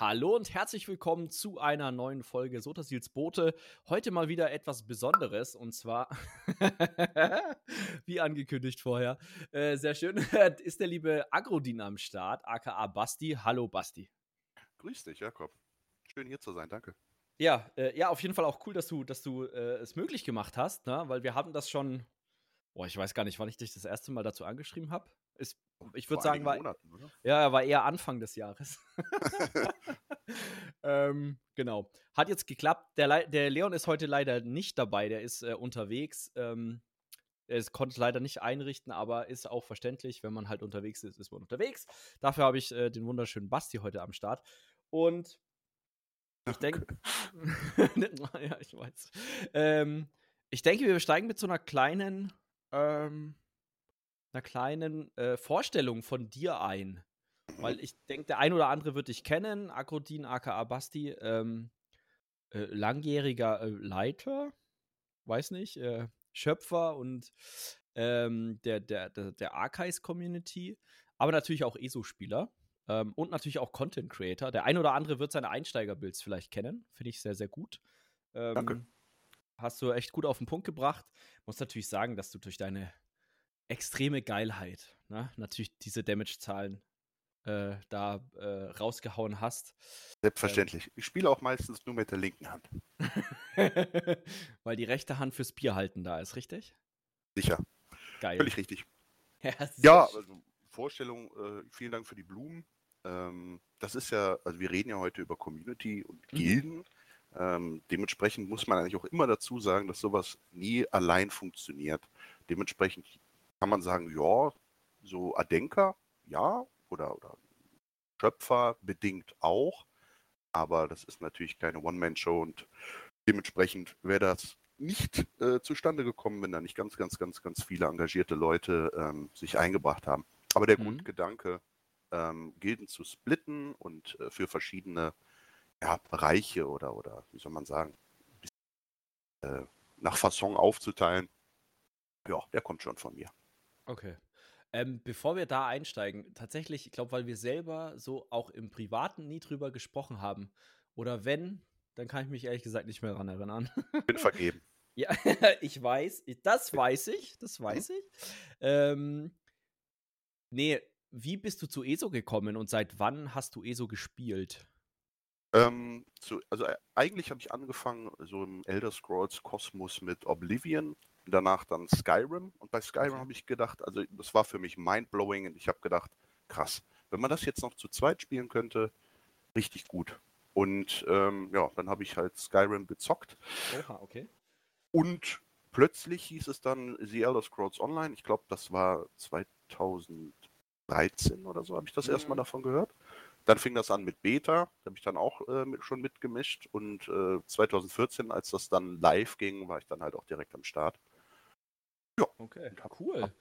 Hallo und herzlich willkommen zu einer neuen Folge Sotasils Bote. Heute mal wieder etwas Besonderes und zwar, wie angekündigt vorher, äh, sehr schön, ist der liebe Agrodin am Start, aka Basti. Hallo Basti. Grüß dich, Jakob. Schön hier zu sein, danke. Ja, äh, ja, auf jeden Fall auch cool, dass du, dass du äh, es möglich gemacht hast, ne? weil wir haben das schon, boah, ich weiß gar nicht, wann ich dich das erste Mal dazu angeschrieben habe. Ich würde sagen, war, Monaten, ja, war eher Anfang des Jahres. ähm, genau. Hat jetzt geklappt. Der, der, Leon ist heute leider nicht dabei, der ist äh, unterwegs. Ähm, er konnte leider nicht einrichten, aber ist auch verständlich, wenn man halt unterwegs ist, ist man unterwegs. Dafür habe ich äh, den wunderschönen Basti heute am Start. Und ich denke, ja, ich weiß. Ähm, ich denke, wir steigen mit so einer kleinen, ähm, einer kleinen äh, Vorstellung von dir ein. Weil ich denke, der ein oder andere wird dich kennen. Agrodin, aka Basti, ähm, äh, langjähriger äh, Leiter, weiß nicht, äh, Schöpfer und ähm, der, der, der, der Archives-Community, aber natürlich auch ESO-Spieler. Ähm, und natürlich auch Content Creator. Der ein oder andere wird seine Einsteigerbuilds vielleicht kennen. Finde ich sehr, sehr gut. Ähm, Danke. Hast du echt gut auf den Punkt gebracht. Muss natürlich sagen, dass du durch deine extreme Geilheit, ne, natürlich diese Damage-Zahlen äh, da äh, rausgehauen hast. Selbstverständlich. Ähm, ich spiele auch meistens nur mit der linken Hand. Weil die rechte Hand fürs Bier halten da ist, richtig? Sicher. Geil. Völlig richtig. Ja, ja also Vorstellung, äh, vielen Dank für die Blumen. Ähm, das ist ja, also wir reden ja heute über Community und mhm. Gilden. Mhm. Ähm, dementsprechend muss man eigentlich auch immer dazu sagen, dass sowas nie allein funktioniert. Dementsprechend kann man sagen, ja, so Adenker, ja, oder, oder Schöpfer bedingt auch, aber das ist natürlich keine One-Man-Show und dementsprechend wäre das nicht äh, zustande gekommen, wenn da nicht ganz, ganz, ganz, ganz viele engagierte Leute ähm, sich eingebracht haben. Aber der mhm. Grundgedanke, ähm, Gilden zu splitten und äh, für verschiedene ja, Bereiche oder, oder wie soll man sagen, äh, nach Fasson aufzuteilen, ja, der kommt schon von mir. Okay. Ähm, bevor wir da einsteigen, tatsächlich, ich glaube, weil wir selber so auch im Privaten nie drüber gesprochen haben. Oder wenn, dann kann ich mich ehrlich gesagt nicht mehr daran erinnern. Bin vergeben. ja, ich weiß, das weiß ich, das mhm. weiß ich. Ähm, nee, wie bist du zu ESO gekommen und seit wann hast du ESO gespielt? Ähm, zu, also äh, eigentlich habe ich angefangen so im Elder Scrolls Kosmos mit Oblivion danach dann Skyrim. Und bei Skyrim habe ich gedacht, also das war für mich mindblowing und ich habe gedacht, krass, wenn man das jetzt noch zu zweit spielen könnte, richtig gut. Und ähm, ja, dann habe ich halt Skyrim gezockt. Oha, okay. Und plötzlich hieß es dann The Elder Scrolls Online. Ich glaube, das war 2013 oder so, habe ich das mhm. erstmal davon gehört. Dann fing das an mit Beta, da habe ich dann auch äh, mit, schon mitgemischt. Und äh, 2014, als das dann live ging, war ich dann halt auch direkt am Start. Okay, hab, cool. Hab,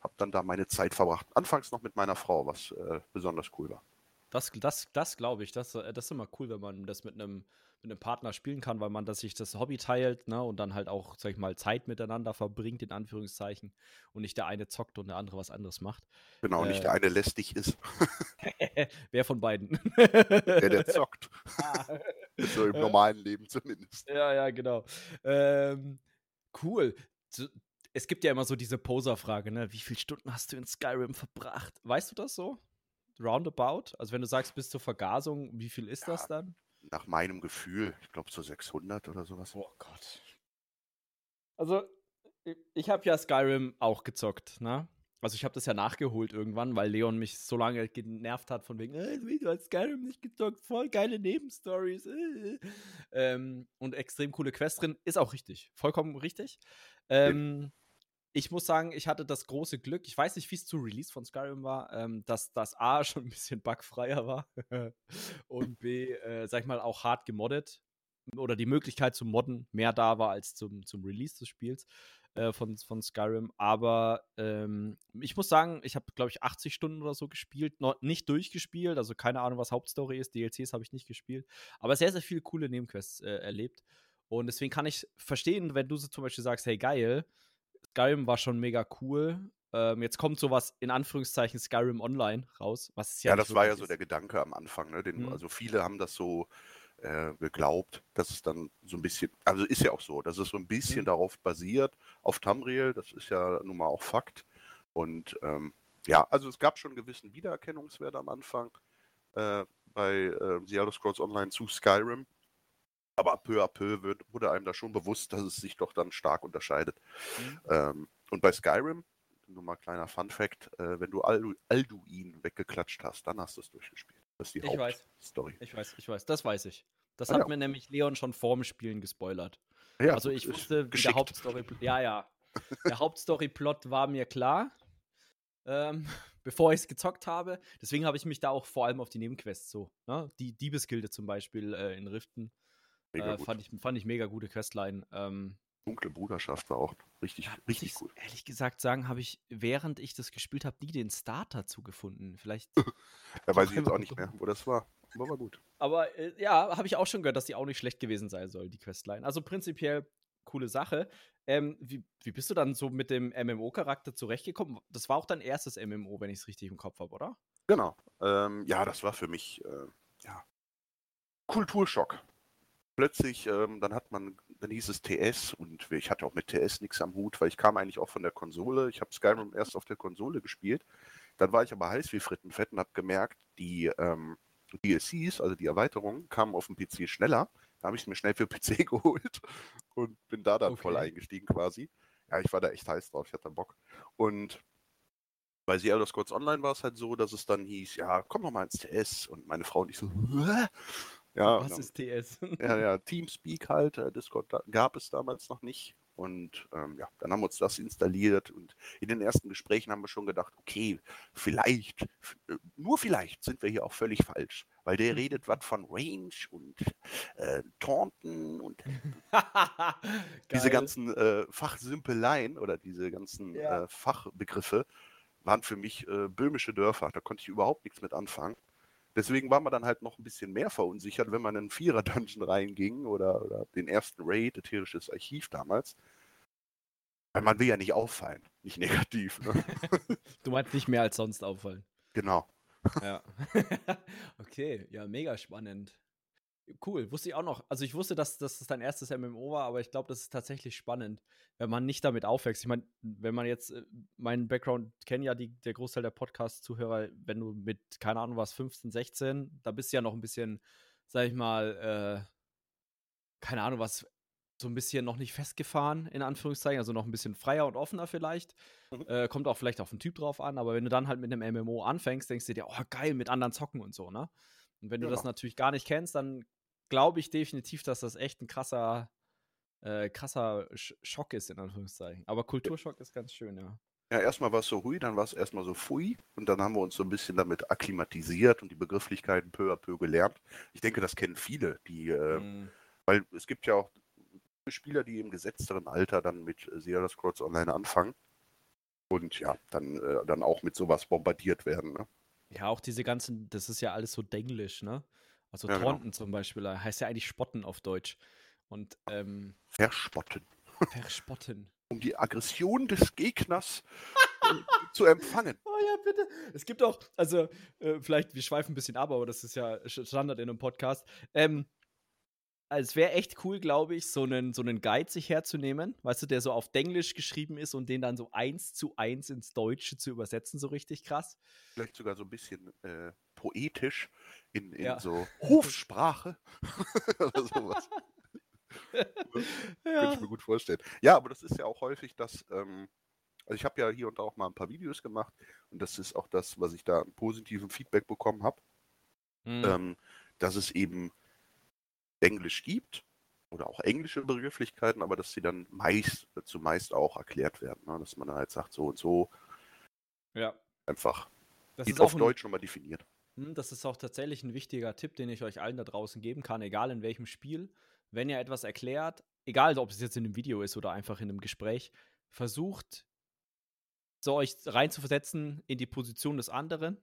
hab, dann da meine Zeit verbracht. Anfangs noch mit meiner Frau, was äh, besonders cool war. Das, das, das glaube ich. Das, äh, das ist immer cool, wenn man das mit einem mit einem Partner spielen kann, weil man das sich das Hobby teilt, ne, und dann halt auch, sag ich mal, Zeit miteinander verbringt, in Anführungszeichen, und nicht der eine zockt und der andere was anderes macht. Genau, äh, nicht der eine lästig ist. Wer von beiden? der, der zockt. Ah. so im normalen Leben zumindest. Ja, ja, genau. Ähm, cool es gibt ja immer so diese Poser-Frage, ne? Wie viele Stunden hast du in Skyrim verbracht? Weißt du das so? Roundabout? Also wenn du sagst, bis zur Vergasung, wie viel ist ja, das dann? Nach meinem Gefühl, ich glaube so 600 oder sowas. Oh Gott. Also, ich habe ja Skyrim auch gezockt, ne? Also ich habe das ja nachgeholt irgendwann, weil Leon mich so lange genervt hat von wegen, äh, du hast Skyrim nicht gezockt, voll geile Nebenstories. Äh. Ähm, und extrem coole Quest drin. Ist auch richtig. Vollkommen richtig. Ähm, ich muss sagen, ich hatte das große Glück, ich weiß nicht, wie es zu Release von Skyrim war, ähm, dass das A schon ein bisschen bugfreier war und B, äh, sag ich mal, auch hart gemoddet oder die Möglichkeit zu modden mehr da war als zum, zum Release des Spiels äh, von, von Skyrim. Aber ähm, ich muss sagen, ich habe, glaube ich, 80 Stunden oder so gespielt, noch nicht durchgespielt, also keine Ahnung, was Hauptstory ist, DLCs habe ich nicht gespielt, aber sehr, sehr viele coole Nebenquests äh, erlebt. Und deswegen kann ich verstehen, wenn du so zum Beispiel sagst, hey geil, Skyrim war schon mega cool. Ähm, jetzt kommt sowas in Anführungszeichen Skyrim Online raus. Was ja, ja das war ja so der Gedanke am Anfang. Ne? Den, mhm. Also viele haben das so äh, geglaubt, dass es dann so ein bisschen, also ist ja auch so, dass es so ein bisschen mhm. darauf basiert, auf Tamriel, das ist ja nun mal auch Fakt. Und ähm, ja, also es gab schon einen gewissen Wiedererkennungswert am Anfang äh, bei äh, The Elder Scrolls Online zu Skyrim. Aber peu à peu wird, wurde einem da schon bewusst, dass es sich doch dann stark unterscheidet. Mhm. Ähm, und bei Skyrim, nur mal kleiner Fun Fact, äh, wenn du Aldu Alduin weggeklatscht hast, dann hast du es durchgespielt. Das ist die ich Hauptstory. Weiß. Ich weiß, ich weiß, das weiß ich. Das ah, hat ja. mir nämlich Leon schon vorm Spielen gespoilert. Ja, also ich wusste, wie der Hauptstory. Ja, ja. Der Hauptstory-Plot war mir klar, ähm, bevor ich es gezockt habe. Deswegen habe ich mich da auch vor allem auf die Nebenquests so. Ne? Die Diebesgilde zum Beispiel äh, in Riften. Äh, fand, ich, fand ich mega gute Questline. Ähm, Dunkle Bruderschaft war auch richtig, ja, richtig gut. Ehrlich gesagt sagen, habe ich, während ich das gespielt habe, nie den Starter zugefunden. Vielleicht. da weiß ich jetzt auch nicht mehr, wo das war. Aber war gut. Aber äh, ja, habe ich auch schon gehört, dass die auch nicht schlecht gewesen sein soll, die Questline. Also prinzipiell coole Sache. Ähm, wie, wie bist du dann so mit dem MMO-Charakter zurechtgekommen? Das war auch dein erstes MMO, wenn ich es richtig im Kopf habe, oder? Genau. Ähm, ja, das war für mich äh, ja, Kulturschock plötzlich, ähm, dann hat man, dann hieß es TS und ich hatte auch mit TS nichts am Hut, weil ich kam eigentlich auch von der Konsole. Ich habe Skyrim erst auf der Konsole gespielt. Dann war ich aber heiß wie Frittenfett und habe gemerkt, die ähm, DLCs, also die Erweiterungen, kamen auf dem PC schneller. Da habe ich es mir schnell für PC geholt und bin da dann okay. voll eingestiegen quasi. Ja, ich war da echt heiß drauf, ich hatte Bock. Und bei The Elder Scrolls Online war es halt so, dass es dann hieß, ja, komm noch mal ins TS. Und meine Frau und ich so, Hä? Ja, Was ist TS? Ja, ja, Teamspeak halt, äh, Discord gab es damals noch nicht. Und ähm, ja, dann haben wir uns das installiert und in den ersten Gesprächen haben wir schon gedacht, okay, vielleicht, äh, nur vielleicht sind wir hier auch völlig falsch, weil der redet was von Range und äh, Taunten und diese ganzen äh, Fachsimpeleien oder diese ganzen ja. äh, Fachbegriffe waren für mich äh, böhmische Dörfer. Da konnte ich überhaupt nichts mit anfangen. Deswegen war man dann halt noch ein bisschen mehr verunsichert, wenn man in einen Vierer-Dungeon reinging oder, oder den ersten Raid, ätherisches Archiv damals. Weil man will ja nicht auffallen, nicht negativ. Ne? du meinst nicht mehr als sonst auffallen. Genau. Ja. okay, ja, mega spannend. Cool, wusste ich auch noch. Also ich wusste, dass, dass das dein erstes MMO war, aber ich glaube, das ist tatsächlich spannend, wenn man nicht damit aufwächst. Ich meine, wenn man jetzt, äh, meinen Background kennen ja die, der Großteil der Podcast-Zuhörer, wenn du mit, keine Ahnung was, 15, 16, da bist du ja noch ein bisschen, sag ich mal, äh, keine Ahnung was, so ein bisschen noch nicht festgefahren, in Anführungszeichen, also noch ein bisschen freier und offener vielleicht. Mhm. Äh, kommt auch vielleicht auf den Typ drauf an, aber wenn du dann halt mit einem MMO anfängst, denkst du dir, oh geil, mit anderen zocken und so, ne? Und wenn du das natürlich gar nicht kennst, dann glaube ich definitiv, dass das echt ein krasser, äh, krasser Schock ist, in Anführungszeichen. Aber Kulturschock ist ganz schön, ja. Ja, erstmal war es so hui, dann war es erstmal so fui und dann haben wir uns so ein bisschen damit akklimatisiert und die Begrifflichkeiten peu à peu gelernt. Ich denke, das kennen viele, die, äh, mm. weil es gibt ja auch Spieler, die im gesetzteren Alter dann mit The Elder Scrolls Online anfangen und ja, dann, äh, dann auch mit sowas bombardiert werden. Ne? Ja, auch diese ganzen, das ist ja alles so denglisch, ne? Also ja. Taunten genau. zum Beispiel, heißt ja eigentlich spotten auf Deutsch. Und ähm, Verspotten. Verspotten. um die Aggression des Gegners äh, zu empfangen. Oh ja, bitte. Es gibt auch, also äh, vielleicht, wir schweifen ein bisschen ab, aber das ist ja Standard in einem Podcast. Ähm, es wäre echt cool, glaube ich, so einen, so einen Guide sich herzunehmen, weißt du, der so auf Denglisch geschrieben ist und den dann so eins zu eins ins Deutsche zu übersetzen, so richtig krass. Vielleicht sogar so ein bisschen äh, poetisch in, in ja. so Hofsprache oder sowas. ja. Könnte ich mir gut vorstellen. Ja, aber das ist ja auch häufig das, ähm, also ich habe ja hier und da auch mal ein paar Videos gemacht und das ist auch das, was ich da an positivem Feedback bekommen habe, mhm. ähm, dass es eben Englisch gibt oder auch englische Begrifflichkeiten, aber dass sie dann meist, zumeist auch erklärt werden. Ne? Dass man halt sagt, so und so. Ja. Einfach das ist auf Deutsch nochmal definiert. Hm, das ist auch tatsächlich ein wichtiger Tipp, den ich euch allen da draußen geben kann, egal in welchem Spiel. Wenn ihr etwas erklärt, egal ob es jetzt in einem Video ist oder einfach in einem Gespräch, versucht so euch reinzuversetzen in die Position des anderen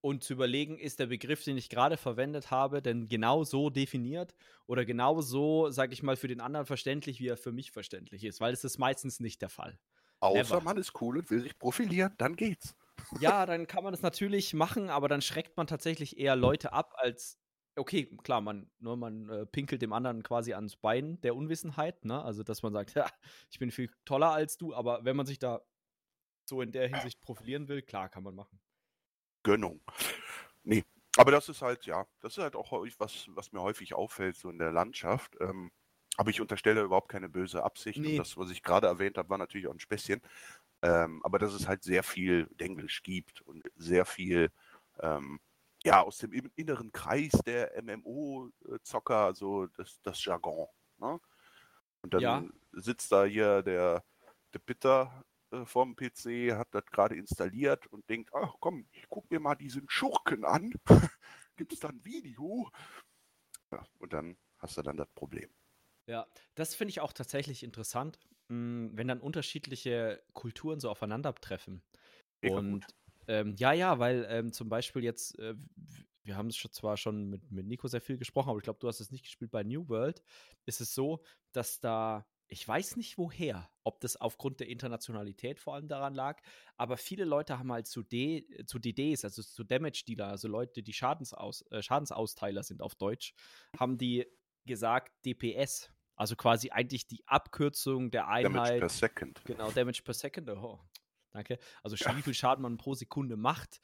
und zu überlegen, ist der Begriff, den ich gerade verwendet habe, denn genau so definiert oder genau so, sage ich mal, für den anderen verständlich, wie er für mich verständlich ist, weil es ist meistens nicht der Fall. Außer Never. man ist cool und will sich profilieren, dann geht's. Ja, dann kann man das natürlich machen, aber dann schreckt man tatsächlich eher Leute ab, als okay, klar, man, nur ne, man äh, pinkelt dem anderen quasi ans Bein der Unwissenheit, ne? Also, dass man sagt, ja, ich bin viel toller als du, aber wenn man sich da so in der Hinsicht profilieren will, klar, kann man machen. Gönnung. Nee, aber das ist halt, ja, das ist halt auch was, was mir häufig auffällt, so in der Landschaft. Ähm, aber ich unterstelle überhaupt keine böse Absicht. Nee. Und das, was ich gerade erwähnt habe, war natürlich auch ein Späßchen. Ähm, aber dass es halt sehr viel Englisch gibt und sehr viel ähm, ja, aus dem inneren Kreis der MMO-Zocker, so das, das Jargon. Ne? Und dann ja. sitzt da hier der, der Bitter äh, vorm PC, hat das gerade installiert und denkt, ach komm, ich guck mir mal diesen Schurken an. Gibt es da ein Video? Ja, und dann hast du dann das Problem. Ja, das finde ich auch tatsächlich interessant, hm, wenn dann unterschiedliche Kulturen so aufeinandertreffen. Mega und ähm, ja, ja, weil ähm, zum Beispiel jetzt, äh, wir haben es zwar schon mit, mit Nico sehr viel gesprochen, aber ich glaube, du hast es nicht gespielt bei New World, ist es so, dass da ich weiß nicht woher, ob das aufgrund der Internationalität vor allem daran lag, aber viele Leute haben halt zu, D, zu DDs, also zu Damage Dealer, also Leute, die Schadensaus, äh, Schadensausteiler sind auf Deutsch, haben die gesagt DPS. Also quasi eigentlich die Abkürzung der Einheit. Damage per Second. Genau, Damage per Second. Oh, danke. Also ja. wie viel Schaden man pro Sekunde macht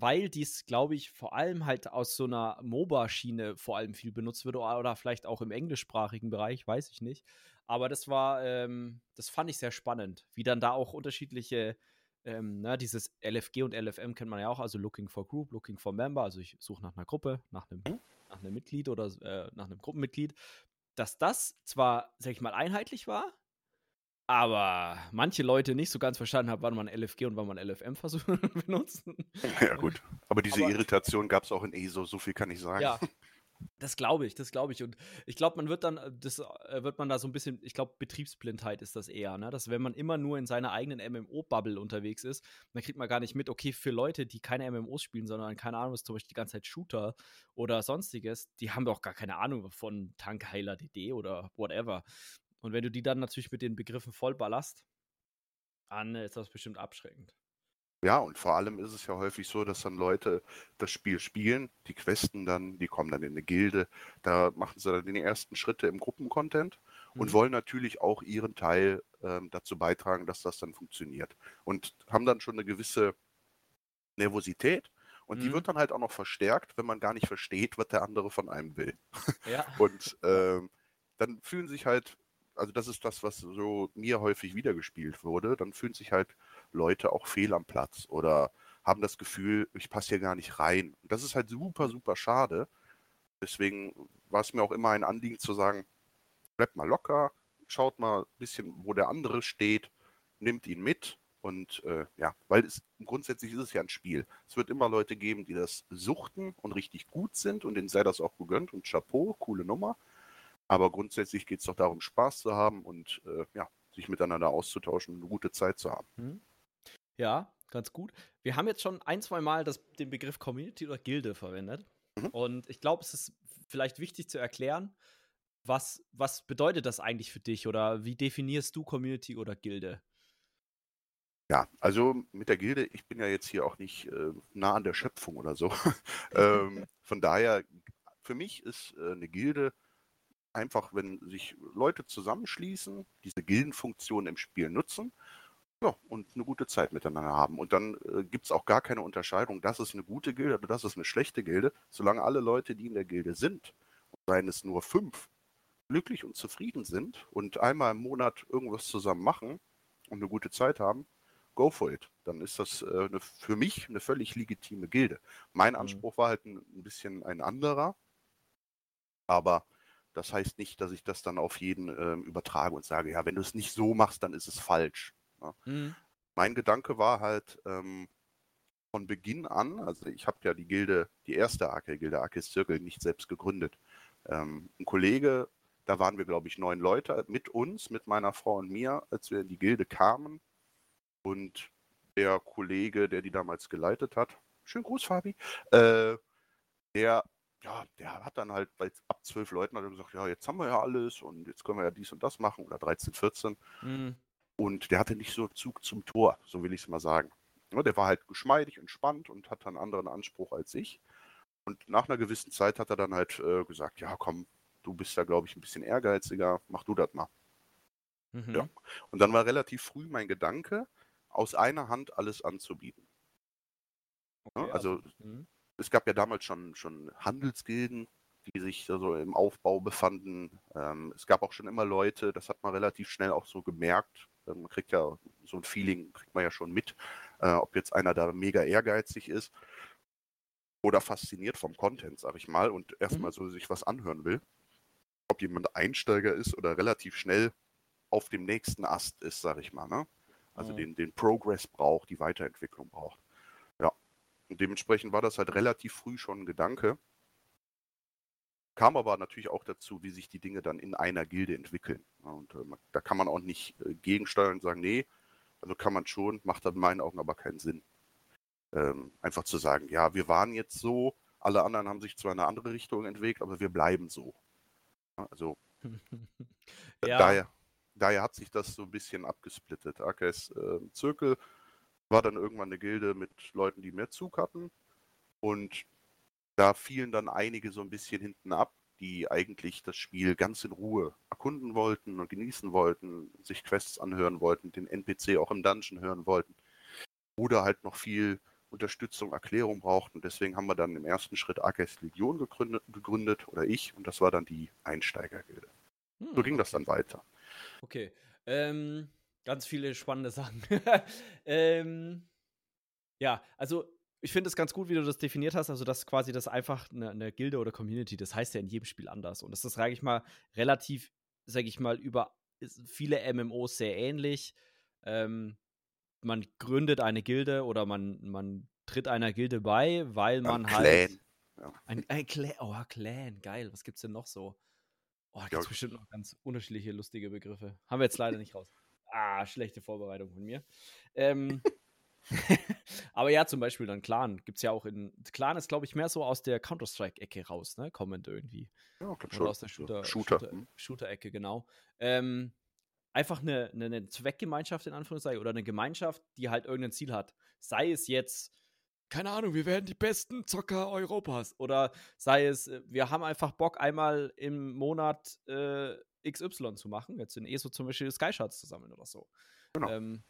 weil dies, glaube ich, vor allem halt aus so einer MOBA-Schiene vor allem viel benutzt wird oder vielleicht auch im englischsprachigen Bereich, weiß ich nicht. Aber das war, ähm, das fand ich sehr spannend, wie dann da auch unterschiedliche, ähm, na, ne, dieses LFG und LFM kennt man ja auch, also Looking for Group, Looking for Member, also ich suche nach einer Gruppe, nach einem, mhm. nach einem Mitglied oder äh, nach einem Gruppenmitglied, dass das zwar, sag ich mal, einheitlich war, aber manche Leute nicht so ganz verstanden haben, wann man LFG und wann man LFM versuchen benutzen. Ja gut, aber diese aber, Irritation gab es auch in ESO, so viel kann ich sagen. Ja, Das glaube ich, das glaube ich. Und ich glaube, man wird dann, äh, das äh, wird man da so ein bisschen, ich glaube, Betriebsblindheit ist das eher, ne? Dass wenn man immer nur in seiner eigenen MMO-Bubble unterwegs ist, dann kriegt man gar nicht mit, okay, für Leute, die keine MMOs spielen, sondern keine Ahnung, was zum Beispiel die ganze Zeit Shooter oder sonstiges, die haben doch gar keine Ahnung von Tankheiler DD oder whatever. Und wenn du die dann natürlich mit den Begriffen vollballerst, dann ist das bestimmt abschreckend. Ja, und vor allem ist es ja häufig so, dass dann Leute das Spiel spielen, die questen dann, die kommen dann in eine Gilde, da machen sie dann die ersten Schritte im Gruppencontent mhm. und wollen natürlich auch ihren Teil ähm, dazu beitragen, dass das dann funktioniert. Und haben dann schon eine gewisse Nervosität und mhm. die wird dann halt auch noch verstärkt, wenn man gar nicht versteht, was der andere von einem will. Ja. und ähm, dann fühlen sich halt, also das ist das, was so mir häufig wiedergespielt wurde, dann fühlen sich halt Leute auch fehl am Platz oder haben das Gefühl, ich passe hier gar nicht rein. Das ist halt super, super schade. Deswegen war es mir auch immer ein Anliegen zu sagen, bleibt mal locker, schaut mal ein bisschen, wo der andere steht, nimmt ihn mit und äh, ja, weil es grundsätzlich ist es ja ein Spiel. Es wird immer Leute geben, die das suchten und richtig gut sind und denen sei das auch gegönnt und Chapeau, coole Nummer. Aber grundsätzlich geht es doch darum, Spaß zu haben und äh, ja, sich miteinander auszutauschen und eine gute Zeit zu haben. Ja, ganz gut. Wir haben jetzt schon ein, zwei Mal das, den Begriff Community oder Gilde verwendet. Mhm. Und ich glaube, es ist vielleicht wichtig zu erklären, was, was bedeutet das eigentlich für dich oder wie definierst du Community oder Gilde? Ja, also mit der Gilde, ich bin ja jetzt hier auch nicht äh, nah an der Schöpfung oder so. ähm, von daher, für mich ist äh, eine Gilde einfach, wenn sich Leute zusammenschließen, diese Gildenfunktion im Spiel nutzen ja, und eine gute Zeit miteinander haben. Und dann äh, gibt es auch gar keine Unterscheidung, das ist eine gute Gilde oder das ist eine schlechte Gilde, solange alle Leute, die in der Gilde sind, seien es nur fünf, glücklich und zufrieden sind und einmal im Monat irgendwas zusammen machen und eine gute Zeit haben, go for it. Dann ist das äh, eine, für mich eine völlig legitime Gilde. Mein mhm. Anspruch war halt ein, ein bisschen ein anderer, aber das heißt nicht, dass ich das dann auf jeden äh, übertrage und sage, ja, wenn du es nicht so machst, dann ist es falsch. Ne? Mhm. Mein Gedanke war halt ähm, von Beginn an, also ich habe ja die Gilde, die erste Arke-Gilde, Arkis Zirkel, nicht selbst gegründet. Ähm, ein Kollege, da waren wir, glaube ich, neun Leute mit uns, mit meiner Frau und mir, als wir in die Gilde kamen. Und der Kollege, der die damals geleitet hat, schönen Gruß, Fabi, äh, der ja, der hat dann halt, weil ab zwölf Leuten hat er gesagt, ja, jetzt haben wir ja alles und jetzt können wir ja dies und das machen oder 13, 14. Mhm. Und der hatte nicht so Zug zum Tor, so will ich es mal sagen. Der war halt geschmeidig, entspannt und hat einen anderen Anspruch als ich. Und nach einer gewissen Zeit hat er dann halt äh, gesagt, ja komm, du bist da glaube ich ein bisschen ehrgeiziger, mach du das mal. Mhm. Ja. Und dann war relativ früh mein Gedanke, aus einer Hand alles anzubieten. Okay, also, also mhm. es gab ja damals schon, schon Handelsgilden, die sich so im Aufbau befanden. Ähm, es gab auch schon immer Leute, das hat man relativ schnell auch so gemerkt. Ähm, man kriegt ja so ein Feeling, kriegt man ja schon mit, äh, ob jetzt einer da mega ehrgeizig ist oder fasziniert vom Content, sag ich mal, und erstmal mhm. so sich was anhören will. Ob jemand Einsteiger ist oder relativ schnell auf dem nächsten Ast ist, sag ich mal. Ne? Also mhm. den, den Progress braucht, die Weiterentwicklung braucht. Ja. Und dementsprechend war das halt relativ früh schon ein Gedanke. Kam aber natürlich auch dazu, wie sich die Dinge dann in einer Gilde entwickeln. Und äh, da kann man auch nicht äh, gegensteuern und sagen, nee, also kann man schon, macht dann in meinen Augen aber keinen Sinn. Ähm, einfach zu sagen, ja, wir waren jetzt so, alle anderen haben sich zwar in eine andere Richtung entwickelt, aber wir bleiben so. Also ja. daher, daher hat sich das so ein bisschen abgesplittet. AKS äh, Zirkel war dann irgendwann eine Gilde mit Leuten, die mehr Zug hatten. Und da fielen dann einige so ein bisschen hinten ab, die eigentlich das Spiel ganz in Ruhe erkunden wollten und genießen wollten, sich Quests anhören wollten, den NPC auch im Dungeon hören wollten. Oder halt noch viel Unterstützung, Erklärung brauchten. Deswegen haben wir dann im ersten Schritt Arcus Legion gegründet, gegründet, oder ich, und das war dann die Einsteigergilde. Hm, so ging das dann weiter. Okay. Ähm, ganz viele spannende Sachen. ähm, ja, also ich finde es ganz gut, wie du das definiert hast, also dass quasi das einfach eine, eine, Gilde oder Community, das heißt ja in jedem Spiel anders. Und das ist, sage ich mal, relativ, sage ich mal, über viele MMOs sehr ähnlich. Ähm, man gründet eine Gilde oder man, man tritt einer Gilde bei, weil man ein halt. Clan. Ja. Ein, ein Clan. Oh, Clan, geil. Was gibt's denn noch so? Oh, da gibt es bestimmt noch ganz unterschiedliche lustige Begriffe. Haben wir jetzt leider nicht raus. Ah, schlechte Vorbereitung von mir. Ähm, Aber ja, zum Beispiel dann Clan. Gibt es ja auch in. Clan ist, glaube ich, mehr so aus der Counter-Strike-Ecke raus, ne? Comment irgendwie. Ja, Oder schon. aus der Shooter-Ecke, Shooter. Shooter, hm. Shooter genau. Ähm, einfach eine, eine, eine Zweckgemeinschaft in Anführungszeichen oder eine Gemeinschaft, die halt irgendein Ziel hat. Sei es jetzt, keine Ahnung, wir werden die besten Zocker Europas. Oder sei es, äh, wir haben einfach Bock, einmal im Monat äh, XY zu machen. Jetzt in ESO zum Beispiel Sky Shots zu sammeln oder so. Genau. Ähm,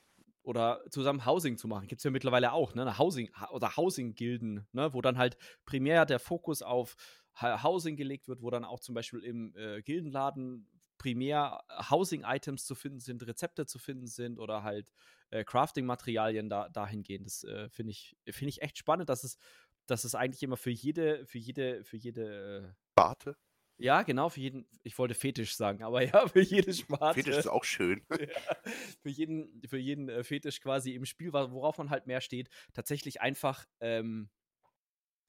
oder zusammen Housing zu machen. Gibt es ja mittlerweile auch, ne? Housing oder Housing-Gilden, ne? wo dann halt primär der Fokus auf Housing gelegt wird, wo dann auch zum Beispiel im äh, Gildenladen primär Housing-Items zu finden sind, Rezepte zu finden sind oder halt äh, Crafting-Materialien da, dahingehend. Das äh, finde ich, find ich echt spannend, dass es, dass es eigentlich immer für jede, für jede, für jede Sparte ja, genau, für jeden, ich wollte Fetisch sagen, aber ja, für jede Sparte. Fetisch ist auch schön. Ja, für jeden, für jeden äh, Fetisch quasi im Spiel, worauf man halt mehr steht, tatsächlich einfach, ähm,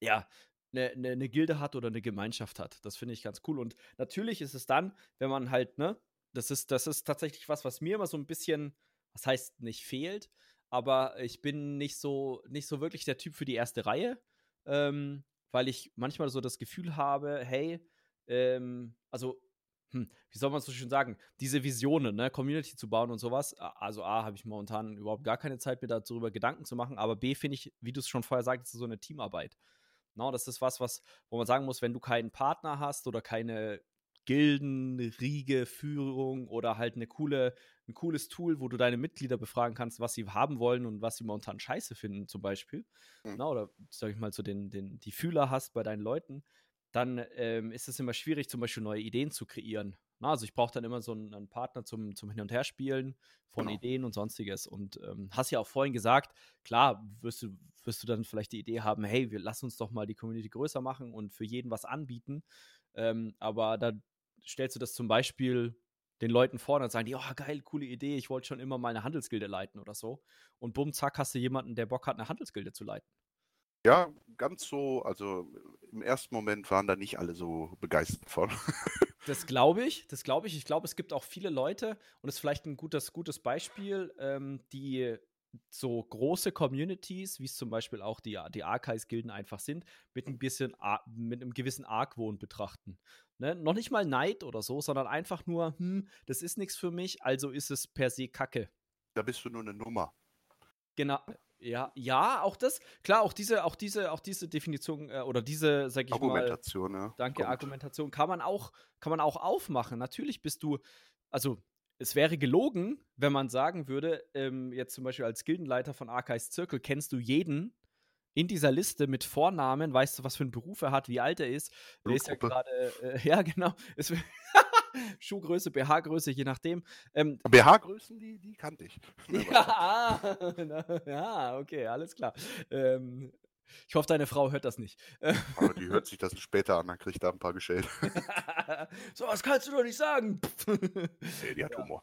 ja, eine, eine, eine Gilde hat oder eine Gemeinschaft hat. Das finde ich ganz cool. Und natürlich ist es dann, wenn man halt, ne, das ist, das ist tatsächlich was, was mir immer so ein bisschen, was heißt nicht fehlt, aber ich bin nicht so, nicht so wirklich der Typ für die erste Reihe, ähm, weil ich manchmal so das Gefühl habe, hey, ähm, also, hm, wie soll man es so schön sagen, diese Visionen, ne, Community zu bauen und sowas. Also A, habe ich momentan überhaupt gar keine Zeit, mir darüber Gedanken zu machen, aber B, finde ich, wie du es schon vorher sagtest, so eine Teamarbeit. No, das ist was, was, wo man sagen muss, wenn du keinen Partner hast oder keine Gilden, Riege, Führung oder halt eine coole, ein cooles Tool, wo du deine Mitglieder befragen kannst, was sie haben wollen und was sie momentan scheiße finden, zum Beispiel. Mhm. Na, oder sag ich mal, so den, den, die Fühler hast bei deinen Leuten, dann ähm, ist es immer schwierig, zum Beispiel neue Ideen zu kreieren. Na, also ich brauche dann immer so einen, einen, Partner zum, zum Hin- und Herspielen von genau. Ideen und sonstiges. Und ähm, hast ja auch vorhin gesagt, klar, wirst du, wirst du dann vielleicht die Idee haben, hey, wir lassen uns doch mal die Community größer machen und für jeden was anbieten. Ähm, aber da stellst du das zum Beispiel den Leuten vor und sagen die, oh geil, coole Idee, ich wollte schon immer mal eine Handelsgilde leiten oder so. Und bumm, zack, hast du jemanden, der Bock hat, eine Handelsgilde zu leiten. Ja, ganz so, also im ersten Moment waren da nicht alle so begeistert von. das glaube ich, das glaube ich. Ich glaube, es gibt auch viele Leute, und das ist vielleicht ein gutes, gutes Beispiel, ähm, die so große Communities, wie es zum Beispiel auch die, die Archives-Gilden einfach sind, mit ein bisschen, mit einem gewissen Argwohn betrachten. Ne? Noch nicht mal Neid oder so, sondern einfach nur, hm, das ist nichts für mich, also ist es per se Kacke. da bist du nur eine Nummer. Genau. Ja, ja, auch das, klar, auch diese, auch diese, auch diese Definition äh, oder diese, sag ich Argumentation, mal, ja. Danke, Kommt. Argumentation kann man auch, kann man auch aufmachen. Natürlich bist du, also es wäre gelogen, wenn man sagen würde, ähm, jetzt zum Beispiel als Gildenleiter von Archives Circle kennst du jeden in dieser Liste mit Vornamen, weißt du, was für einen Beruf er hat, wie alt er ist. Der ist ja gerade, äh, ja genau, Schuhgröße, BH-Größe, je nachdem. Ähm, BH-Größen, die, die kannte ich. ja, ja, okay, alles klar. Ähm, ich hoffe, deine Frau hört das nicht. Aber die hört sich das später an, dann kriegt da ein paar gestellt. so was kannst du doch nicht sagen. nee, die hat ja. Humor.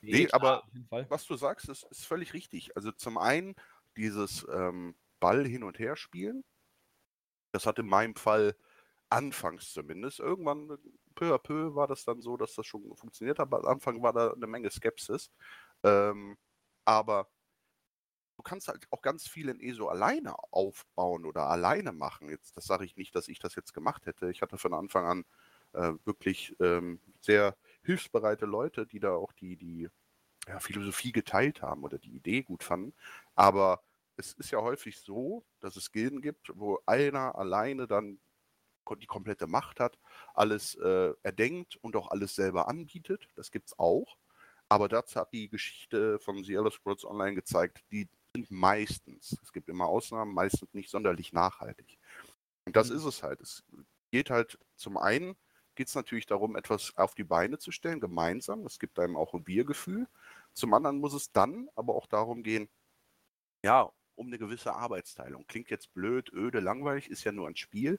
Nee, nee klar, aber was du sagst, ist, ist, völlig richtig. Also zum einen dieses ähm, Ball hin und her spielen. Das hat in meinem Fall anfangs zumindest. Irgendwann, peu à peu, war das dann so, dass das schon funktioniert hat. Aber am Anfang war da eine Menge Skepsis. Ähm, aber du kannst halt auch ganz viel in ESO alleine aufbauen oder alleine machen. Jetzt, das sage ich nicht, dass ich das jetzt gemacht hätte. Ich hatte von Anfang an äh, wirklich ähm, sehr hilfsbereite Leute, die da auch die, die ja, Philosophie geteilt haben oder die Idee gut fanden. Aber es ist ja häufig so, dass es Gilden gibt, wo einer alleine dann die komplette Macht hat, alles äh, erdenkt und auch alles selber anbietet. Das gibt es auch. Aber dazu hat die Geschichte von The Elder Scrolls Online gezeigt, die sind meistens, es gibt immer Ausnahmen, meistens nicht sonderlich nachhaltig. Und das mhm. ist es halt. Es geht halt zum einen, geht es natürlich darum, etwas auf die Beine zu stellen, gemeinsam. Das gibt einem auch ein Biergefühl. Zum anderen muss es dann aber auch darum gehen, ja, um eine gewisse Arbeitsteilung. Klingt jetzt blöd, öde, langweilig, ist ja nur ein Spiel.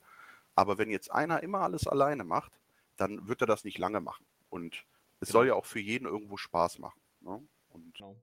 Aber wenn jetzt einer immer alles alleine macht, dann wird er das nicht lange machen. Und es genau. soll ja auch für jeden irgendwo Spaß machen. Ne? Und genau.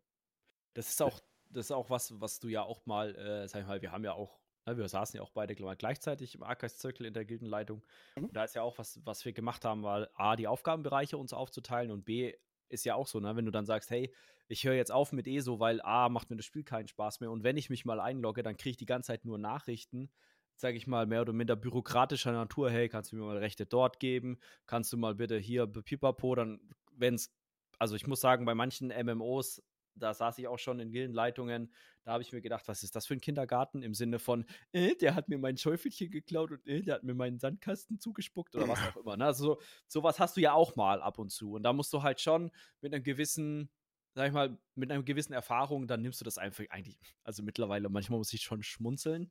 Das ist auch das ist auch was, was du ja auch mal, äh, sag ich mal, wir haben ja auch, ne, wir saßen ja auch beide gleichzeitig im Archives-Zirkel in der Gildenleitung. Mhm. Und da ist ja auch was, was wir gemacht haben, war A, die Aufgabenbereiche uns aufzuteilen und B, ist ja auch so, ne, wenn du dann sagst, hey, ich höre jetzt auf mit ESO, weil A, macht mir das Spiel keinen Spaß mehr und wenn ich mich mal einlogge, dann kriege ich die ganze Zeit nur Nachrichten, sage ich mal, mehr oder minder bürokratischer Natur, hey, kannst du mir mal Rechte dort geben, kannst du mal bitte hier Pipapo, dann, wenn es, also ich muss sagen, bei manchen MMOs da saß ich auch schon in Gildenleitungen, da habe ich mir gedacht, was ist das für ein Kindergarten im Sinne von, äh, der hat mir mein Schäufelchen geklaut und äh, der hat mir meinen Sandkasten zugespuckt oder was auch immer. Ne? Also so, sowas hast du ja auch mal ab und zu. Und da musst du halt schon mit einem gewissen, sag ich mal, mit einer gewissen Erfahrung, dann nimmst du das einfach eigentlich, also mittlerweile, manchmal muss ich schon schmunzeln.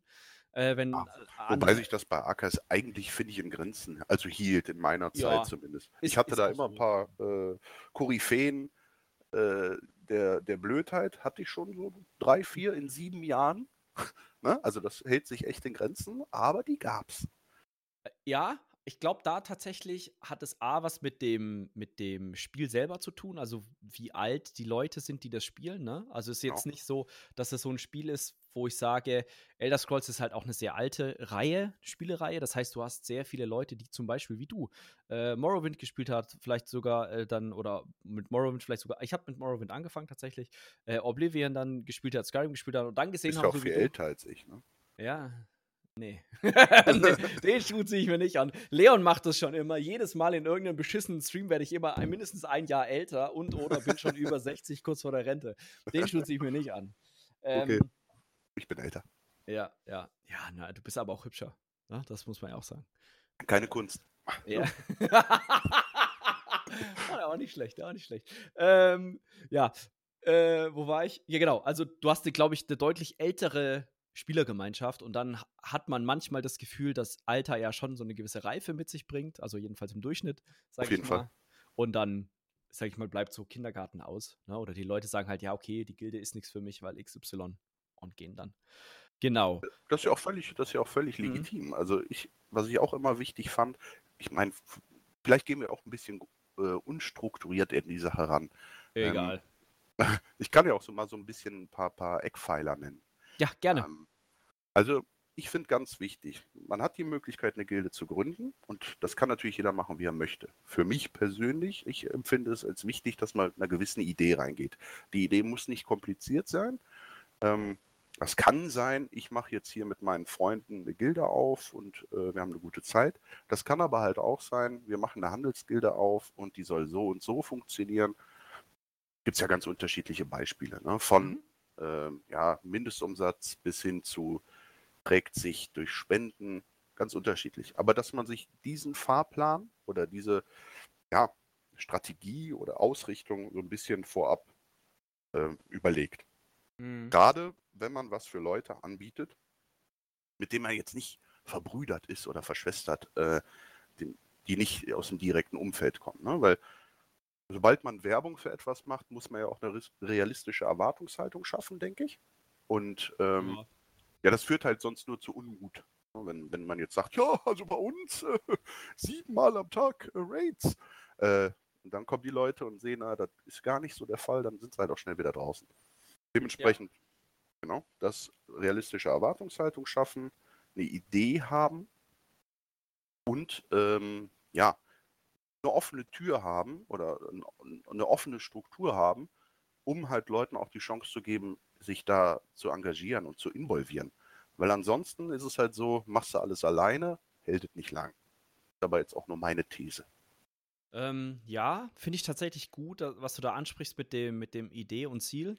Äh, wenn, ah, wobei sich das bei Akas eigentlich, finde ich, in Grenzen, also hielt in meiner Zeit ja, zumindest. Ist, ich hatte da immer ein paar äh, Koryphäen, äh, der, der Blödheit hatte ich schon so drei, vier in sieben Jahren. ne? Also das hält sich echt in Grenzen, aber die gab's. Ja, ich glaube, da tatsächlich hat es A was mit dem, mit dem Spiel selber zu tun, also wie alt die Leute sind, die das spielen. Ne? Also es ist jetzt ja. nicht so, dass es so ein Spiel ist, wo ich sage, Elder Scrolls ist halt auch eine sehr alte Reihe, Spielereihe. Das heißt, du hast sehr viele Leute, die zum Beispiel wie du äh, Morrowind gespielt hat, vielleicht sogar äh, dann, oder mit Morrowind vielleicht sogar, ich habe mit Morrowind angefangen tatsächlich, äh, Oblivion dann gespielt hat, Skyrim gespielt hat und dann gesehen habe. Bist ja auch viel älter als ich, ne? Ja, Nee. nee. Den Schuh ziehe ich mir nicht an. Leon macht das schon immer. Jedes Mal in irgendeinem beschissenen Stream werde ich immer ein, mindestens ein Jahr älter und oder bin schon über 60 kurz vor der Rente. Den Schuh ziehe ich mir nicht an. Ähm, okay. Ich bin älter. Ja, ja. Ja, na, du bist aber auch hübscher. Ja, ne? das muss man ja auch sagen. Keine Kunst. Ja. auch nicht schlecht, auch nicht schlecht. Ähm, ja, äh, wo war ich? Ja, genau. Also, du hast, glaube ich, eine deutlich ältere Spielergemeinschaft und dann hat man manchmal das Gefühl, dass Alter ja schon so eine gewisse Reife mit sich bringt, also jedenfalls im Durchschnitt, sage ich mal. Fall. Und dann, sage ich mal, bleibt so Kindergarten aus. Ne? Oder die Leute sagen halt, ja, okay, die Gilde ist nichts für mich, weil XY und gehen dann. Genau. Das ist ja auch völlig, das ist ja auch völlig mhm. legitim. Also ich, was ich auch immer wichtig fand, ich meine, vielleicht gehen wir auch ein bisschen äh, unstrukturiert in die Sache ran. Egal. Ähm, ich kann ja auch so mal so ein bisschen ein paar, paar Eckpfeiler nennen. Ja, gerne. Ähm, also ich finde ganz wichtig, man hat die Möglichkeit, eine Gilde zu gründen und das kann natürlich jeder machen, wie er möchte. Für mich persönlich, ich empfinde es als wichtig, dass man mit einer gewissen Idee reingeht. Die Idee muss nicht kompliziert sein. Ähm, das kann sein, ich mache jetzt hier mit meinen Freunden eine Gilde auf und äh, wir haben eine gute Zeit. Das kann aber halt auch sein, wir machen eine Handelsgilde auf und die soll so und so funktionieren gibt es ja ganz unterschiedliche Beispiele. Ne? Von mhm. Äh, ja, Mindestumsatz bis hin zu trägt sich durch Spenden, ganz unterschiedlich. Aber dass man sich diesen Fahrplan oder diese ja, Strategie oder Ausrichtung so ein bisschen vorab äh, überlegt. Mhm. Gerade wenn man was für Leute anbietet, mit denen man jetzt nicht verbrüdert ist oder verschwestert, äh, die, die, nicht aus dem direkten Umfeld kommen. Ne? Weil sobald man Werbung für etwas macht, muss man ja auch eine realistische Erwartungshaltung schaffen, denke ich. Und ähm, ja. ja. das führt halt sonst nur zu Unmut. Ne? Wenn, wenn man jetzt sagt, ja, also bei uns äh, siebenmal am Tag äh, Raids. Äh, und dann kommen die Leute und sehen, ah, das ist gar nicht so der Fall, dann sind sie halt auch schnell wieder draußen. Dementsprechend, ja. genau, das realistische Erwartungshaltung schaffen, eine Idee haben und ähm, ja, eine offene Tür haben oder eine offene Struktur haben, um halt Leuten auch die Chance zu geben, sich da zu engagieren und zu involvieren. Weil ansonsten ist es halt so, machst du alles alleine, hält es nicht lang. Aber jetzt auch nur meine These. Ähm, ja, finde ich tatsächlich gut, was du da ansprichst mit dem, mit dem Idee und Ziel.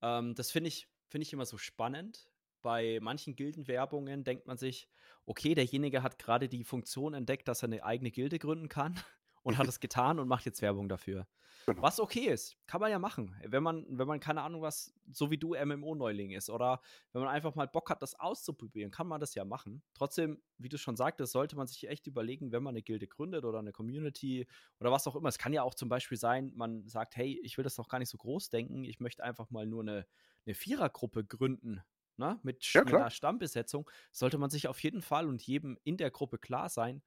Ähm, das finde ich, find ich immer so spannend. Bei manchen Gildenwerbungen denkt man sich, okay, derjenige hat gerade die Funktion entdeckt, dass er eine eigene Gilde gründen kann und hat es getan und macht jetzt Werbung dafür. Genau. Was okay ist, kann man ja machen. Wenn man, wenn man keine Ahnung was, so wie du MMO-Neuling ist oder wenn man einfach mal Bock hat, das auszuprobieren, kann man das ja machen. Trotzdem, wie du schon sagtest, sollte man sich echt überlegen, wenn man eine Gilde gründet oder eine Community oder was auch immer. Es kann ja auch zum Beispiel sein, man sagt, hey, ich will das noch gar nicht so groß denken, ich möchte einfach mal nur eine, eine Vierergruppe gründen. Ne? Mit, ja, mit einer Stammbesetzung sollte man sich auf jeden Fall und jedem in der Gruppe klar sein,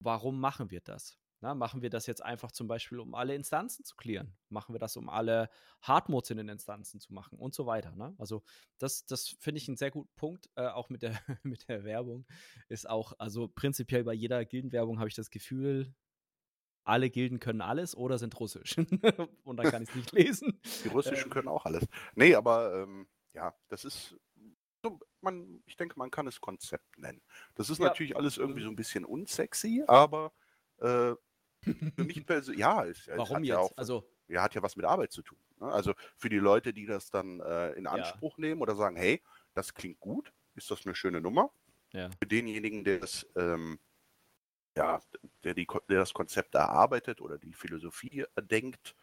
warum machen wir das? Na, machen wir das jetzt einfach zum Beispiel, um alle Instanzen zu klären? Machen wir das, um alle Hardmodes in den Instanzen zu machen und so weiter? Ne? Also, das, das finde ich einen sehr guten Punkt, äh, auch mit der, mit der Werbung. Ist auch, also prinzipiell bei jeder Gildenwerbung habe ich das Gefühl, alle Gilden können alles oder sind russisch. und dann kann ich es nicht lesen. Die russischen ähm, können auch alles. Nee, aber ähm, ja, das ist so, man, ich denke, man kann es Konzept nennen. Das ist ja. natürlich alles irgendwie so ein bisschen unsexy, aber äh, für mich persönlich, ja, es, Warum jetzt? Ja, auch, also, ja, hat ja was mit Arbeit zu tun. Ne? Also für die Leute, die das dann äh, in Anspruch ja. nehmen oder sagen, hey, das klingt gut, ist das eine schöne Nummer. Ja. Für denjenigen, der das, ähm, ja, der, die, der das Konzept erarbeitet oder die Philosophie denkt,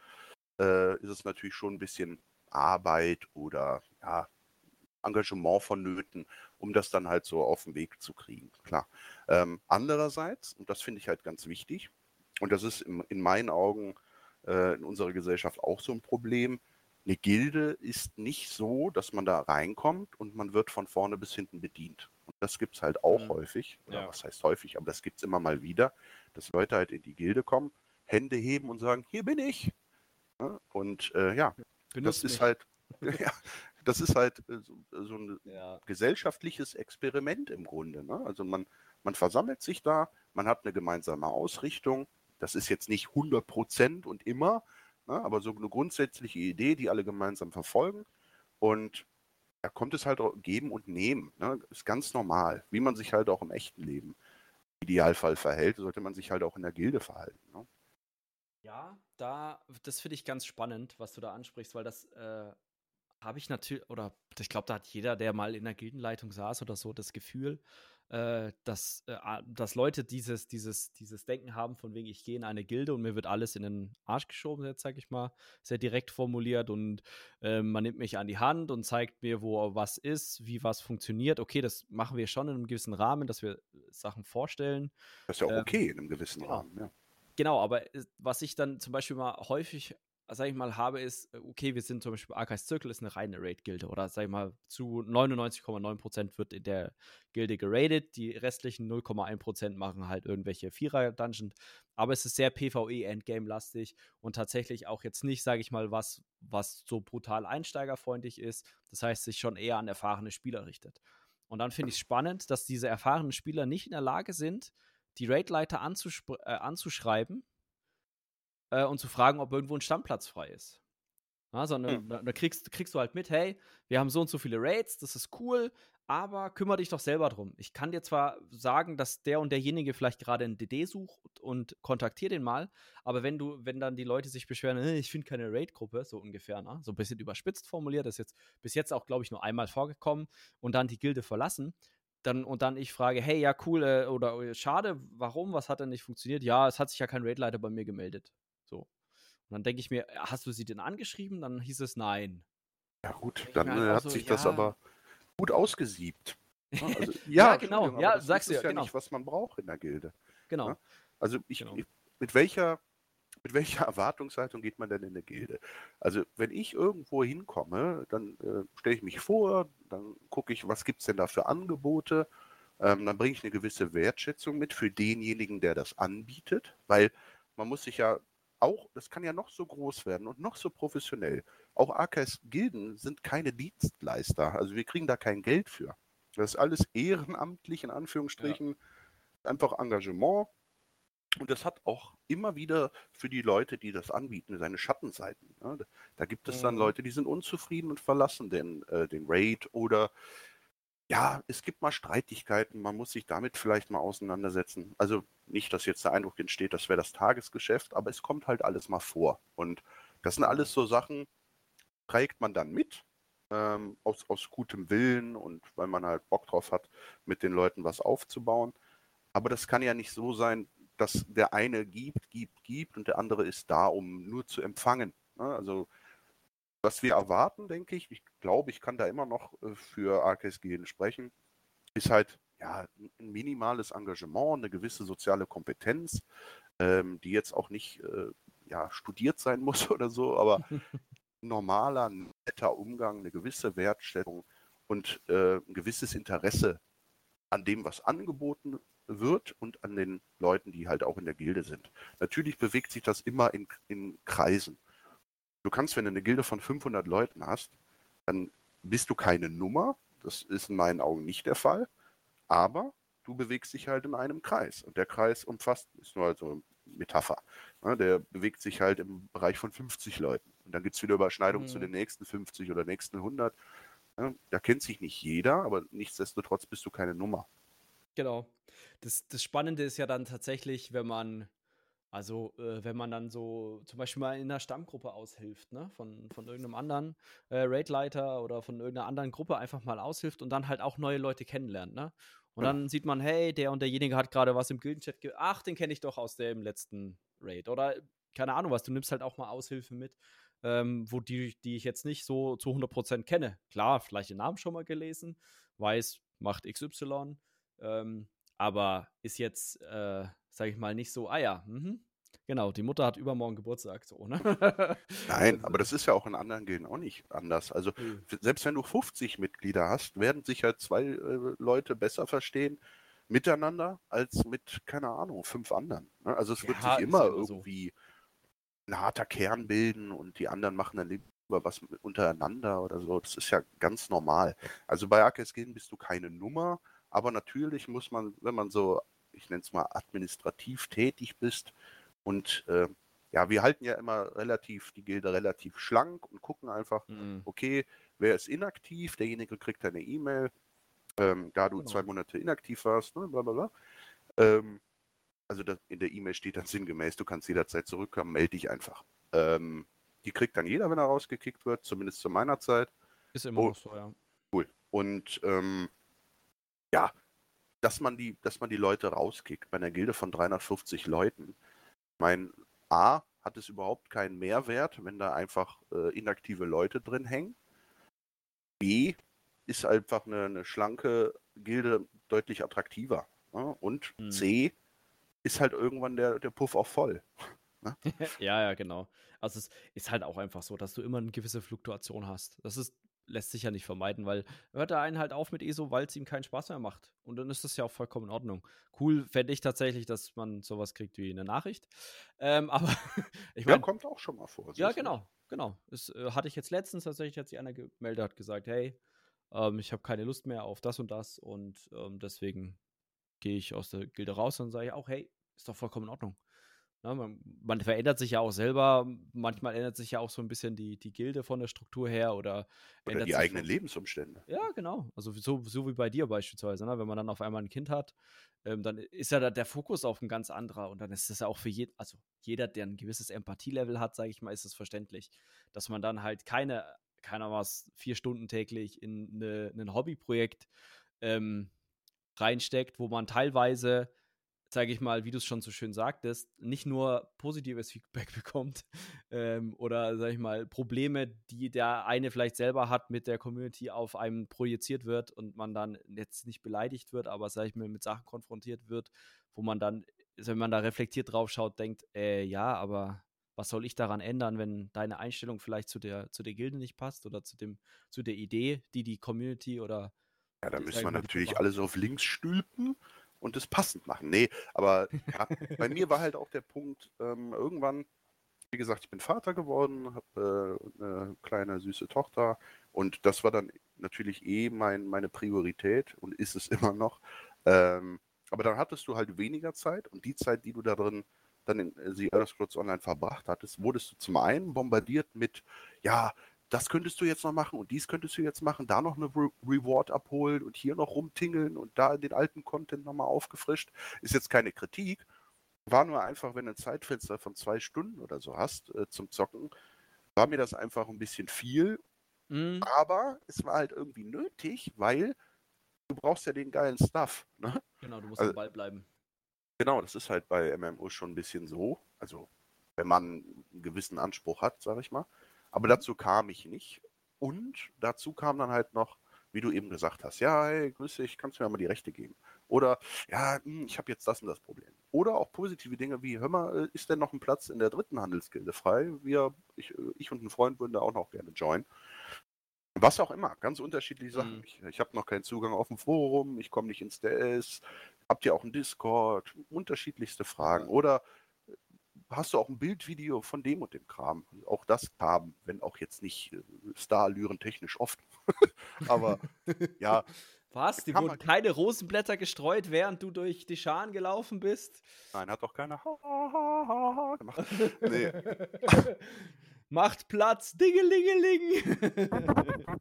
äh, ist es natürlich schon ein bisschen Arbeit oder ja, Engagement vonnöten, um das dann halt so auf den Weg zu kriegen. Klar. Ähm, andererseits, und das finde ich halt ganz wichtig, und das ist in, in meinen Augen äh, in unserer Gesellschaft auch so ein Problem. Eine Gilde ist nicht so, dass man da reinkommt und man wird von vorne bis hinten bedient. Und das gibt es halt auch mhm. häufig, oder ja. was heißt häufig, aber das gibt es immer mal wieder, dass Leute halt in die Gilde kommen, Hände heben und sagen, hier bin ich. Und äh, ja, Benutzt das ist mich. halt, ja, das ist halt äh, so, so ein ja. gesellschaftliches Experiment im Grunde. Ne? Also man, man versammelt sich da, man hat eine gemeinsame Ausrichtung, das ist jetzt nicht 100 Prozent und immer, ne, aber so eine grundsätzliche Idee, die alle gemeinsam verfolgen. Und da kommt es halt auch geben und nehmen. Ne? Ist ganz normal, wie man sich halt auch im echten Leben im Idealfall verhält, sollte man sich halt auch in der Gilde verhalten. Ne? Ja, da, das finde ich ganz spannend, was du da ansprichst, weil das äh, habe ich natürlich, oder ich glaube, da hat jeder, der mal in der Gildenleitung saß oder so, das Gefühl, äh, dass, äh, dass Leute dieses, dieses, dieses Denken haben, von wegen, ich gehe in eine Gilde und mir wird alles in den Arsch geschoben, jetzt sage ich mal, sehr direkt formuliert und äh, man nimmt mich an die Hand und zeigt mir, wo was ist, wie was funktioniert. Okay, das machen wir schon in einem gewissen Rahmen, dass wir Sachen vorstellen. Das ist ja auch ähm, okay in einem gewissen genau. Rahmen, ja. Genau, aber äh, was ich dann zum Beispiel mal häufig sag ich mal, habe, ist, äh, okay, wir sind zum Beispiel Archives Circle ist eine reine Raid-Gilde oder? Sag ich mal, zu 99,9% wird in der Gilde geradet, die restlichen 0,1% machen halt irgendwelche Vierer-Dungeon, aber es ist sehr PvE-Endgame-lastig und tatsächlich auch jetzt nicht, sage ich mal, was, was so brutal einsteigerfreundlich ist, das heißt, sich schon eher an erfahrene Spieler richtet. Und dann finde ich es spannend, dass diese erfahrenen Spieler nicht in der Lage sind, die Raid-Leiter äh, anzuschreiben äh, und zu fragen, ob irgendwo ein Stammplatz frei ist. Ja, sondern hm. da, da, kriegst, kriegst du halt mit, hey, wir haben so und so viele Raids, das ist cool, aber kümmere dich doch selber drum. Ich kann dir zwar sagen, dass der und derjenige vielleicht gerade einen DD sucht und kontaktier den mal, aber wenn du, wenn dann die Leute sich beschweren, äh, ich finde keine Raid-Gruppe, so ungefähr, ne? so ein bisschen überspitzt formuliert, das ist jetzt bis jetzt auch, glaube ich, nur einmal vorgekommen und dann die Gilde verlassen, dann und dann ich frage, hey, ja, cool, äh, oder äh, schade, warum, was hat denn nicht funktioniert? Ja, es hat sich ja kein Raid-Leiter bei mir gemeldet. So. Und dann denke ich mir, hast du sie denn angeschrieben? Dann hieß es nein. Ja gut, dann äh, hat so, sich ja. das aber gut ausgesiebt. Ne? Also, ja, ja, genau. Ja, das sagst du ja, ja genau. nicht, was man braucht in der Gilde. Genau. Ne? Also ich, genau. ich, mit welcher mit welcher Erwartungshaltung geht man denn in eine Gilde? Also, wenn ich irgendwo hinkomme, dann äh, stelle ich mich vor, dann gucke ich, was gibt es denn da für Angebote, ähm, dann bringe ich eine gewisse Wertschätzung mit für denjenigen, der das anbietet, weil man muss sich ja auch, das kann ja noch so groß werden und noch so professionell. Auch AKS Gilden sind keine Dienstleister. Also wir kriegen da kein Geld für. Das ist alles ehrenamtlich, in Anführungsstrichen, ja. einfach Engagement. Und das hat auch immer wieder für die Leute, die das anbieten, seine Schattenseiten. Da gibt es dann mhm. Leute, die sind unzufrieden und verlassen den, äh, den Raid oder ja, es gibt mal Streitigkeiten, man muss sich damit vielleicht mal auseinandersetzen. Also nicht, dass jetzt der Eindruck entsteht, das wäre das Tagesgeschäft, aber es kommt halt alles mal vor. Und das sind alles so Sachen, trägt man dann mit, ähm, aus, aus gutem Willen und weil man halt Bock drauf hat, mit den Leuten was aufzubauen. Aber das kann ja nicht so sein, dass der eine gibt, gibt, gibt und der andere ist da, um nur zu empfangen. Ne? Also was wir erwarten, denke ich, ich glaube, ich kann da immer noch äh, für AKSG sprechen, ist halt ja, ein minimales Engagement, eine gewisse soziale Kompetenz, ähm, die jetzt auch nicht äh, ja, studiert sein muss oder so, aber normaler, netter Umgang, eine gewisse Wertstellung und äh, ein gewisses Interesse an dem, was angeboten wird und an den Leuten, die halt auch in der Gilde sind. Natürlich bewegt sich das immer in, in Kreisen. Du kannst, wenn du eine Gilde von 500 Leuten hast, dann bist du keine Nummer. Das ist in meinen Augen nicht der Fall. Aber du bewegst dich halt in einem Kreis. Und der Kreis umfasst, ist nur also Metapher, ne, der bewegt sich halt im Bereich von 50 Leuten. Und dann gibt es wieder Überschneidungen mhm. zu den nächsten 50 oder nächsten 100. Ne, da kennt sich nicht jeder, aber nichtsdestotrotz bist du keine Nummer. Genau. Das, das Spannende ist ja dann tatsächlich, wenn man also, äh, wenn man dann so zum Beispiel mal in einer Stammgruppe aushilft, ne, von, von irgendeinem anderen äh, Raidleiter oder von irgendeiner anderen Gruppe einfach mal aushilft und dann halt auch neue Leute kennenlernt, ne? Und ja. dann sieht man, hey, der und derjenige hat gerade was im Gildenchat, ach, den kenne ich doch aus dem letzten Raid. Oder keine Ahnung was, du nimmst halt auch mal Aushilfe mit, ähm, wo die, die ich jetzt nicht so zu 100% kenne. Klar, vielleicht den Namen schon mal gelesen, weiß, macht XY, ähm, aber ist jetzt, äh, sage ich mal, nicht so, ah ja, mh, genau, die Mutter hat übermorgen Geburtstag, so, ne? Nein, aber das ist ja auch in anderen Gilden auch nicht anders. Also mhm. selbst wenn du 50 Mitglieder hast, werden sich halt zwei äh, Leute besser verstehen miteinander als mit, keine Ahnung, fünf anderen. Ne? Also es ja, wird sich immer irgendwie so. ein harter Kern bilden und die anderen machen dann lieber was untereinander oder so. Das ist ja ganz normal. Also bei AKS Gilden bist du keine Nummer, aber natürlich muss man, wenn man so ich nenne es mal, administrativ tätig bist. Und äh, ja, wir halten ja immer relativ die Gilde relativ schlank und gucken einfach, mhm. okay, wer ist inaktiv, derjenige kriegt eine E-Mail, ähm, da du genau. zwei Monate inaktiv warst, ne, bla bla bla. Ähm, also das, in der E-Mail steht dann sinngemäß, du kannst jederzeit zurückkommen, melde dich einfach. Ähm, die kriegt dann jeder, wenn er rausgekickt wird, zumindest zu meiner Zeit. Ist immer oh, noch so, ja. Cool. Und ähm, ja, dass man die, dass man die Leute rauskickt bei einer Gilde von 350 Leuten. Mein A hat es überhaupt keinen Mehrwert, wenn da einfach äh, inaktive Leute drin hängen. B ist einfach eine, eine schlanke Gilde deutlich attraktiver. Ne? Und hm. C ist halt irgendwann der, der Puff auch voll. Ne? ja, ja, genau. Also es ist halt auch einfach so, dass du immer eine gewisse Fluktuation hast. Das ist lässt sich ja nicht vermeiden, weil hört er einen halt auf mit ESO, weil es ihm keinen Spaß mehr macht. Und dann ist das ja auch vollkommen in Ordnung. Cool fände ich tatsächlich, dass man sowas kriegt wie eine Nachricht. Ähm, aber ich meine. Ja, kommt auch schon mal vor. Ja, genau, genau. Das äh, hatte ich jetzt letztens tatsächlich, hat sich einer gemeldet, hat gesagt, hey, ähm, ich habe keine Lust mehr auf das und das und ähm, deswegen gehe ich aus der Gilde raus und sage ich auch, hey, ist doch vollkommen in Ordnung. Ne, man, man, verändert sich ja auch selber. Manchmal ändert sich ja auch so ein bisschen die, die Gilde von der Struktur her oder, oder die eigenen Lebensumstände. Ja, genau. Also so, so wie bei dir beispielsweise. Ne? Wenn man dann auf einmal ein Kind hat, ähm, dann ist ja da der Fokus auf ein ganz anderer. Und dann ist es ja auch für jeden, also jeder, der ein gewisses Empathielevel hat, sage ich mal, ist es verständlich, dass man dann halt keine, keiner was, vier Stunden täglich in eine, ein Hobbyprojekt ähm, reinsteckt, wo man teilweise sage ich mal, wie du es schon so schön sagtest, nicht nur positives Feedback bekommt ähm, oder, sage ich mal, Probleme, die der eine vielleicht selber hat, mit der Community auf einem projiziert wird und man dann jetzt nicht beleidigt wird, aber, sage ich mal, mit Sachen konfrontiert wird, wo man dann, wenn man da reflektiert drauf schaut, denkt, äh, ja, aber was soll ich daran ändern, wenn deine Einstellung vielleicht zu der, zu der Gilde nicht passt oder zu, dem, zu der Idee, die die Community oder ja, da müssen wir natürlich alles auf links stülpen und es passend machen. Nee, aber ja, bei mir war halt auch der Punkt, ähm, irgendwann, wie gesagt, ich bin Vater geworden, habe äh, eine kleine süße Tochter und das war dann natürlich eh mein, meine Priorität und ist es immer noch. Ähm, aber dann hattest du halt weniger Zeit und die Zeit, die du da drin dann in The Elder Scrolls Online verbracht hattest, wurdest du zum einen bombardiert mit, ja, das könntest du jetzt noch machen und dies könntest du jetzt machen, da noch eine Re Reward abholen und hier noch rumtingeln und da den alten Content nochmal aufgefrischt. Ist jetzt keine Kritik. War nur einfach, wenn du ein Zeitfenster von zwei Stunden oder so hast äh, zum Zocken, war mir das einfach ein bisschen viel. Mhm. Aber es war halt irgendwie nötig, weil du brauchst ja den geilen Stuff. Ne? Genau, du musst also, am Ball bleiben. Genau, das ist halt bei MMO schon ein bisschen so. Also, wenn man einen gewissen Anspruch hat, sag ich mal. Aber dazu kam ich nicht. Und dazu kam dann halt noch, wie du eben gesagt hast, ja, hey, grüß dich, kannst du mir mal die Rechte geben? Oder, ja, hm, ich habe jetzt das und das Problem. Oder auch positive Dinge wie, hör mal, äh, ist denn noch ein Platz in der dritten Handelsgilde frei? Wir, ich, äh, ich und ein Freund würden da auch noch gerne joinen. Was auch immer, ganz unterschiedliche Sachen. Mhm. Ich, ich habe noch keinen Zugang auf dem Forum, ich komme nicht ins DS. Habt ihr auch einen Discord? Unterschiedlichste Fragen. Oder hast du auch ein Bildvideo von dem und dem Kram. Auch das kam, wenn auch jetzt nicht äh, Star-Allüren technisch oft. Aber ja. Was? Die wurden keine Rosenblätter gestreut, während du durch die Scharen gelaufen bist? Nein, hat doch keiner gemacht. Nee. Macht Platz, Dingelingeling.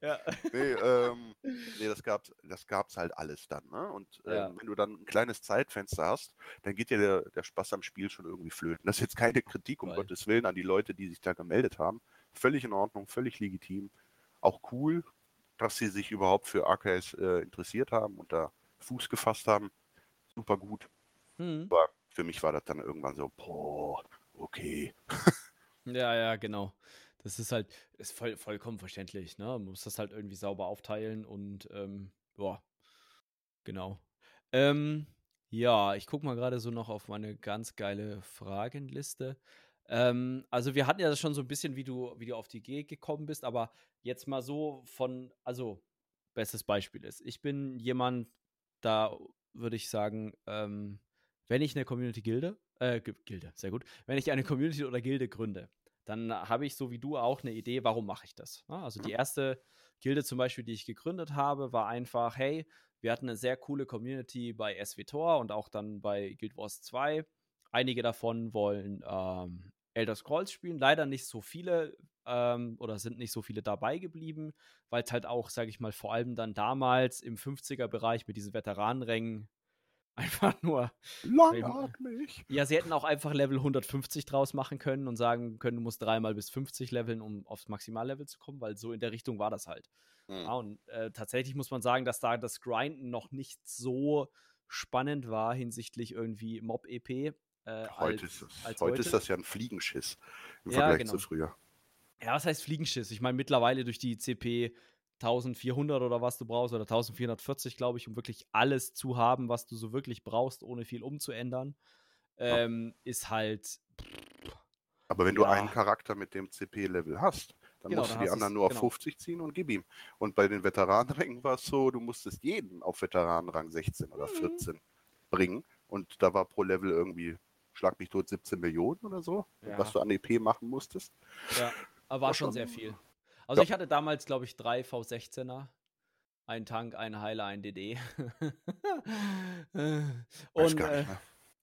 ja. Nee, ähm, nee, das gab's, das gab's halt alles dann, ne? Und ähm, ja. wenn du dann ein kleines Zeitfenster hast, dann geht dir der, der Spaß am Spiel schon irgendwie flöten. Das ist jetzt keine Kritik, um Weil. Gottes Willen, an die Leute, die sich da gemeldet haben. Völlig in Ordnung, völlig legitim. Auch cool, dass sie sich überhaupt für AKS äh, interessiert haben und da Fuß gefasst haben. Super gut. Hm. Aber für mich war das dann irgendwann so, boah, okay. Ja, ja, genau. Das ist halt, ist voll, vollkommen verständlich, ne? Man muss das halt irgendwie sauber aufteilen und, ähm, ja, genau. Ähm, ja, ich gucke mal gerade so noch auf meine ganz geile Fragenliste. Ähm, also wir hatten ja schon so ein bisschen, wie du, wie du auf die G gekommen bist, aber jetzt mal so von, also, bestes Beispiel ist, ich bin jemand, da würde ich sagen, ähm, wenn ich eine Community gilde, äh, Gilde, sehr gut. Wenn ich eine Community oder Gilde gründe, dann habe ich so wie du auch eine Idee, warum mache ich das. Ne? Also die erste Gilde zum Beispiel, die ich gegründet habe, war einfach, hey, wir hatten eine sehr coole Community bei SWTOR und auch dann bei Guild Wars 2. Einige davon wollen ähm, Elder Scrolls spielen, leider nicht so viele ähm, oder sind nicht so viele dabei geblieben, weil es halt auch, sage ich mal, vor allem dann damals im 50er-Bereich mit diesen Veteranenrängen Einfach nur. Langatmig. Ja, sie hätten auch einfach Level 150 draus machen können und sagen können, du musst dreimal bis 50 leveln, um aufs Maximallevel zu kommen, weil so in der Richtung war das halt. Mhm. Ja, und äh, tatsächlich muss man sagen, dass da das Grinden noch nicht so spannend war hinsichtlich irgendwie Mob-EP. Äh, heute, ist das, heute, heute, ist das ja ein Fliegenschiss im ja, Vergleich genau. zu früher. Ja, was heißt Fliegenschiss? Ich meine, mittlerweile durch die CP 1400 oder was du brauchst oder 1440, glaube ich, um wirklich alles zu haben, was du so wirklich brauchst, ohne viel umzuändern, ähm, ja. ist halt. Aber wenn ja. du einen Charakter mit dem CP-Level hast, dann genau, musst du die anderen nur auf genau. 50 ziehen und gib ihm. Und bei den Veteranenrängen war es so, du musstest jeden auf Veteranenrang 16 oder 14 mhm. bringen. Und da war pro Level irgendwie, schlag mich tot, 17 Millionen oder so, ja. was du an EP machen musstest. Ja, aber war schon sehr viel. Also ja. ich hatte damals, glaube ich, drei V16er. Ein Tank, ein Heiler, ein DD. und äh,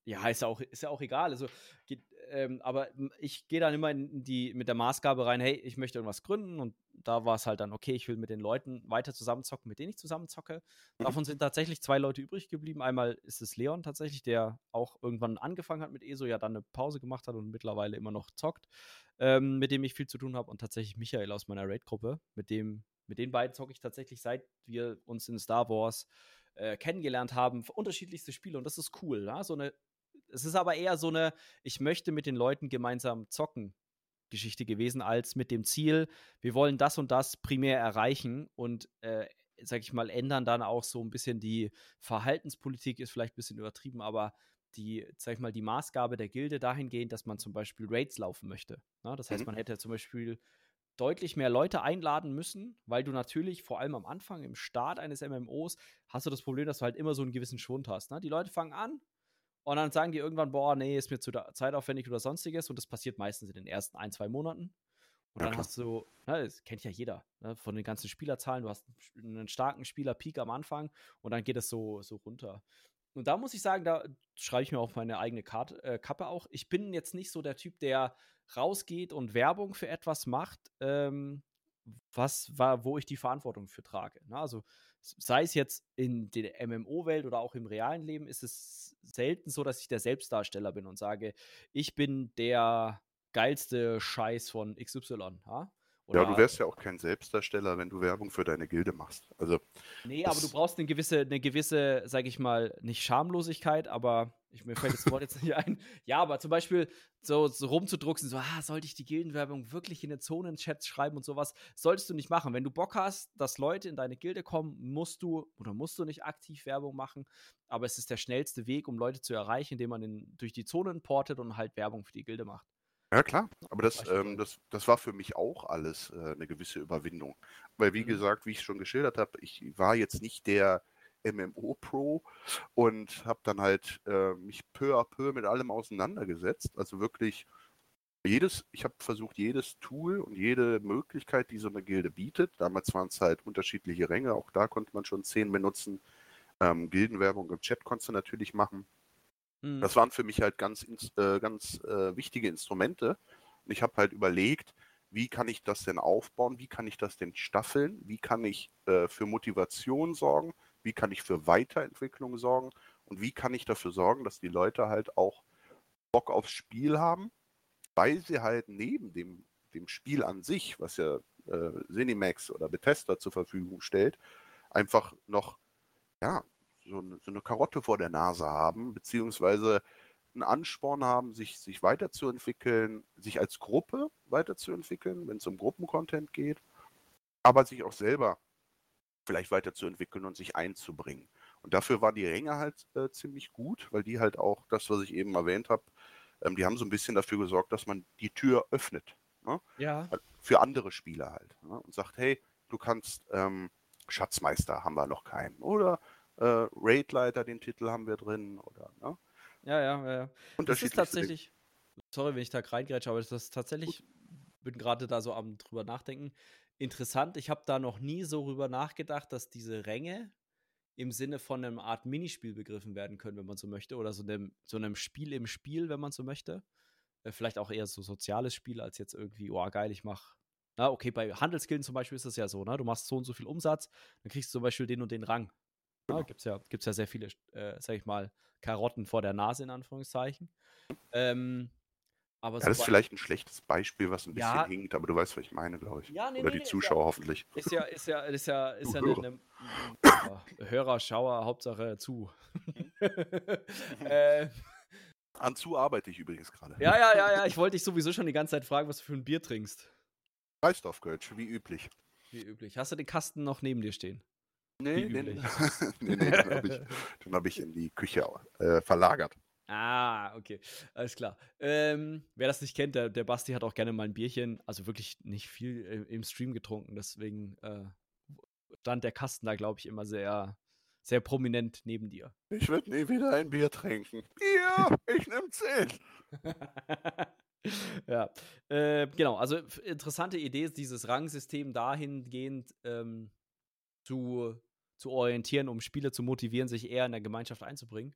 Ja, ist ja auch, ist ja auch egal. Also, geht, ähm, aber ich gehe dann immer die, mit der Maßgabe rein, hey, ich möchte irgendwas gründen und da war es halt dann, okay, ich will mit den Leuten weiter zusammenzocken, mit denen ich zusammenzocke. Davon sind tatsächlich zwei Leute übrig geblieben. Einmal ist es Leon tatsächlich, der auch irgendwann angefangen hat mit ESO, ja dann eine Pause gemacht hat und mittlerweile immer noch zockt, ähm, mit dem ich viel zu tun habe. Und tatsächlich Michael aus meiner Raid-Gruppe, mit dem, mit den beiden zocke ich tatsächlich, seit wir uns in Star Wars äh, kennengelernt haben, unterschiedlichste Spiele und das ist cool. Ja? So eine es ist aber eher so eine, ich möchte mit den Leuten gemeinsam zocken. Geschichte gewesen, als mit dem Ziel, wir wollen das und das primär erreichen und, äh, sag ich mal, ändern dann auch so ein bisschen die Verhaltenspolitik, ist vielleicht ein bisschen übertrieben, aber die, sag ich mal, die Maßgabe der Gilde dahingehend, dass man zum Beispiel Raids laufen möchte. Ne? Das heißt, mhm. man hätte zum Beispiel deutlich mehr Leute einladen müssen, weil du natürlich vor allem am Anfang, im Start eines MMOs, hast du das Problem, dass du halt immer so einen gewissen Schwund hast. Ne? Die Leute fangen an, und dann sagen die irgendwann, boah, nee, ist mir zu zeitaufwendig oder sonstiges. Und das passiert meistens in den ersten ein, zwei Monaten. Und ja, dann hast du, ne, das kennt ja jeder, ne, von den ganzen Spielerzahlen, du hast einen starken Spieler-Peak am Anfang und dann geht es so, so runter. Und da muss ich sagen, da schreibe ich mir auf meine eigene Karte, äh, Kappe auch. Ich bin jetzt nicht so der Typ, der rausgeht und Werbung für etwas macht, ähm, was war, wo ich die Verantwortung für trage. Ne? Also sei es jetzt in der MMO-Welt oder auch im realen Leben, ist es selten so, dass ich der Selbstdarsteller bin und sage, ich bin der geilste Scheiß von XY. Ja? Oder ja, du wärst ja auch kein Selbstdarsteller, wenn du Werbung für deine Gilde machst. Also, nee, aber du brauchst eine gewisse, eine gewisse, sag ich mal, nicht Schamlosigkeit, aber ich, mir fällt das Wort jetzt nicht ein. Ja, aber zum Beispiel so, so rumzudrucksen, so, ah, sollte ich die Gildenwerbung wirklich in den Zonenchats schreiben und sowas, solltest du nicht machen. Wenn du Bock hast, dass Leute in deine Gilde kommen, musst du oder musst du nicht aktiv Werbung machen, aber es ist der schnellste Weg, um Leute zu erreichen, indem man in, durch die Zonen portet und halt Werbung für die Gilde macht. Ja, klar. Aber das, ähm, das, das war für mich auch alles äh, eine gewisse Überwindung. Weil, wie mhm. gesagt, wie ich schon geschildert habe, ich war jetzt nicht der MMO-Pro und habe dann halt äh, mich peu à peu mit allem auseinandergesetzt. Also wirklich jedes, ich habe versucht, jedes Tool und jede Möglichkeit, die so eine Gilde bietet. Damals waren es halt unterschiedliche Ränge, auch da konnte man schon zehn benutzen. Ähm, Gildenwerbung im Chat konntest du natürlich machen. Mhm. Das waren für mich halt ganz, äh, ganz äh, wichtige Instrumente. Und ich habe halt überlegt, wie kann ich das denn aufbauen? Wie kann ich das denn staffeln? Wie kann ich äh, für Motivation sorgen? Wie kann ich für Weiterentwicklung sorgen? Und wie kann ich dafür sorgen, dass die Leute halt auch Bock aufs Spiel haben, weil sie halt neben dem, dem Spiel an sich, was ja äh, Cinemax oder Bethesda zur Verfügung stellt, einfach noch ja, so eine, so eine Karotte vor der Nase haben, beziehungsweise einen Ansporn haben, sich, sich weiterzuentwickeln, sich als Gruppe weiterzuentwickeln, wenn es um Gruppencontent geht, aber sich auch selber vielleicht weiterzuentwickeln und sich einzubringen. Und dafür waren die Ränge halt äh, ziemlich gut, weil die halt auch das, was ich eben erwähnt habe, ähm, die haben so ein bisschen dafür gesorgt, dass man die Tür öffnet. Ne? Ja. Für andere Spieler halt. Ne? Und sagt, hey, du kannst ähm, Schatzmeister haben wir noch keinen. Oder äh, Raidleiter, den Titel haben wir drin oder ne? Ja, ja, ja. Das ist tatsächlich, sorry, wenn ich da reingrätsche, aber das ist tatsächlich, bin gerade da so am drüber nachdenken, interessant. Ich habe da noch nie so drüber nachgedacht, dass diese Ränge im Sinne von einer Art Minispiel begriffen werden können, wenn man so möchte, oder so einem, so einem Spiel im Spiel, wenn man so möchte. Äh, vielleicht auch eher so soziales Spiel, als jetzt irgendwie, oh geil, ich mach na, okay, bei Handelsgilden zum Beispiel ist das ja so, ne? Du machst so und so viel Umsatz, dann kriegst du zum Beispiel den und den Rang. Genau. Gibt es ja, gibt's ja sehr viele, äh, sag ich mal, Karotten vor der Nase, in Anführungszeichen. Ähm, aber das ist vielleicht ein schlechtes Beispiel, was ein bisschen ja, hinkt, aber du weißt, was ich meine, glaube ich. Ja, nee, Oder nee, die Zuschauer ja, hoffentlich. Ist ja, ist ja, ist ja, ist ja eine, eine Hörer, Schauer, Hauptsache zu. äh, An zu arbeite ich übrigens gerade. Ja, ja, ja, ja. Ich wollte dich sowieso schon die ganze Zeit fragen, was du für ein Bier trinkst. Reisdorf-Kölsch, wie üblich. Wie üblich. Hast du den Kasten noch neben dir stehen? Nee, den, nee, nee, den habe ich, hab ich in die Küche äh, verlagert. Ah, okay. Alles klar. Ähm, wer das nicht kennt, der, der Basti hat auch gerne mal ein Bierchen, also wirklich nicht viel äh, im Stream getrunken, deswegen äh, stand der Kasten da, glaube ich, immer sehr, sehr prominent neben dir. Ich würde nie wieder ein Bier trinken. Bier! Ich nehme zehn! ja, äh, genau. Also interessante Idee ist dieses Rangsystem dahingehend ähm, zu zu orientieren, um Spieler zu motivieren, sich eher in der Gemeinschaft einzubringen.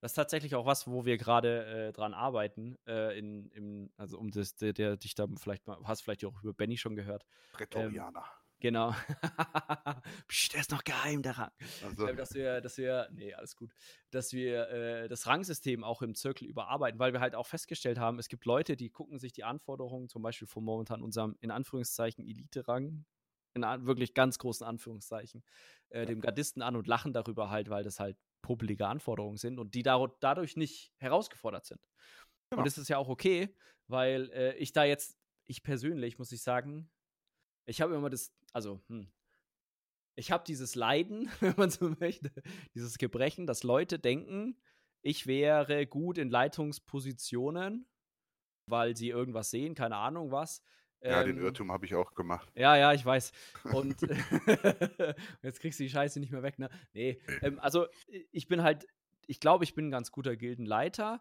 Das ist tatsächlich auch was, wo wir gerade äh, dran arbeiten. Äh, in, in, also um das, der, der dich da vielleicht mal, hast vielleicht auch über Benny schon gehört. Prätorianer. Ähm, Genau. Psst, der ist noch geheim, der Rang. Also. Ähm, dass wir, dass wir, nee, alles gut, dass wir äh, das Rangsystem auch im Zirkel überarbeiten, weil wir halt auch festgestellt haben, es gibt Leute, die gucken sich die Anforderungen zum Beispiel von momentan unserem, in Anführungszeichen, Elite-Rang, in wirklich ganz großen Anführungszeichen, äh, ja. dem Gardisten an und lachen darüber halt, weil das halt popelige Anforderungen sind und die da, dadurch nicht herausgefordert sind. Genau. Und das ist ja auch okay, weil äh, ich da jetzt, ich persönlich, muss ich sagen, ich habe immer das, also, hm, ich habe dieses Leiden, wenn man so möchte, dieses Gebrechen, dass Leute denken, ich wäre gut in Leitungspositionen, weil sie irgendwas sehen, keine Ahnung was. Ja, ähm, den Irrtum habe ich auch gemacht. Ja, ja, ich weiß. Und jetzt kriegst du die Scheiße nicht mehr weg, ne? Nee. Ähm, also, ich bin halt, ich glaube, ich bin ein ganz guter Gildenleiter.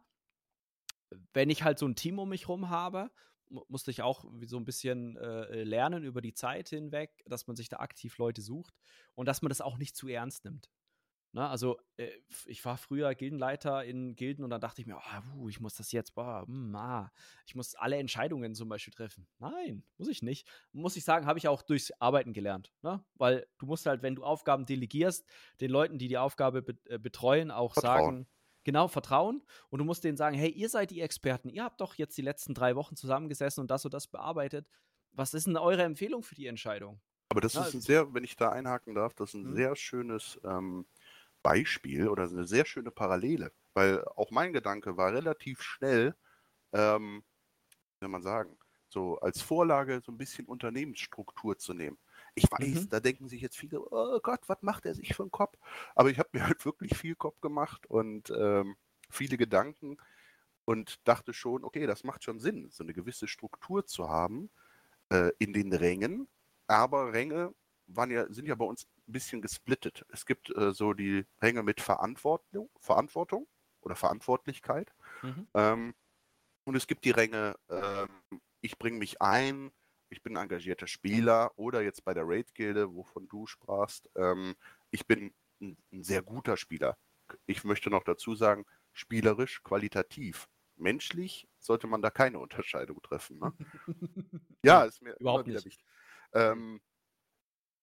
Wenn ich halt so ein Team um mich rum habe musste ich auch so ein bisschen äh, lernen über die Zeit hinweg, dass man sich da aktiv Leute sucht und dass man das auch nicht zu ernst nimmt. Na, ne, also äh, ich war früher Gildenleiter in Gilden und dann dachte ich mir, oh, ich muss das jetzt, boah, mm, ah, ich muss alle Entscheidungen zum Beispiel treffen. Nein, muss ich nicht. Muss ich sagen, habe ich auch durchs Arbeiten gelernt. Ne? Weil du musst halt, wenn du Aufgaben delegierst, den Leuten, die die Aufgabe be äh, betreuen, auch Vertrauen. sagen, genau vertrauen und du musst denen sagen, hey, ihr seid die Experten, ihr habt doch jetzt die letzten drei Wochen zusammengesessen und das und das bearbeitet. Was ist denn eure Empfehlung für die Entscheidung? Aber das Na, ist ein sehr, wenn ich da einhaken darf, das ist ein mhm. sehr schönes ähm, Beispiel oder eine sehr schöne Parallele, weil auch mein Gedanke war relativ schnell, ähm, wie soll man sagen, so als Vorlage so ein bisschen Unternehmensstruktur zu nehmen. Ich weiß, mhm. da denken sich jetzt viele, oh Gott, was macht er sich für einen Kopf? Aber ich habe mir halt wirklich viel Kopf gemacht und ähm, viele Gedanken und dachte schon, okay, das macht schon Sinn, so eine gewisse Struktur zu haben äh, in den Rängen. Aber Ränge waren ja, sind ja bei uns ein bisschen gesplittet. Es gibt äh, so die Ränge mit Verantwortung, Verantwortung oder Verantwortlichkeit. Mhm. Ähm, und es gibt die Ränge, äh, ich bringe mich ein, ich bin engagierter Spieler oder jetzt bei der Raid-Gilde, wovon du sprachst, ähm, ich bin ein, ein, sehr guter Spieler. Ich möchte noch dazu sagen, spielerisch, qualitativ. Menschlich sollte man da keine Unterscheidung treffen. Ne? ja, ist mir überhaupt nicht wichtig. Ähm,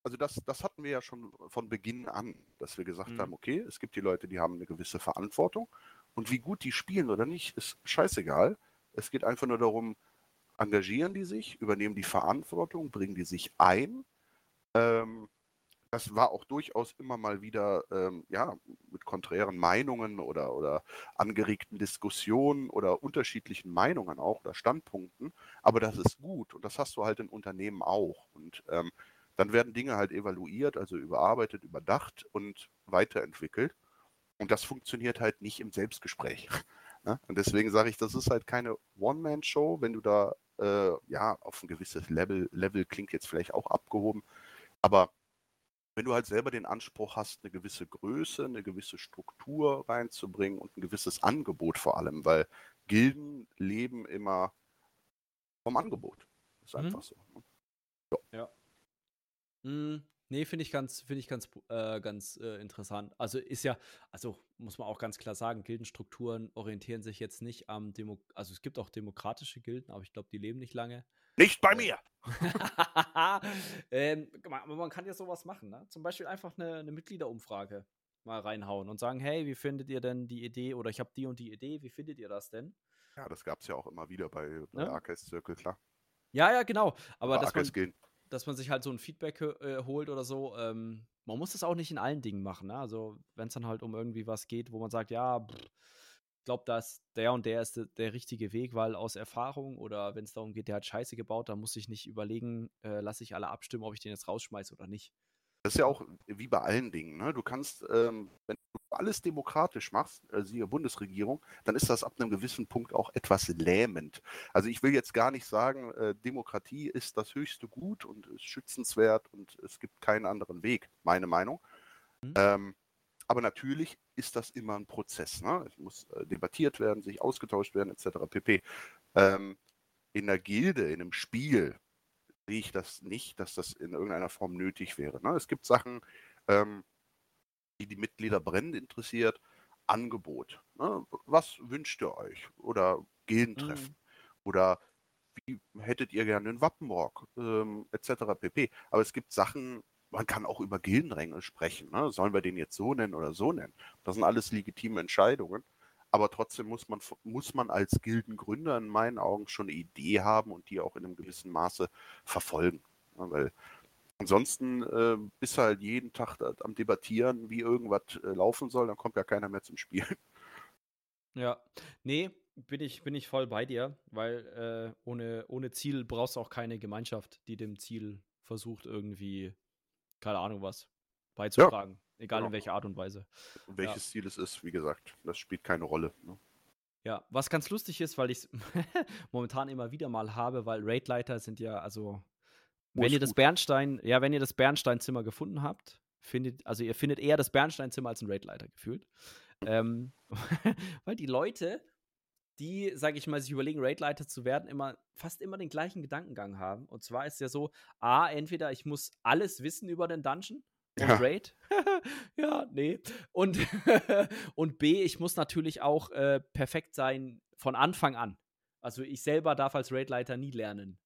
also das, das hatten wir ja schon von Beginn an, dass wir gesagt mhm. haben, okay, es gibt die Leute, die haben eine gewisse Verantwortung und wie gut die spielen oder nicht, ist scheißegal. Es geht einfach nur darum, engagieren die sich, übernehmen die Verantwortung, bringen die sich ein. Ähm, das war auch durchaus immer mal wieder ähm, ja, mit konträren Meinungen oder, oder angeregten Diskussionen oder unterschiedlichen Meinungen auch oder Standpunkten. Aber das ist gut und das hast du halt in Unternehmen auch. Und ähm, dann werden Dinge halt evaluiert, also überarbeitet, überdacht und weiterentwickelt. Und das funktioniert halt nicht im Selbstgespräch. Ne? Und deswegen sage ich, das ist halt keine One-Man-Show, wenn du da äh, ja, auf ein gewisses Level, Level klingt jetzt vielleicht auch abgehoben, aber wenn du halt selber den Anspruch hast, eine gewisse Größe, eine gewisse Struktur reinzubringen und ein gewisses Angebot vor allem, weil Gilden leben immer vom Angebot. Ist mhm. einfach so. Ne? So. Ja. Mhm. Nee, finde ich ganz, finde ich ganz, äh, ganz äh, interessant. Also ist ja, also muss man auch ganz klar sagen, Gildenstrukturen orientieren sich jetzt nicht am Demo, also es gibt auch demokratische Gilden, aber ich glaube, die leben nicht lange. Nicht bei mir! ähm, aber man kann ja sowas machen, ne? Zum Beispiel einfach eine, eine Mitgliederumfrage mal reinhauen und sagen, hey, wie findet ihr denn die Idee oder ich habe die und die Idee, wie findet ihr das denn? Ja, das gab es ja auch immer wieder bei, bei ne? Circle, klar. Ja, ja, genau. Aber das man, dass man sich halt so ein Feedback äh, holt oder so. Ähm, man muss das auch nicht in allen Dingen machen. Ne? Also, wenn es dann halt um irgendwie was geht, wo man sagt, ja, ich glaube, dass der und der ist der, der, richtige Weg, weil aus Erfahrung oder wenn es darum geht, der hat Scheiße gebaut, dann muss ich nicht überlegen, äh, lasse ich alle abstimmen, ob ich den jetzt rausschmeiße oder nicht. Das ist ja auch wie bei allen Dingen. Ne? Du kannst, ähm, wenn du alles demokratisch machst, äh, siehe Bundesregierung, dann ist das ab einem gewissen Punkt auch etwas lähmend. Also ich will jetzt gar nicht sagen, äh, Demokratie ist das höchste Gut und ist schützenswert und es gibt keinen anderen Weg, meine Meinung. Mhm. Ähm, aber natürlich ist das immer ein Prozess. Ne? Es muss äh, debattiert werden, sich ausgetauscht werden, etc. pp. Ähm, in der Gilde, in einem Spiel, sehe ich das nicht, dass das in irgendeiner Form nötig wäre. Ne? Es gibt Sachen, ähm, die die Mitglieder brennend interessiert, Angebot. Ne? Was wünscht ihr euch? Oder Gildentreffen? Mhm. Oder wie hättet ihr gerne einen Wappenrock? Ähm, etc. pp. Aber es gibt Sachen, man kann auch über Gildenränge sprechen. Ne? Sollen wir den jetzt so nennen oder so nennen? Das sind alles legitime Entscheidungen. Aber trotzdem muss man, muss man als Gildengründer in meinen Augen schon eine Idee haben und die auch in einem gewissen Maße verfolgen. Ne? Weil ansonsten äh, bist du halt jeden Tag am Debattieren, wie irgendwas äh, laufen soll, dann kommt ja keiner mehr zum Spiel. Ja, nee, bin ich, bin ich voll bei dir, weil äh, ohne, ohne Ziel brauchst du auch keine Gemeinschaft, die dem Ziel versucht, irgendwie keine Ahnung was, beizutragen. Ja. Egal genau. in welcher Art und Weise. welches ja. Ziel es ist, wie gesagt, das spielt keine Rolle. Ne? Ja, was ganz lustig ist, weil ich es momentan immer wieder mal habe, weil Raidleiter sind ja, also, wenn ihr das Bernstein, ja, wenn ihr das Bernsteinzimmer gefunden habt, findet, also ihr findet eher das Bernsteinzimmer als ein Raidleiter gefühlt. Ähm, weil die Leute, die, sage ich mal, sich überlegen, Raidleiter zu werden, immer fast immer den gleichen Gedankengang haben. Und zwar ist ja so, A, entweder ich muss alles wissen über den Dungeon ja. Raid. ja, nee. Und, und B, ich muss natürlich auch äh, perfekt sein von Anfang an. Also ich selber darf als Raidleiter nie lernen.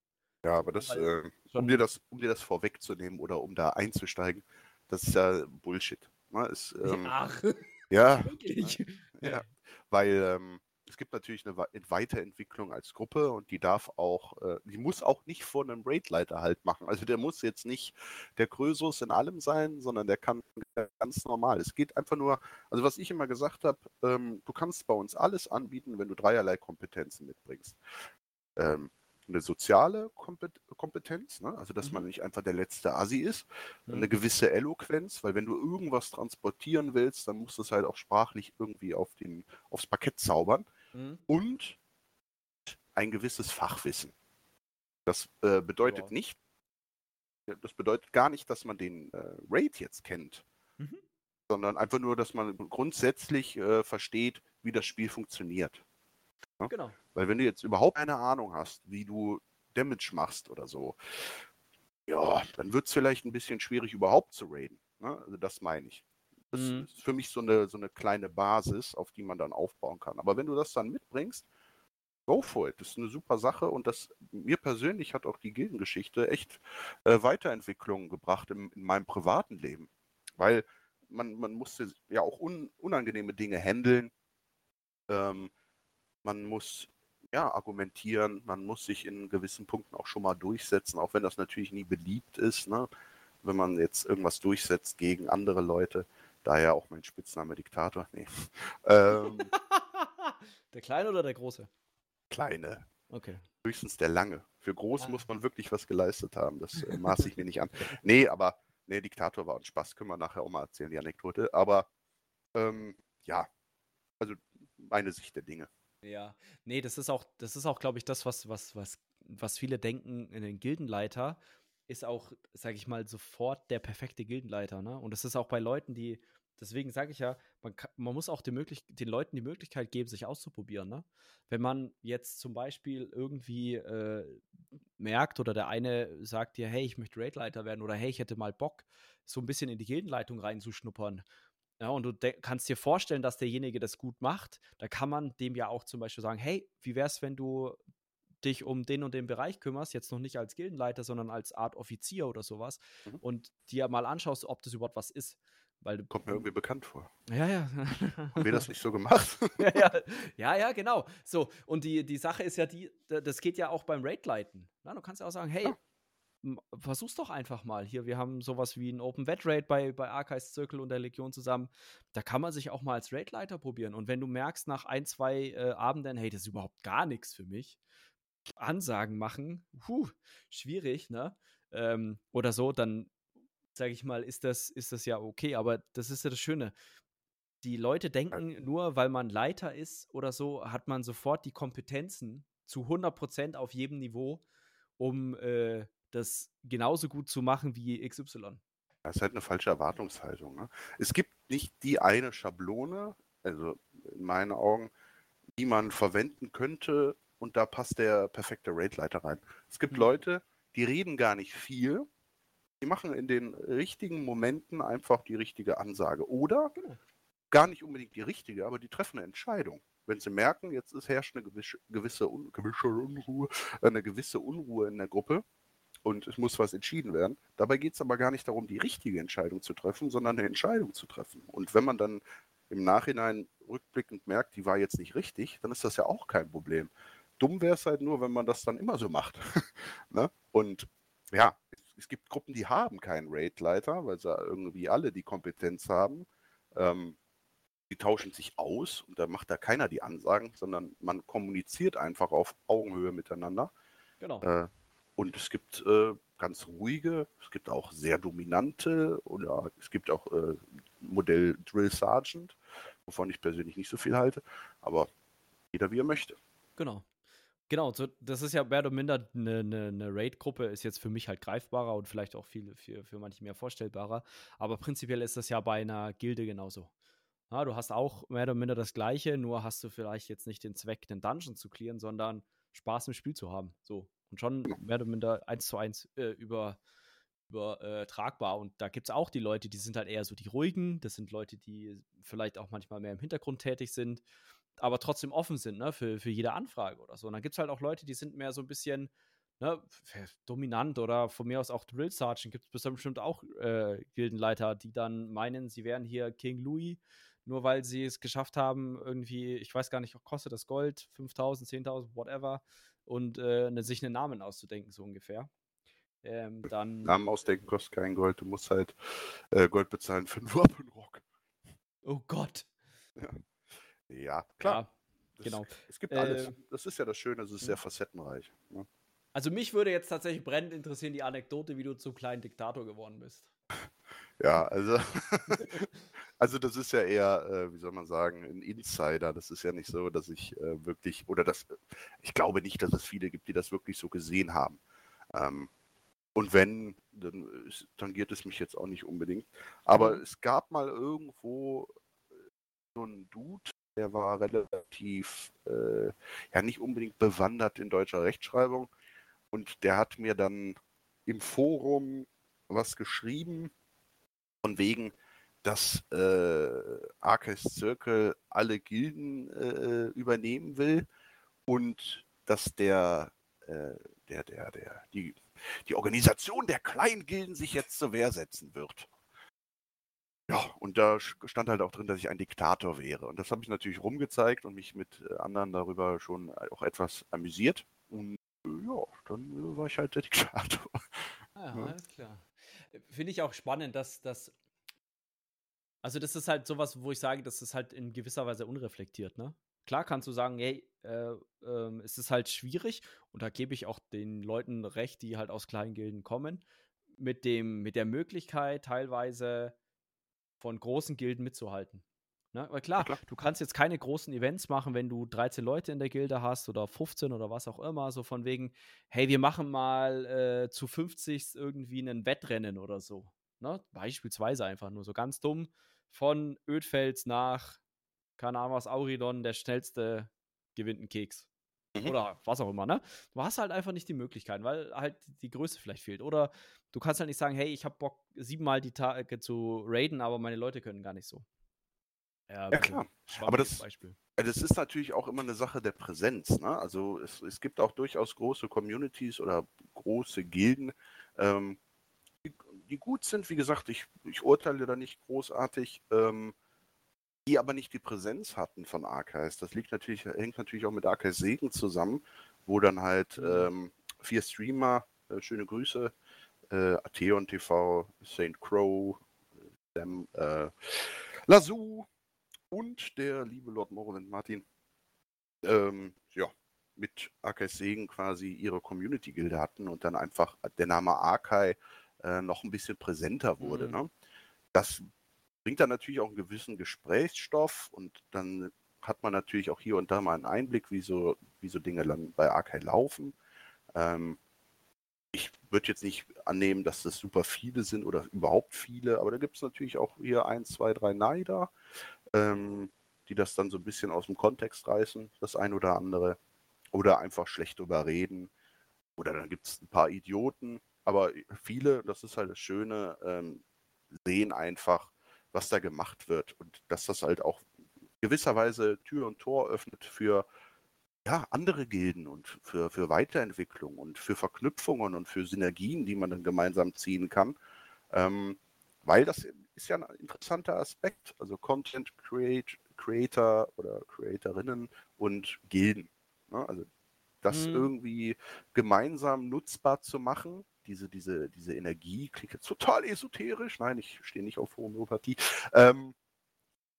Ja, aber das, äh, um, dir das, um dir das vorwegzunehmen oder um da einzusteigen, das ist ja Bullshit. Ne? Ist, ähm, Ach. Ja. Wirklich? Ja. Weil ähm, es gibt natürlich eine Weiterentwicklung als Gruppe und die darf auch, äh, die muss auch nicht vor einem Raidleiter halt machen. Also der muss jetzt nicht der Krösus in allem sein, sondern der kann ganz normal. Es geht einfach nur, also was ich immer gesagt habe, ähm, du kannst bei uns alles anbieten, wenn du dreierlei Kompetenzen mitbringst. Ähm, eine soziale Kompetenz, ne? also dass mhm. man nicht einfach der letzte Asi ist, mhm. eine gewisse Eloquenz, weil wenn du irgendwas transportieren willst, dann musst du es halt auch sprachlich irgendwie auf den, aufs Parkett zaubern mhm. und ein gewisses Fachwissen. Das äh, bedeutet wow. nicht, das bedeutet gar nicht, dass man den äh, Raid jetzt kennt, mhm. sondern einfach nur, dass man grundsätzlich äh, versteht, wie das Spiel funktioniert. Ja? Genau. Weil wenn du jetzt überhaupt keine Ahnung hast, wie du Damage machst oder so, ja, dann wird es vielleicht ein bisschen schwierig, überhaupt zu raiden. Ne? Also das meine ich. Das mhm. ist für mich so eine, so eine kleine Basis, auf die man dann aufbauen kann. Aber wenn du das dann mitbringst, go for it. Das ist eine super Sache und das mir persönlich hat auch die Gildengeschichte echt äh, Weiterentwicklungen gebracht im, in meinem privaten Leben. Weil man, man musste ja auch un, unangenehme Dinge handeln. Ähm, man muss ja, argumentieren, man muss sich in gewissen Punkten auch schon mal durchsetzen, auch wenn das natürlich nie beliebt ist, ne? wenn man jetzt irgendwas durchsetzt gegen andere Leute. Daher auch mein Spitzname Diktator. Nee. ähm, der Kleine oder der Große? Kleine. Okay. Höchstens der Lange. Für groß ah. muss man wirklich was geleistet haben. Das äh, maße ich mir nicht an. Nee, aber nee, Diktator war ein Spaß. Können wir nachher auch mal erzählen, die Anekdote. Aber ähm, ja, also meine Sicht der Dinge. Ja, nee, das ist auch, das ist auch, glaube ich, das, was, was, was, was viele denken in den Gildenleiter, ist auch, sage ich mal, sofort der perfekte Gildenleiter. Ne? Und das ist auch bei Leuten, die, deswegen sage ich ja, man, man muss auch möglich den Leuten die Möglichkeit geben, sich auszuprobieren. Ne? Wenn man jetzt zum Beispiel irgendwie äh, merkt oder der eine sagt dir, hey, ich möchte Raidleiter werden oder hey, ich hätte mal Bock, so ein bisschen in die Gildenleitung reinzuschnuppern. Ja, und du kannst dir vorstellen, dass derjenige das gut macht, da kann man dem ja auch zum Beispiel sagen, hey, wie wär's, wenn du dich um den und den Bereich kümmerst, jetzt noch nicht als Gildenleiter, sondern als Art Offizier oder sowas mhm. und dir mal anschaust, ob das überhaupt was ist. Weil Kommt mir irgendwie bekannt vor. Ja, ja. Haben wir das nicht so gemacht? ja, ja, ja, ja, genau. So, und die, die Sache ist ja die, das geht ja auch beim Raid-Leiten. du kannst ja auch sagen, hey, ja. Versuch's doch einfach mal. Hier, wir haben sowas wie ein Open Vet Raid bei, bei Archives Circle und der Legion zusammen. Da kann man sich auch mal als Raid-Leiter probieren. Und wenn du merkst nach ein, zwei äh, Abenden, hey, das ist überhaupt gar nichts für mich, Ansagen machen, puh, schwierig, ne? Ähm, oder so, dann sage ich mal, ist das, ist das ja okay. Aber das ist ja das Schöne. Die Leute denken, nur weil man Leiter ist oder so, hat man sofort die Kompetenzen zu 100% auf jedem Niveau, um äh, das genauso gut zu machen wie XY. Das ist halt eine falsche Erwartungshaltung. Ne? Es gibt nicht die eine Schablone, also in meinen Augen, die man verwenden könnte, und da passt der perfekte Raidleiter rein. Es gibt mhm. Leute, die reden gar nicht viel, die machen in den richtigen Momenten einfach die richtige Ansage. Oder genau. gar nicht unbedingt die richtige, aber die treffen eine Entscheidung. Wenn sie merken, jetzt ist, herrscht eine gewisse, gewisse, Un gewisse Unruhe, eine gewisse Unruhe in der Gruppe und es muss was entschieden werden. Dabei geht es aber gar nicht darum, die richtige Entscheidung zu treffen, sondern eine Entscheidung zu treffen. Und wenn man dann im Nachhinein rückblickend merkt, die war jetzt nicht richtig, dann ist das ja auch kein Problem. Dumm wäre es halt nur, wenn man das dann immer so macht. ne? Und ja, es gibt Gruppen, die haben keinen Raid-Leiter, weil sie irgendwie alle die Kompetenz haben. Ähm, die tauschen sich aus und da macht da keiner die Ansagen, sondern man kommuniziert einfach auf Augenhöhe miteinander. Genau. Äh, und es gibt äh, ganz ruhige, es gibt auch sehr dominante oder es gibt auch äh, Modell Drill Sergeant, wovon ich persönlich nicht so viel halte, aber jeder wie er möchte. Genau. Genau, das ist ja mehr oder minder eine, eine, eine Raid-Gruppe, ist jetzt für mich halt greifbarer und vielleicht auch viel, für, für manche mehr vorstellbarer. Aber prinzipiell ist das ja bei einer Gilde genauso. Ja, du hast auch mehr oder minder das Gleiche, nur hast du vielleicht jetzt nicht den Zweck, den Dungeon zu clearen, sondern Spaß im Spiel zu haben. So. Und schon mehr oder minder eins zu eins äh, über, übertragbar. Äh, und da gibt es auch die Leute, die sind halt eher so die ruhigen. Das sind Leute, die vielleicht auch manchmal mehr im Hintergrund tätig sind aber trotzdem offen sind ne, für, für jede Anfrage oder so. Und dann gibt es halt auch Leute, die sind mehr so ein bisschen ne, dominant oder von mir aus auch Drill Sergeant gibt es bestimmt auch äh, Gildenleiter, die dann meinen, sie wären hier King Louis, nur weil sie es geschafft haben, irgendwie, ich weiß gar nicht, kostet das Gold, 5000, 10.000, whatever, und äh, ne, sich einen Namen auszudenken, so ungefähr. Ähm, dann, Namen ausdenken kostet kein Gold, du musst halt äh, Gold bezahlen für einen Wapenrock. Oh Gott. Ja. Ja, klar. Ja, genau. Es gibt alles. Äh, das ist ja das Schöne, es ist sehr facettenreich. Ne? Also mich würde jetzt tatsächlich brennend interessieren die Anekdote, wie du zum kleinen Diktator geworden bist. Ja, also, also das ist ja eher, äh, wie soll man sagen, ein Insider. Das ist ja nicht so, dass ich äh, wirklich, oder das, ich glaube nicht, dass es viele gibt, die das wirklich so gesehen haben. Ähm, und wenn, dann tangiert es mich jetzt auch nicht unbedingt. Aber mhm. es gab mal irgendwo so einen Dude, der war relativ, äh, ja nicht unbedingt bewandert in deutscher Rechtschreibung. Und der hat mir dann im Forum was geschrieben, von wegen, dass äh, Arceus Circle alle Gilden äh, übernehmen will und dass der, äh, der, der, der, die, die Organisation der Kleingilden sich jetzt zur Wehr setzen wird. Ja, und da stand halt auch drin, dass ich ein Diktator wäre. Und das habe ich natürlich rumgezeigt und mich mit äh, anderen darüber schon äh, auch etwas amüsiert. Und äh, ja, dann war ich halt der Diktator. Ah, ja, alles klar. Finde ich auch spannend, dass das. Also, das ist halt sowas, wo ich sage, das ist halt in gewisser Weise unreflektiert, ne? Klar kannst du sagen, hey, äh, äh, es ist halt schwierig, und da gebe ich auch den Leuten recht, die halt aus kleinen Gilden kommen, mit dem, mit der Möglichkeit, teilweise von großen Gilden mitzuhalten. Ne? Weil klar, klar, du kannst jetzt keine großen Events machen, wenn du 13 Leute in der Gilde hast oder 15 oder was auch immer, so von wegen, hey, wir machen mal äh, zu 50 irgendwie ein Wettrennen oder so. Ne? Beispielsweise einfach nur so ganz dumm von Ödfels nach, keine Ahnung was, Auridon, der schnellste gewinnt einen Keks. Mhm. Oder was auch immer, ne? Du hast halt einfach nicht die Möglichkeiten, weil halt die Größe vielleicht fehlt. Oder du kannst halt nicht sagen, hey, ich habe Bock, siebenmal die Tage zu raiden, aber meine Leute können gar nicht so. Ja, ja klar. Aber das, Beispiel. das ist natürlich auch immer eine Sache der Präsenz. Ne? Also es, es gibt auch durchaus große Communities oder große Gilden, ähm, die, gut sind. Wie gesagt, ich, ich urteile da nicht großartig. Ähm, die aber nicht die Präsenz hatten von Archives. Das liegt natürlich, hängt natürlich auch mit Archives Segen zusammen, wo dann halt mhm. ähm, vier Streamer, äh, schöne Grüße, äh, Atheon TV, St. Crow, Sam, äh, Lazoo und der liebe Lord Morrowind Martin, ähm, ja, mit Archives Segen quasi ihre Community-Gilde hatten und dann einfach der Name Arkai äh, noch ein bisschen präsenter wurde. Mhm. Ne? Das bringt dann natürlich auch einen gewissen Gesprächsstoff und dann hat man natürlich auch hier und da mal einen Einblick, wie so, wie so Dinge dann bei Arkai laufen. Ähm, ich würde jetzt nicht annehmen, dass das super viele sind oder überhaupt viele, aber da gibt es natürlich auch hier ein, zwei, drei Neider, ähm, die das dann so ein bisschen aus dem Kontext reißen, das ein oder andere, oder einfach schlecht überreden. Oder dann gibt es ein paar Idioten, aber viele, das ist halt das Schöne, ähm, sehen einfach, was da gemacht wird und dass das halt auch gewisserweise Tür und Tor öffnet für ja, andere Gilden und für, für Weiterentwicklung und für Verknüpfungen und für Synergien, die man dann gemeinsam ziehen kann. Ähm, weil das ist ja ein interessanter Aspekt, also Content Create, Creator oder Creatorinnen und Gilden. Ne? Also das mhm. irgendwie gemeinsam nutzbar zu machen, diese, diese, diese Energie, klingt jetzt total esoterisch, nein, ich stehe nicht auf Homöopathie, ähm,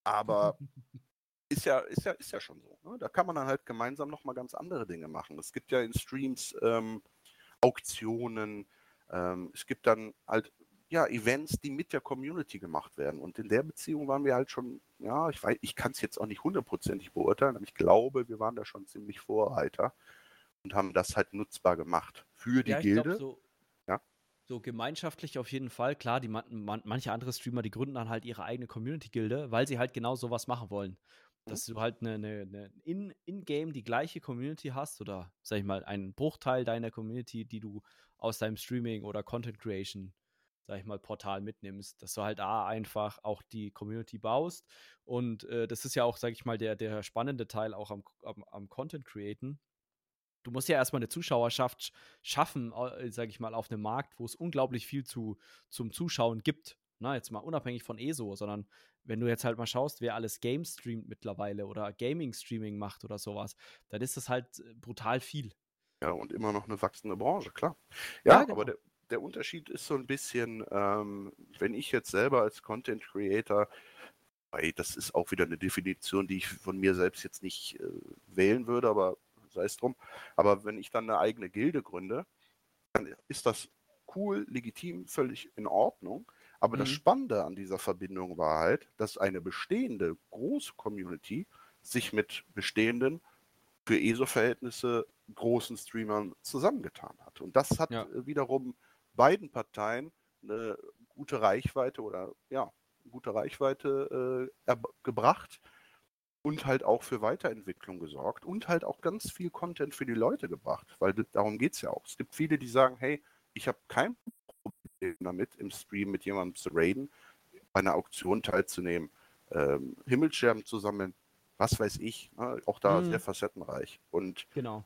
aber ist ja, ist ja, ist ja schon so. Ne? Da kann man dann halt gemeinsam nochmal ganz andere Dinge machen. Es gibt ja in Streams ähm, Auktionen, ähm, es gibt dann halt ja, Events, die mit der Community gemacht werden. Und in der Beziehung waren wir halt schon, ja, ich weiß, ich kann es jetzt auch nicht hundertprozentig beurteilen, aber ich glaube, wir waren da schon ziemlich Vorreiter und haben das halt nutzbar gemacht für die ja, Gilde. Glaub, so? So gemeinschaftlich auf jeden Fall. Klar, die man, man, manche andere Streamer, die gründen dann halt ihre eigene Community-Gilde, weil sie halt genau sowas machen wollen. Mhm. Dass du halt eine, eine, eine in-game die gleiche Community hast oder, sag ich mal, einen Bruchteil deiner Community, die du aus deinem Streaming oder Content Creation sag ich mal, Portal mitnimmst, dass du halt A, einfach auch die Community baust. Und äh, das ist ja auch, sag ich mal, der, der spannende Teil auch am, am, am Content createn. Du musst ja erstmal eine Zuschauerschaft schaffen, äh, sag ich mal, auf einem Markt, wo es unglaublich viel zu, zum Zuschauen gibt. Na, jetzt mal unabhängig von ESO, sondern wenn du jetzt halt mal schaust, wer alles Game streamt mittlerweile oder Gaming-Streaming macht oder sowas, dann ist das halt äh, brutal viel. Ja, und immer noch eine wachsende Branche, klar. Ja, ja genau. aber der, der Unterschied ist so ein bisschen, ähm, wenn ich jetzt selber als Content Creator, weil das ist auch wieder eine Definition, die ich von mir selbst jetzt nicht äh, wählen würde, aber sei es drum. Aber wenn ich dann eine eigene Gilde gründe, dann ist das cool, legitim, völlig in Ordnung. Aber mhm. das Spannende an dieser Verbindung war halt, dass eine bestehende große Community sich mit bestehenden für ESO-Verhältnisse großen Streamern zusammengetan hat. Und das hat ja. wiederum beiden Parteien eine gute Reichweite oder ja, gute Reichweite äh, gebracht und halt auch für Weiterentwicklung gesorgt und halt auch ganz viel Content für die Leute gebracht, weil darum geht es ja auch. Es gibt viele, die sagen, hey, ich habe kein Problem damit, im Stream mit jemandem zu raiden, bei einer Auktion teilzunehmen, ähm, Himmelscherben zu sammeln, was weiß ich. Ne? Auch da mhm. sehr facettenreich. Und genau.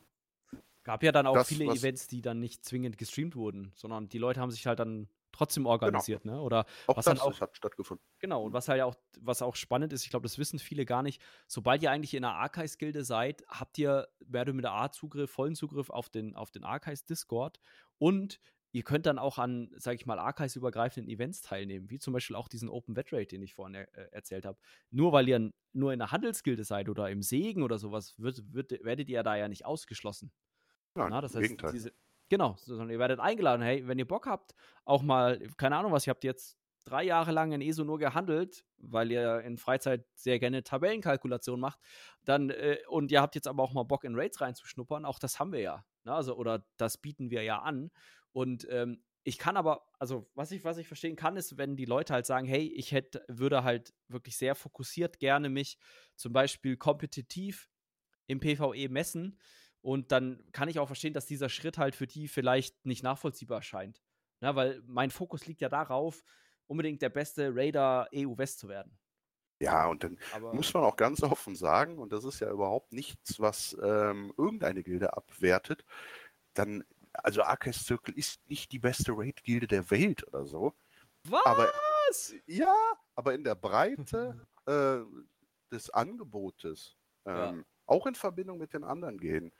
Gab ja dann auch das, viele Events, die dann nicht zwingend gestreamt wurden, sondern die Leute haben sich halt dann trotzdem genau. organisiert, genau. ne? Oder auch was das halt auch, hat stattgefunden. Genau, und was halt auch, was auch spannend ist, ich glaube, das wissen viele gar nicht, sobald ihr eigentlich in einer Archives-Gilde seid, habt ihr mehr oder minder A-Zugriff, vollen Zugriff auf den, auf den Archives-Discord und ihr könnt dann auch an, sage ich mal, Archives-übergreifenden Events teilnehmen, wie zum Beispiel auch diesen Open Wet Rate, den ich vorhin äh, erzählt habe. Nur weil ihr nur in einer Handelsgilde seid oder im Segen oder sowas, wird, wird, werdet ihr da ja nicht ausgeschlossen. Nein, Na, das heißt. Diese, genau, sondern ihr werdet eingeladen, hey, wenn ihr Bock habt, auch mal, keine Ahnung was, ihr habt jetzt drei Jahre lang in ESO nur gehandelt, weil ihr in Freizeit sehr gerne Tabellenkalkulation macht, dann äh, und ihr habt jetzt aber auch mal Bock in Raids reinzuschnuppern, auch das haben wir ja, ne? also oder das bieten wir ja an und ähm, ich kann aber, also was ich, was ich verstehen kann, ist, wenn die Leute halt sagen, hey, ich hätte, würde halt wirklich sehr fokussiert gerne mich zum Beispiel kompetitiv im PvE messen, und dann kann ich auch verstehen, dass dieser Schritt halt für die vielleicht nicht nachvollziehbar scheint. Ja, weil mein Fokus liegt ja darauf, unbedingt der beste Raider EU West zu werden. Ja, und dann Aber muss man auch ganz offen sagen, und das ist ja überhaupt nichts, was ähm, irgendeine Gilde abwertet, dann, also Arcade Circle ist nicht die beste Raid-Gilde der Welt oder so. Was? Aber, ja, aber in der Breite äh, des Angebotes, ähm, ja. auch in Verbindung mit den anderen Gilden,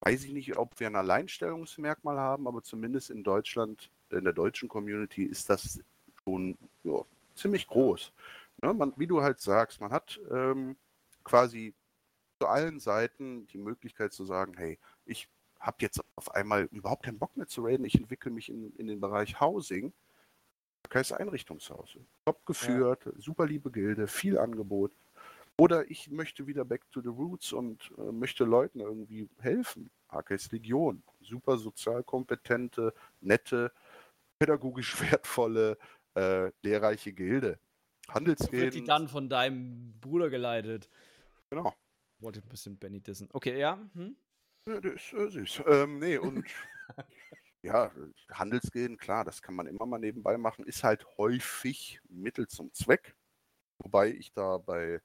weiß ich nicht, ob wir ein Alleinstellungsmerkmal haben, aber zumindest in Deutschland, in der deutschen Community ist das schon ja, ziemlich groß. Ne, man, wie du halt sagst, man hat ähm, quasi zu allen Seiten die Möglichkeit zu sagen, hey, ich habe jetzt auf einmal überhaupt keinen Bock mehr zu raiden, ich entwickle mich in, in den Bereich Housing. Kein Einrichtungshaus. Top geführt, ja. super liebe Gilde, viel Angebot. Oder ich möchte wieder back to the roots und äh, möchte Leuten irgendwie helfen. Arcade Legion, super sozial kompetente, nette, pädagogisch wertvolle, äh, lehrreiche Gilde. Handelsgilden. Wird die dann von deinem Bruder geleitet? Genau. Wollte ein bisschen Benny dissen. Okay, ja. Hm? ja das ist äh, süß. Ähm, nee, und ja, Handelsgilden, klar, das kann man immer mal nebenbei machen, ist halt häufig Mittel zum Zweck. Wobei ich da bei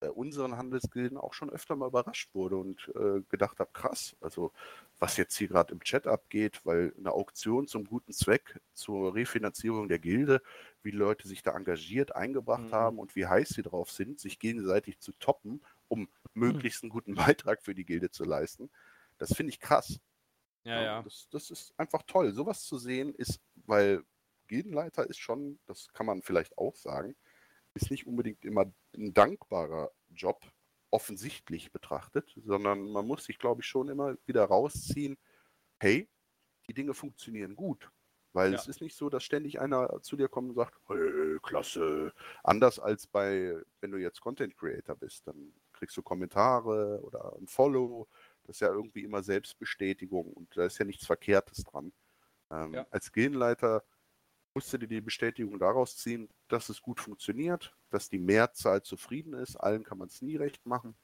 äh, unseren Handelsgilden auch schon öfter mal überrascht wurde und äh, gedacht habe, krass, also was jetzt hier gerade im Chat abgeht, weil eine Auktion zum guten Zweck, zur Refinanzierung der Gilde, wie Leute sich da engagiert eingebracht mhm. haben und wie heiß sie drauf sind, sich gegenseitig zu toppen, um mhm. möglichst einen guten Beitrag für die Gilde zu leisten. Das finde ich krass. Ja, ja. Das, das, ist einfach toll. Sowas zu sehen ist, weil Gildenleiter ist schon, das kann man vielleicht auch sagen, ist nicht unbedingt immer ein dankbarer Job, offensichtlich betrachtet, sondern man muss sich, glaube ich, schon immer wieder rausziehen, hey, die Dinge funktionieren gut. Weil ja. es ist nicht so, dass ständig einer zu dir kommt und sagt, hey, klasse. Anders als bei, wenn du jetzt Content Creator bist, dann kriegst du Kommentare oder ein Follow. Das ist ja irgendwie immer Selbstbestätigung und da ist ja nichts Verkehrtes dran. Ähm, ja. Als Genleiter musst du dir die Bestätigung daraus ziehen, dass es gut funktioniert, dass die Mehrzahl zufrieden ist. Allen kann man es nie recht machen.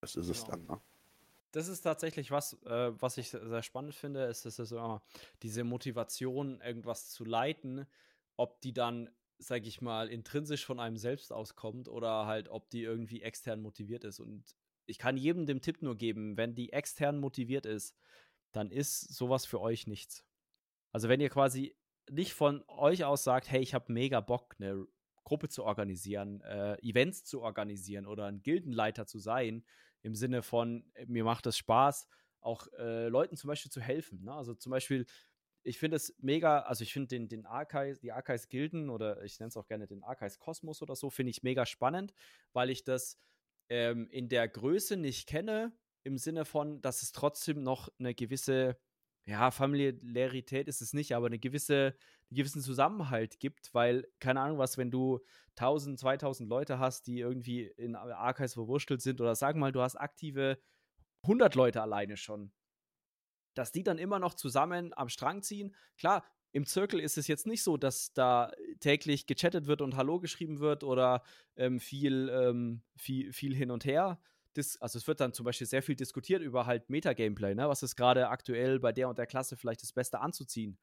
Das ist es genau. dann. Ne? Das ist tatsächlich was, äh, was ich sehr spannend finde, ist, ist, ist äh, diese Motivation, irgendwas zu leiten, ob die dann, sag ich mal, intrinsisch von einem selbst auskommt oder halt, ob die irgendwie extern motiviert ist. Und ich kann jedem den Tipp nur geben, wenn die extern motiviert ist, dann ist sowas für euch nichts. Also wenn ihr quasi nicht von euch aus sagt, hey, ich habe mega Bock, eine Gruppe zu organisieren, äh, Events zu organisieren oder ein Gildenleiter zu sein, im Sinne von, äh, mir macht es Spaß, auch äh, Leuten zum Beispiel zu helfen. Ne? Also zum Beispiel, ich finde es mega, also ich finde den, den Archives, die Archives Gilden oder ich nenne es auch gerne den Archives Kosmos oder so, finde ich mega spannend, weil ich das ähm, in der Größe nicht kenne, im Sinne von, dass es trotzdem noch eine gewisse ja, Familiarität ist es nicht, aber eine gewisse, einen gewissen Zusammenhalt gibt, weil, keine Ahnung was, wenn du 1000, 2000 Leute hast, die irgendwie in Archives verwurstelt sind oder sag mal, du hast aktive 100 Leute alleine schon, dass die dann immer noch zusammen am Strang ziehen. Klar, im Zirkel ist es jetzt nicht so, dass da täglich gechattet wird und Hallo geschrieben wird oder ähm, viel, ähm, viel, viel hin und her, also es wird dann zum Beispiel sehr viel diskutiert über halt Meta-Gameplay, ne? Was ist gerade aktuell bei der und der Klasse vielleicht das Beste anzuziehen.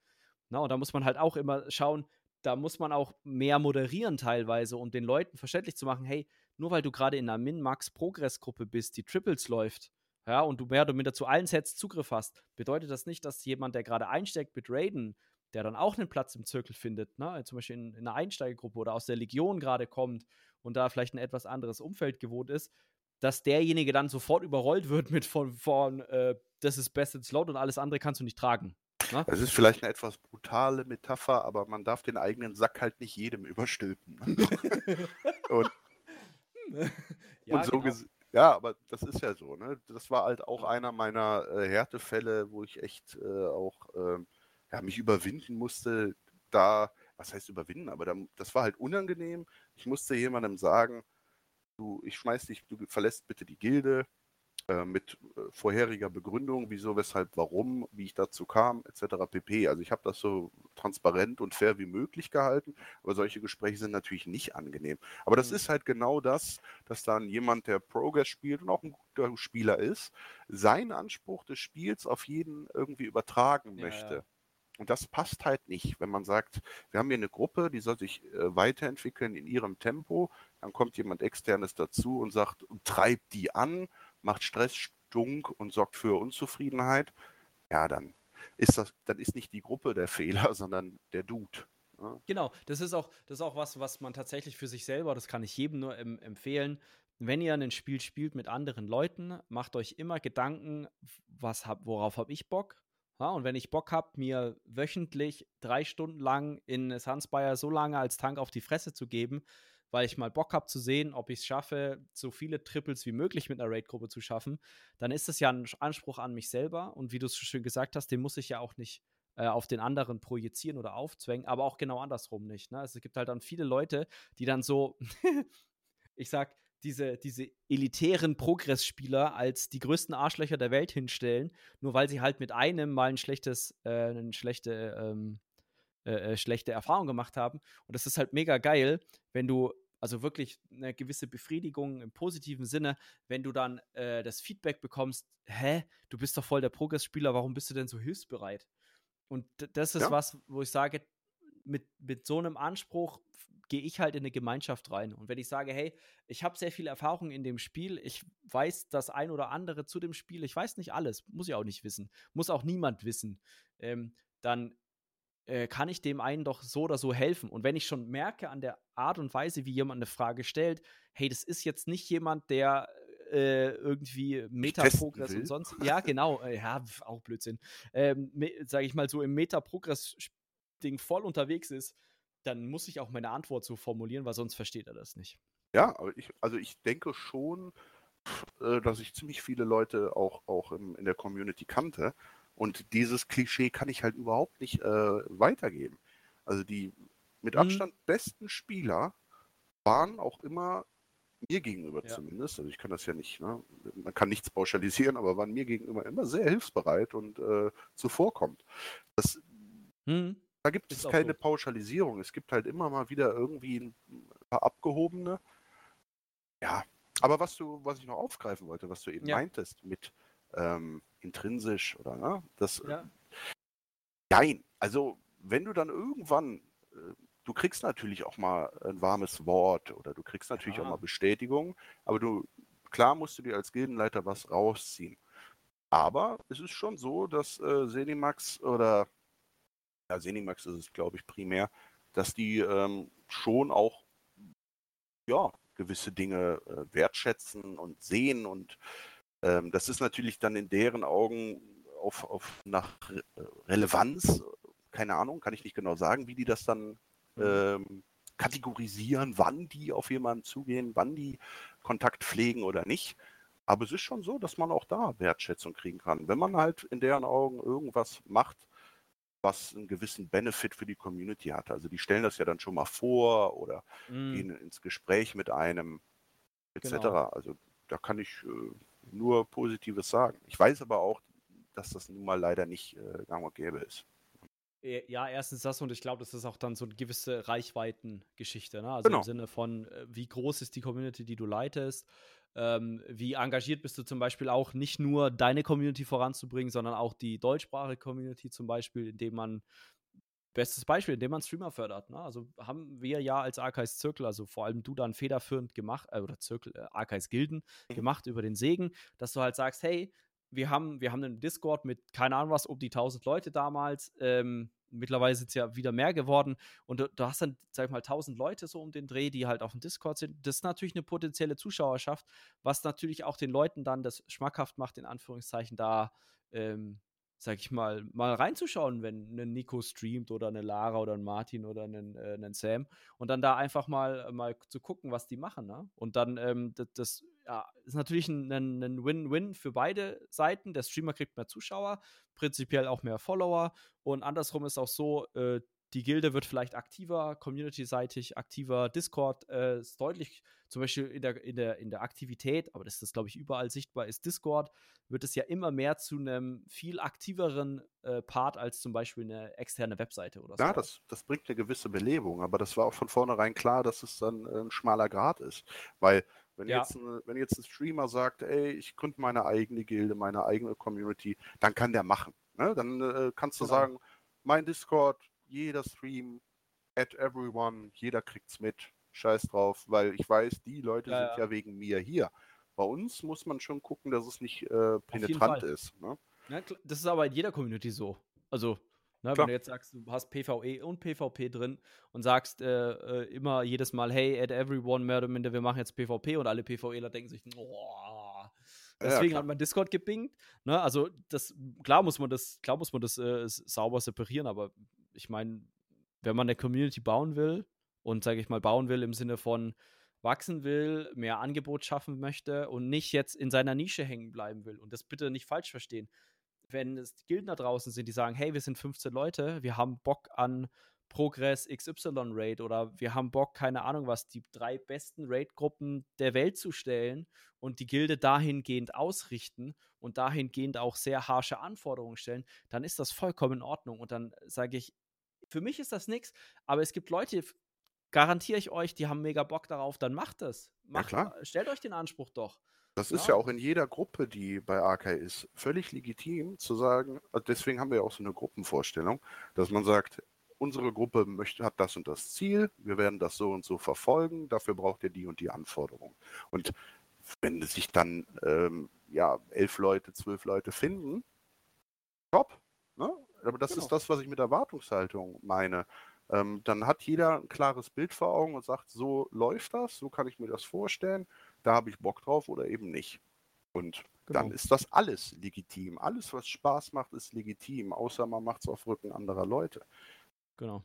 Ne? Und da muss man halt auch immer schauen, da muss man auch mehr moderieren teilweise, um den Leuten verständlich zu machen, hey, nur weil du gerade in einer Min-Max-Progress-Gruppe bist, die Triples läuft, ja, und du mehr oder minder zu allen Sets Zugriff hast, bedeutet das nicht, dass jemand, der gerade einsteckt mit Raiden, der dann auch einen Platz im Zirkel findet, ne? zum Beispiel in, in einer Einsteigergruppe oder aus der Legion gerade kommt und da vielleicht ein etwas anderes Umfeld gewohnt ist, dass derjenige dann sofort überrollt wird mit von, von äh, das ist best in slot und alles andere kannst du nicht tragen. Ne? Das ist vielleicht eine etwas brutale Metapher, aber man darf den eigenen Sack halt nicht jedem überstülpen. und, ja, und so genau. ja, aber das ist ja so. Ne? Das war halt auch einer meiner äh, Härtefälle, wo ich echt äh, auch äh, ja, mich überwinden musste. Da, was heißt überwinden? Aber da, das war halt unangenehm. Ich musste jemandem sagen, du, ich schmeiß dich, du verlässt bitte die Gilde äh, mit äh, vorheriger Begründung, wieso, weshalb, warum, wie ich dazu kam, etc. pp. Also ich habe das so transparent und fair wie möglich gehalten, aber solche Gespräche sind natürlich nicht angenehm. Aber das mhm. ist halt genau das, dass dann jemand, der Progress spielt und auch ein guter Spieler ist, seinen Anspruch des Spiels auf jeden irgendwie übertragen ja, möchte. Ja. Und das passt halt nicht, wenn man sagt, wir haben hier eine Gruppe, die soll sich äh, weiterentwickeln in ihrem Tempo. Dann kommt jemand externes dazu und sagt, treibt die an, macht Stress, Stunk und sorgt für Unzufriedenheit. Ja, dann ist das, dann ist nicht die Gruppe der Fehler, sondern der Dude. Ja. Ne? Genau, das ist auch, das ist auch was, was man tatsächlich für sich selber, das kann ich jedem nur em empfehlen. Wenn ihr ein Spiel spielt mit anderen Leuten, macht euch immer Gedanken, was hab, worauf habe ich Bock? Ja, und wenn ich Bock habe, mir wöchentlich drei Stunden lang in Sunspire so lange als Tank auf die Fresse zu geben, weil ich mal Bock habe zu sehen, ob ich es schaffe, so viele Triples wie möglich mit einer Raid-Gruppe zu schaffen, dann ist das ja ein Anspruch an mich selber. Und wie du es schön gesagt hast, den muss ich ja auch nicht äh, auf den anderen projizieren oder aufzwängen, aber auch genau andersrum nicht. Ne? Also es gibt halt dann viele Leute, die dann so, ich sag, diese, diese elitären Progress-Spieler als die größten Arschlöcher der Welt hinstellen, nur weil sie halt mit einem mal ein schlechtes, äh, eine schlechte, ähm, äh, äh, schlechte Erfahrung gemacht haben. Und das ist halt mega geil, wenn du also wirklich eine gewisse Befriedigung im positiven Sinne, wenn du dann äh, das Feedback bekommst, hä, du bist doch voll der Progress-Spieler, warum bist du denn so hilfsbereit? Und das ist ja. was, wo ich sage, mit, mit so einem Anspruch gehe ich halt in eine Gemeinschaft rein. Und wenn ich sage, hey, ich habe sehr viel Erfahrung in dem Spiel, ich weiß das ein oder andere zu dem Spiel, ich weiß nicht alles, muss ich auch nicht wissen, muss auch niemand wissen, ähm, dann äh, kann ich dem einen doch so oder so helfen. Und wenn ich schon merke an der Art und Weise, wie jemand eine Frage stellt, hey, das ist jetzt nicht jemand, der äh, irgendwie Meta-Progress und sonst. Ja, genau. Äh, ja, auch Blödsinn. Ähm, Sage ich mal so im Meta-Progress-Ding voll unterwegs ist, dann muss ich auch meine Antwort so formulieren, weil sonst versteht er das nicht. Ja, aber ich, also ich denke schon, äh, dass ich ziemlich viele Leute auch, auch im, in der Community kannte. Und dieses Klischee kann ich halt überhaupt nicht äh, weitergeben. Also die mit mhm. Abstand mhm. besten Spieler waren auch immer mir gegenüber ja. zumindest, also ich kann das ja nicht, ne? man kann nichts pauschalisieren, aber waren mir gegenüber immer sehr hilfsbereit und äh, zuvorkommt. Das, hm. Da gibt es keine so. Pauschalisierung. Es gibt halt immer mal wieder irgendwie ein paar abgehobene. Ja, aber was du, was ich noch aufgreifen wollte, was du eben ja. meintest mit ähm, intrinsisch oder ne, das. Ja. Nein, also wenn du dann irgendwann äh, du kriegst natürlich auch mal ein warmes Wort oder du kriegst natürlich ja. auch mal Bestätigung, aber du, klar musst du dir als Gildenleiter was rausziehen. Aber es ist schon so, dass äh, Senimax oder ja, Senimax ist es, glaube ich, primär, dass die ähm, schon auch ja, gewisse Dinge äh, wertschätzen und sehen und ähm, das ist natürlich dann in deren Augen auf, auf nach Re Relevanz, keine Ahnung, kann ich nicht genau sagen, wie die das dann Mhm. ähm, kategorisieren, wann die auf jemanden zugehen, wann die Kontakt pflegen oder nicht. Aber es ist schon so, dass man auch da Wertschätzung kriegen kann. Wenn man halt in deren Augen irgendwas macht, was einen gewissen Benefit für die Community hat. Also die stellen das ja dann schon mal vor oder mm. gehen ins Gespräch mit einem etc. Genau. Also da kann ich äh, nur Positives sagen. Ich weiß aber auch, dass das nun mal leider nicht äh, gang und gäbe ist. Ja, erstens das und ich glaube, das ist auch dann so eine gewisse Reichweitengeschichte. Ne? Also genau. im Sinne von, äh, wie groß ist die Community, die du leitest, ähm, wie engagiert bist du zum Beispiel auch nicht nur deine Community voranzubringen, sondern auch die deutschsprachige Community zum Beispiel, indem man, bestes Beispiel, indem man Streamer fördert. Ne? Also haben wir ja als Archives Zirkel, also vor allem du dann federführend gemacht, äh, oder Zirkel, äh, Archives Gilden mhm. gemacht über den Segen, dass du halt sagst, hey, wir haben, wir haben einen Discord mit, keine Ahnung was, um die 1000 Leute damals. Ähm, mittlerweile sind es ja wieder mehr geworden. Und du, du, hast dann, sag ich mal, 1000 Leute so um den Dreh, die halt auf dem Discord sind. Das ist natürlich eine potenzielle Zuschauerschaft, was natürlich auch den Leuten dann das schmackhaft macht, in Anführungszeichen, da, ähm, sag ich mal, mal reinzuschauen, wenn ein Nico streamt oder eine Lara oder ein Martin oder ein, äh, ein Sam und dann da einfach mal, mal zu gucken, was die machen. Ne? Und dann, ähm, das, das ja, ist natürlich ein, ein Win-Win für beide Seiten. Der Streamer kriegt mehr Zuschauer, prinzipiell auch mehr Follower. Und andersrum ist auch so, äh, die Gilde wird vielleicht aktiver, community-seitig aktiver. Discord äh, ist deutlich, zum Beispiel in der, in, der, in der Aktivität, aber das ist, glaube ich, überall sichtbar, ist Discord, wird es ja immer mehr zu einem viel aktiveren äh, Part als zum Beispiel eine externe Webseite oder so. Ja, das, das bringt eine gewisse Belebung, aber das war auch von vornherein klar, dass es dann äh, ein schmaler Grad ist. Weil wenn, ja. jetzt ein, wenn jetzt ein Streamer sagt, ey, ich gründe meine eigene Gilde, meine eigene Community, dann kann der machen. Ne? Dann äh, kannst du genau. sagen, mein Discord, jeder Stream, at everyone, jeder kriegt's mit, scheiß drauf, weil ich weiß, die Leute ja, sind ja. ja wegen mir hier. Bei uns muss man schon gucken, dass es nicht äh, penetrant ist. Ne? Ja, das ist aber in jeder Community so. Also Ne, wenn du jetzt sagst, du hast PvE und PvP drin und sagst äh, äh, immer jedes Mal, hey, at everyone, mehr oder minder, wir machen jetzt PvP und alle PvEler denken sich, oh, deswegen ja, hat man Discord gebingt. Ne? Also das, klar muss man das, klar muss man das äh, sauber separieren, aber ich meine, wenn man eine Community bauen will und sage ich mal bauen will im Sinne von wachsen will, mehr Angebot schaffen möchte und nicht jetzt in seiner Nische hängen bleiben will und das bitte nicht falsch verstehen wenn es Gilden da draußen sind, die sagen, hey, wir sind 15 Leute, wir haben Bock an Progress XY Raid oder wir haben Bock, keine Ahnung was, die drei besten Raid-Gruppen der Welt zu stellen und die Gilde dahingehend ausrichten und dahingehend auch sehr harsche Anforderungen stellen, dann ist das vollkommen in Ordnung. Und dann sage ich, für mich ist das nichts, aber es gibt Leute, garantiere ich euch, die haben mega Bock darauf, dann macht das. Macht, ja, stellt euch den Anspruch doch. Das ist ja auch in jeder Gruppe, die bei AK ist, völlig legitim zu sagen, also deswegen haben wir ja auch so eine Gruppenvorstellung, dass man sagt, unsere Gruppe möchte, hat das und das Ziel, wir werden das so und so verfolgen, dafür braucht ihr die und die Anforderungen. Und wenn sich dann ähm, ja, elf Leute, zwölf Leute finden, top. Ne? Aber das genau. ist das, was ich mit Erwartungshaltung meine. Ähm, dann hat jeder ein klares Bild vor Augen und sagt, so läuft das, so kann ich mir das vorstellen, da habe ich Bock drauf oder eben nicht. Und genau. dann ist das alles legitim. Alles, was Spaß macht, ist legitim, außer man macht es auf Rücken anderer Leute. Genau.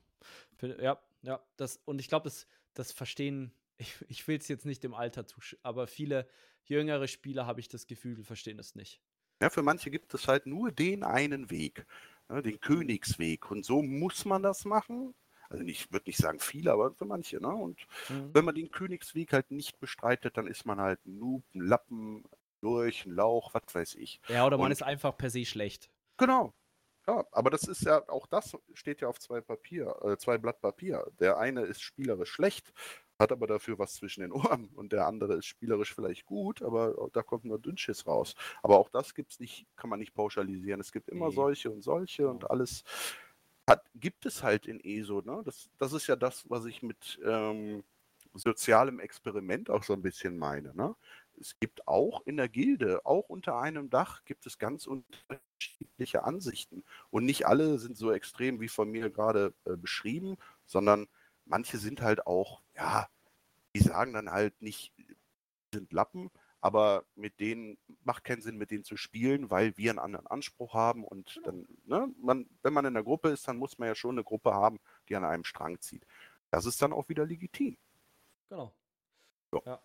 Ja, ja, das, und ich glaube, das, das verstehen, ich, ich will es jetzt nicht im Alter zu, aber viele jüngere Spieler, habe ich das Gefühl, verstehen das nicht. Ja, für manche gibt es halt nur den einen Weg, ne, den Königsweg. Und so muss man das machen. Also ich würde nicht sagen viele, aber für manche. Ne? Und mhm. wenn man den Königsweg halt nicht bestreitet, dann ist man halt ein Noob, ein Lappen, durch, ein Lauch, was weiß ich. Ja, oder man Und, ist einfach per se schlecht. Genau. Ja, aber das ist ja, auch das steht ja auf zwei Papier, äh, zwei Blatt Papier. Der eine ist spielerisch schlecht, hat aber dafür was zwischen den Ohren und der andere ist spielerisch vielleicht gut, aber da kommt nur Dünnschiss raus. Aber auch das gibt's nicht, kann man nicht pauschalisieren. Es gibt immer nee. solche und solche und genau. alles hat, gibt es halt in ESO. Ne? Das, das ist ja das, was ich mit ähm, sozialem Experiment auch so ein bisschen meine. Ne? es gibt auch in der Gilde, auch unter einem Dach, gibt es ganz unterschiedliche Ansichten. Und nicht alle sind so extrem wie von mir gerade äh, beschrieben, sondern manche sind halt auch, ja, die sagen dann halt nicht, sind Lappen, aber mit denen macht keinen Sinn, mit denen zu spielen, weil wir einen anderen Anspruch haben und dann, ne, man, wenn man in der Gruppe ist, dann muss man ja schon eine Gruppe haben, die an einem Strang zieht. Das ist dann auch wieder legitim. Genau. So. Ja.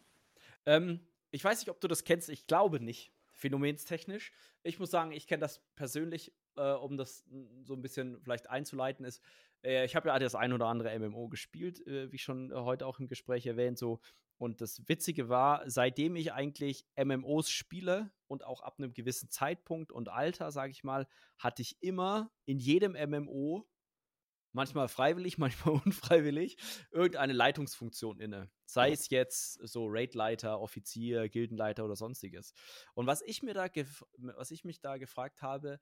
Ähm, ich weiß nicht, ob du das kennst, ich glaube nicht, phänomenstechnisch. Ich muss sagen, ich kenne das persönlich, äh, um das so ein bisschen vielleicht einzuleiten, ist, äh, ich habe ja das ein oder andere MMO gespielt, äh, wie schon heute auch im Gespräch erwähnt, so. Und das Witzige war, seitdem ich eigentlich MMOs spiele und auch ab einem gewissen Zeitpunkt und Alter, sage ich mal, hatte ich immer in jedem MMO manchmal freiwillig, manchmal unfreiwillig, irgendeine Leitungsfunktion inne. Sei es jetzt so Raidleiter, Offizier, Gildenleiter oder sonstiges. Und was ich mir da, was ich mich da gefragt habe,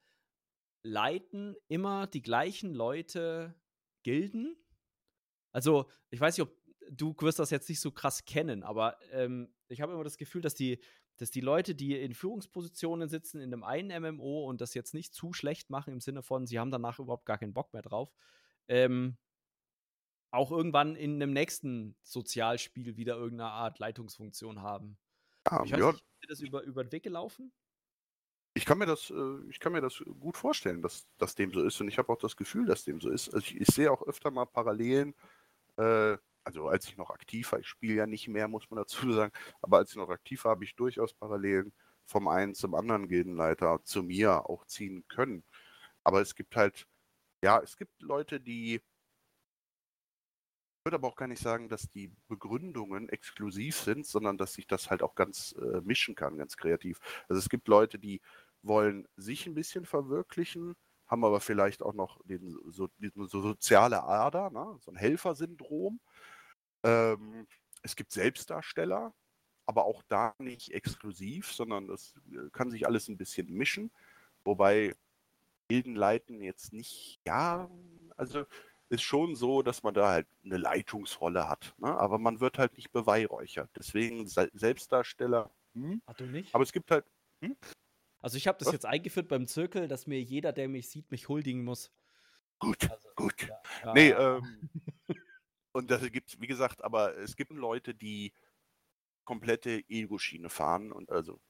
leiten immer die gleichen Leute Gilden? Also, ich weiß nicht, ob du wirst das jetzt nicht so krass kennen, aber ähm, ich habe immer das Gefühl, dass die, dass die Leute, die in Führungspositionen sitzen in einem einen MMO und das jetzt nicht zu schlecht machen im Sinne von, sie haben danach überhaupt gar keinen Bock mehr drauf, ähm, auch irgendwann in einem nächsten Sozialspiel wieder irgendeine Art Leitungsfunktion haben. Ja, ich weiß ja. nicht, ist das über, über den Weg gelaufen? Ich kann mir das, äh, ich kann mir das gut vorstellen, dass, dass dem so ist. Und ich habe auch das Gefühl, dass dem so ist. Also ich, ich sehe auch öfter mal Parallelen, äh, also als ich noch aktiv war, ich spiele ja nicht mehr, muss man dazu sagen, aber als ich noch aktiv war, habe ich durchaus Parallelen vom einen zum anderen Gildenleiter zu mir auch ziehen können. Aber es gibt halt ja, es gibt Leute, die ich würde aber auch gar nicht sagen, dass die Begründungen exklusiv sind, sondern dass sich das halt auch ganz äh, mischen kann, ganz kreativ. Also es gibt Leute, die wollen sich ein bisschen verwirklichen, haben aber vielleicht auch noch den, so, so soziale Ader, ne? so ein Helfersyndrom. Ähm, es gibt Selbstdarsteller, aber auch da nicht exklusiv, sondern das äh, kann sich alles ein bisschen mischen. Wobei Gildenleiten jetzt nicht, ja, also ist schon so, dass man da halt eine Leitungsrolle hat, ne? aber man wird halt nicht beweihräuchert. Deswegen Selbstdarsteller. Hm? Ach du nicht? Aber es gibt halt. Hm? Also ich habe das jetzt eingeführt beim Zirkel, dass mir jeder, der mich sieht, mich huldigen muss. Gut, also, gut. Ja. Nee, ähm, und das gibt wie gesagt, aber es gibt Leute, die komplette Ego-Schiene fahren und also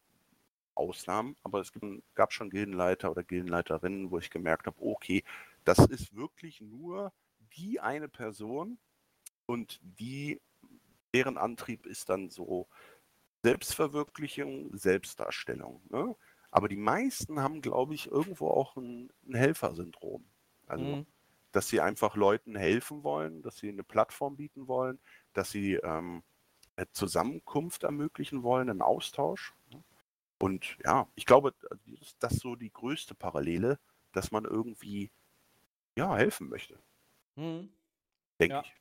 Ausnahmen, aber es gibt, gab schon Gildenleiter oder Gildenleiterinnen, wo ich gemerkt habe, okay, das ist wirklich nur die eine Person und die, deren Antrieb ist dann so Selbstverwirklichung, Selbstdarstellung. Ne? Aber die meisten haben, glaube ich, irgendwo auch ein, ein Helfersyndrom. Also, mhm. dass sie einfach Leuten helfen wollen, dass sie eine Plattform bieten wollen, dass sie ähm, eine Zusammenkunft ermöglichen wollen, einen Austausch. Ne? Und ja, ich glaube, das ist so die größte Parallele, dass man irgendwie ja, helfen möchte. Mhm. Denke ja. ich.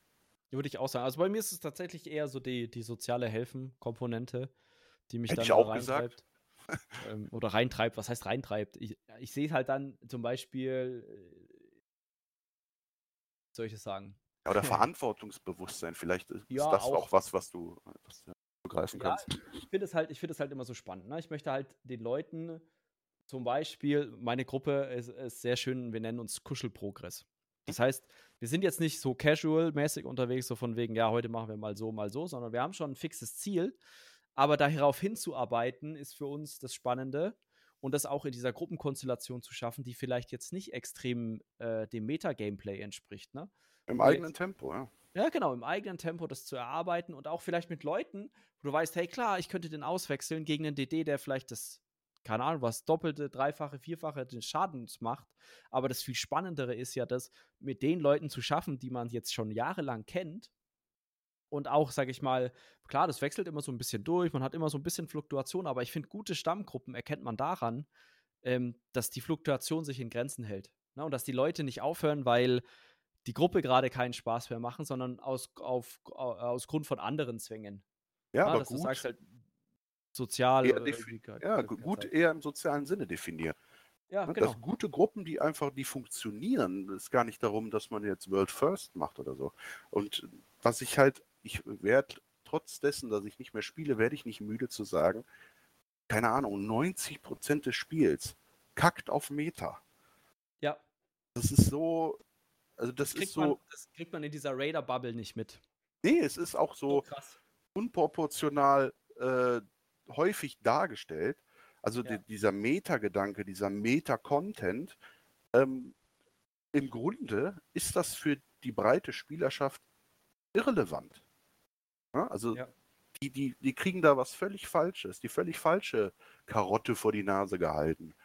Würde ich auch sagen. Also bei mir ist es tatsächlich eher so die, die soziale Helfen-Komponente, die mich Hätte dann auch reintreibt. Ähm, oder reintreibt. Was heißt reintreibt? Ich, ich sehe halt dann zum Beispiel, soll ich das sagen? Ja, oder Verantwortungsbewusstsein. Vielleicht ist Ja, das auch. auch was, was du, was du begreifen Ja, kannst. ich finde es halt, ich es halt immer so spannend. Ne? Ich möchte halt den Leuten zum Beispiel, meine Gruppe ist, ist sehr schön, wir nennen uns Kuschelprogress. Das heißt, wir sind jetzt nicht so casual-mäßig unterwegs, so von wegen, ja, heute machen wir mal so, mal so, sondern wir haben schon ein fixes Ziel. Aber darauf hinzuarbeiten, ist für uns das Spannende und das auch in dieser Gruppenkonstellation zu schaffen, die vielleicht jetzt nicht extrem äh, dem Meta-Gameplay entspricht. Ne? Im wir eigenen Tempo, ja. Ja, genau, im eigenen Tempo das zu erarbeiten und auch vielleicht mit Leuten, wo du weißt, hey, klar, ich könnte den auswechseln gegen einen DD, der vielleicht das, keine Ahnung, was doppelte, dreifache, vierfache des Schadens macht. Aber das viel Spannendere ist ja, das mit den Leuten zu schaffen, die man jetzt schon jahrelang kennt. Und auch, sag ich mal, klar, das wechselt immer so ein bisschen durch, man hat immer so ein bisschen Fluktuation, aber ich finde, gute Stammgruppen erkennt man daran, ähm, dass die Fluktuation sich in Grenzen hält. Ne? Und dass die Leute nicht aufhören, weil die Gruppe gerade keinen Spaß mehr machen, sondern aus, auf, au- aus Grund von anderen Zwängen. Ja, Ja, aber dass du gut. sagst halt sozial eher oder ja, gut eher im sozialen Sinne definieren. Ja, Ne, genau. Das gute Gruppen, die einfach, die funktionieren. Ist gar nicht darum, dass man jetzt World First macht oder so. Und was ich halt, ich werde trotz dessen, dass ich nicht mehr spiele, werde ich nicht müde zu sagen, keine Ahnung, 90% des Spiels kackt auf Meta. Ja, Das ist so, also das, das kriegt, ist so, man, das kriegt man in dieser Raider-Bubble nicht mit. nee, es ist auch so, krass. unproportional äh, häufig dargestellt. Also Ja. die, dieser Meta-Gedanke, dieser Meta-Content, ähm, im Grunde ist das für die breite Spielerschaft irrelevant. Ja, also Ja. die, die, die kriegen da was völlig Falsches, die völlig falsche Karotte vor die Nase gehalten.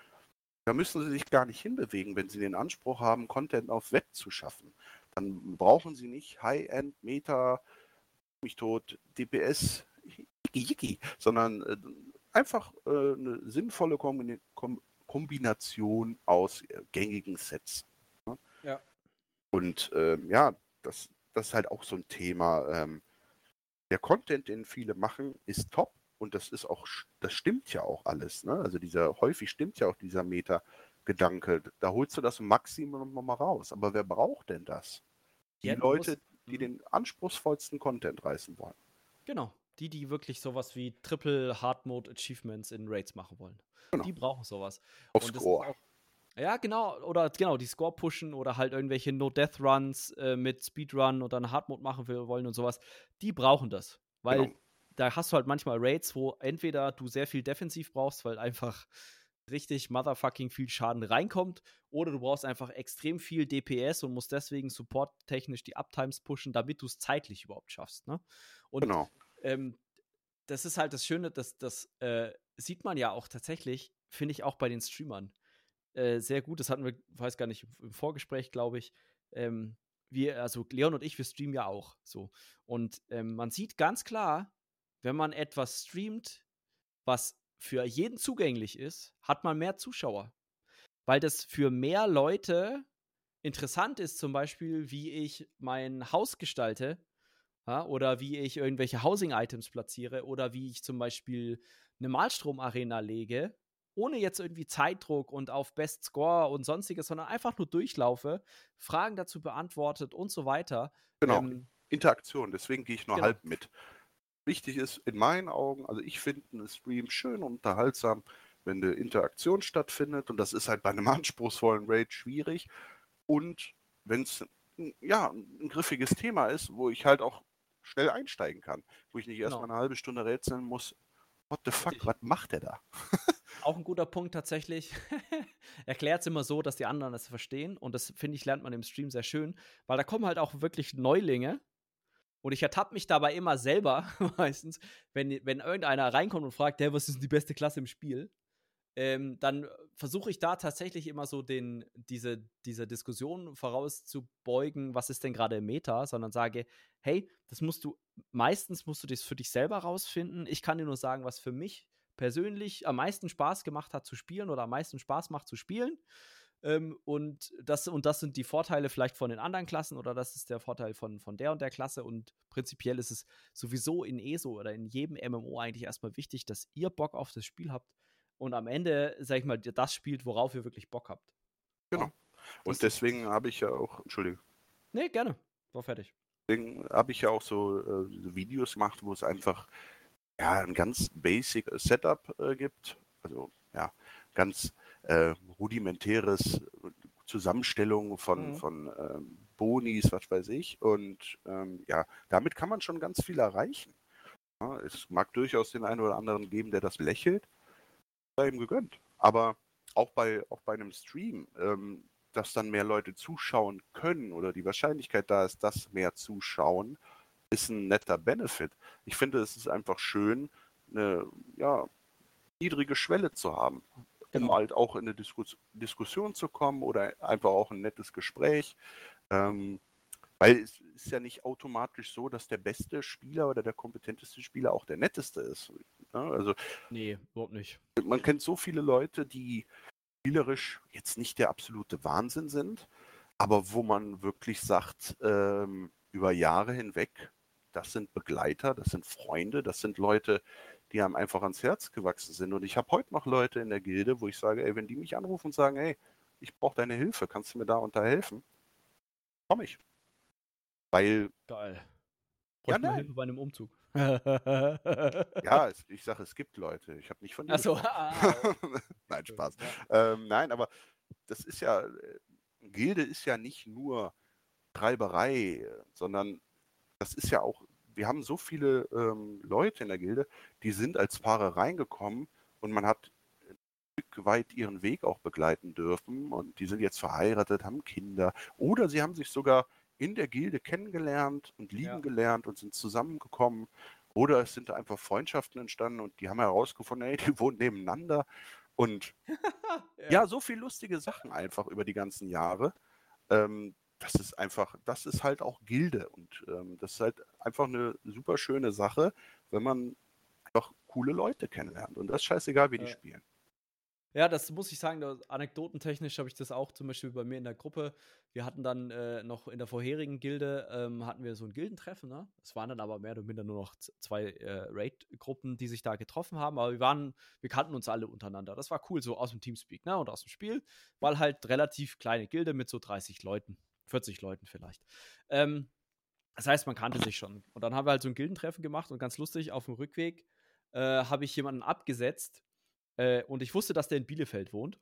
Da müssen sie sich gar nicht hinbewegen, wenn sie den Anspruch haben, Content auf Web zu schaffen. Dann brauchen sie nicht High-End, Meta, mich tot, DPS, Yiki, sondern äh, einfach äh, eine sinnvolle Kombina Kom Kombination aus äh, gängigen Sets. Ne? Ja. Und ähm, ja, das, das ist halt auch so ein Thema. Ähm, der Content, den viele machen, ist top und das ist auch, das stimmt ja auch alles. Ne? Also dieser, häufig stimmt ja auch dieser Meta-Gedanke. Da holst du das Maximum nochmal raus. Aber wer braucht denn das? Die Ja, Leute, musst- die den anspruchsvollsten Content reißen wollen. Genau. Die, die wirklich sowas wie Triple Hard Mode Achievements in Raids machen wollen. Genau. Die brauchen sowas. Auf Und Score. auch- Ja, genau, oder genau, die Score pushen oder halt irgendwelche No-Death-Runs äh, mit Speedrun oder einen Hardmode machen wollen und sowas, die brauchen das. Weil Genau. da hast du halt manchmal Raids, wo entweder du sehr viel defensiv brauchst, weil einfach richtig motherfucking viel Schaden reinkommt, oder du brauchst einfach extrem viel DPS und musst deswegen supporttechnisch die Uptimes pushen, damit du es zeitlich überhaupt schaffst. Ne? Und Genau. ähm, das ist halt das Schöne, dass das äh, sieht man ja auch tatsächlich, finde ich auch bei den Streamern äh, sehr gut. Das hatten wir, weiß gar nicht, im Vorgespräch, glaube ich. Ähm, wir, also Leon und ich, wir streamen ja auch so. Und ähm, man sieht ganz klar, wenn man etwas streamt, was für jeden zugänglich ist, hat man mehr Zuschauer. Weil das für mehr Leute interessant ist, zum Beispiel, wie ich mein Haus gestalte, ja, oder wie ich irgendwelche Housing-Items platziere, oder wie ich zum Beispiel eine Malstrom-Arena lege, ohne jetzt irgendwie Zeitdruck und auf Best Score und sonstiges, sondern einfach nur durchlaufe, Fragen dazu beantwortet und so weiter. Genau. Ähm, Interaktion, deswegen gehe ich nur Genau. halb mit. Wichtig ist in meinen Augen, also ich finde einen Stream schön und unterhaltsam, wenn eine Interaktion stattfindet und das ist halt bei einem anspruchsvollen Raid schwierig und wenn es ja ein griffiges Thema ist, wo ich halt auch schnell einsteigen kann, wo ich nicht erst Genau. eine halbe Stunde rätseln muss, what the fuck, was macht der da? Auch ein guter Punkt tatsächlich. Erklärt es immer so, dass die anderen es verstehen. Und das, finde ich, lernt man im Stream sehr schön, weil da kommen halt auch wirklich Neulinge. Und ich ertappe mich dabei immer selber, meistens, wenn, wenn irgendeiner reinkommt und fragt, hey, was ist die beste Klasse im Spiel? Ähm, dann versuche ich da tatsächlich immer so den, diese, diese Diskussion vorauszubeugen, was ist denn gerade Meta, sondern sage, hey, das musst du, meistens musst du das für dich selber rausfinden. Ich kann dir nur sagen, was für mich persönlich am meisten Spaß gemacht hat zu spielen oder am meisten Spaß macht zu spielen. Ähm, und, das, und das sind die Vorteile vielleicht von den anderen Klassen oder das ist der Vorteil von, von der und der Klasse. Und prinzipiell ist es sowieso in ESO oder in jedem MMO eigentlich erstmal wichtig, dass ihr Bock auf das Spiel habt und am Ende, sag ich mal, das spielt, worauf ihr wirklich Bock habt. Genau. Und deswegen habe ich ja auch, Entschuldigung. Nee, gerne. War fertig. Deswegen habe ich ja auch so äh, Videos gemacht, wo es einfach ja, ein ganz basic Setup äh, gibt. Also ja, ganz äh, rudimentäres Zusammenstellung von, mhm. von ähm, Bonis, was weiß ich. Und ähm, ja, damit kann man schon ganz viel erreichen. Ja, es mag durchaus den einen oder anderen geben, der das lächelt. Sei ihm gegönnt. Aber auch bei, auch bei einem Stream, ähm, dass dann mehr Leute zuschauen können oder die Wahrscheinlichkeit da ist, dass mehr zuschauen, ist ein netter Benefit. Ich finde, es ist einfach schön, eine ja, niedrige Schwelle zu haben, genau. um halt auch in eine Diskus Diskussion zu kommen oder einfach auch ein nettes Gespräch. Ähm, weil es ist ja nicht automatisch so, dass der beste Spieler oder der kompetenteste Spieler auch der netteste ist. Ne? also, nee, überhaupt nicht. Man kennt so viele Leute, die spielerisch jetzt nicht der absolute Wahnsinn sind, aber wo man wirklich sagt, ähm, über Jahre hinweg, das sind Begleiter, das sind Freunde, das sind Leute, die einem einfach ans Herz gewachsen sind. Und ich habe heute noch Leute in der Gilde, wo ich sage, ey, wenn die mich anrufen und sagen, ey, ich brauche deine Hilfe, kannst du mir da unterhelfen? Komm ich. Weil. Geil. ja, nein. Hilfe bei einem Umzug. ja, es, ich sage, es gibt Leute. Ich habe nicht von dir. Achso. Ah, nein, Spaß. Ja. Ähm, nein, aber das ist ja. Äh, Gilde ist ja nicht nur Treiberei, sondern das ist ja auch. Wir haben so viele ähm, Leute in der Gilde, die sind als Paare reingekommen und man hat ein Stück weit ihren Weg auch begleiten dürfen und die sind jetzt verheiratet, haben Kinder oder sie haben sich sogar in der Gilde kennengelernt und lieben ja. gelernt und sind zusammengekommen. Oder es sind einfach Freundschaften entstanden und die haben herausgefunden, ey, die wohnen nebeneinander. Und ja. ja. so viele lustige Sachen einfach über die ganzen Jahre. Ähm, das ist einfach, das ist halt auch Gilde. Und ähm, das ist halt einfach eine super schöne Sache, wenn man einfach coole Leute kennenlernt. Und das ist scheißegal, wie ja. die spielen. Ja, das muss ich sagen, anekdotentechnisch habe ich das auch zum Beispiel bei mir in der Gruppe. Wir hatten dann äh, noch in der vorherigen Gilde, ähm, hatten wir so ein Gildentreffen, ne? Es waren dann aber mehr oder minder nur noch zwei äh, Raid-Gruppen, die sich da getroffen haben, aber wir waren, wir kannten uns alle untereinander. Das war cool, so aus dem Teamspeak, ne? Und aus dem Spiel, weil halt relativ kleine Gilde mit so 30 Leuten, 40 Leuten vielleicht. Ähm, das heißt, man kannte sich schon. Und dann haben wir halt so ein Gildentreffen gemacht und ganz lustig, auf dem Rückweg äh, habe ich jemanden abgesetzt, äh, und ich wusste, dass der in Bielefeld wohnt.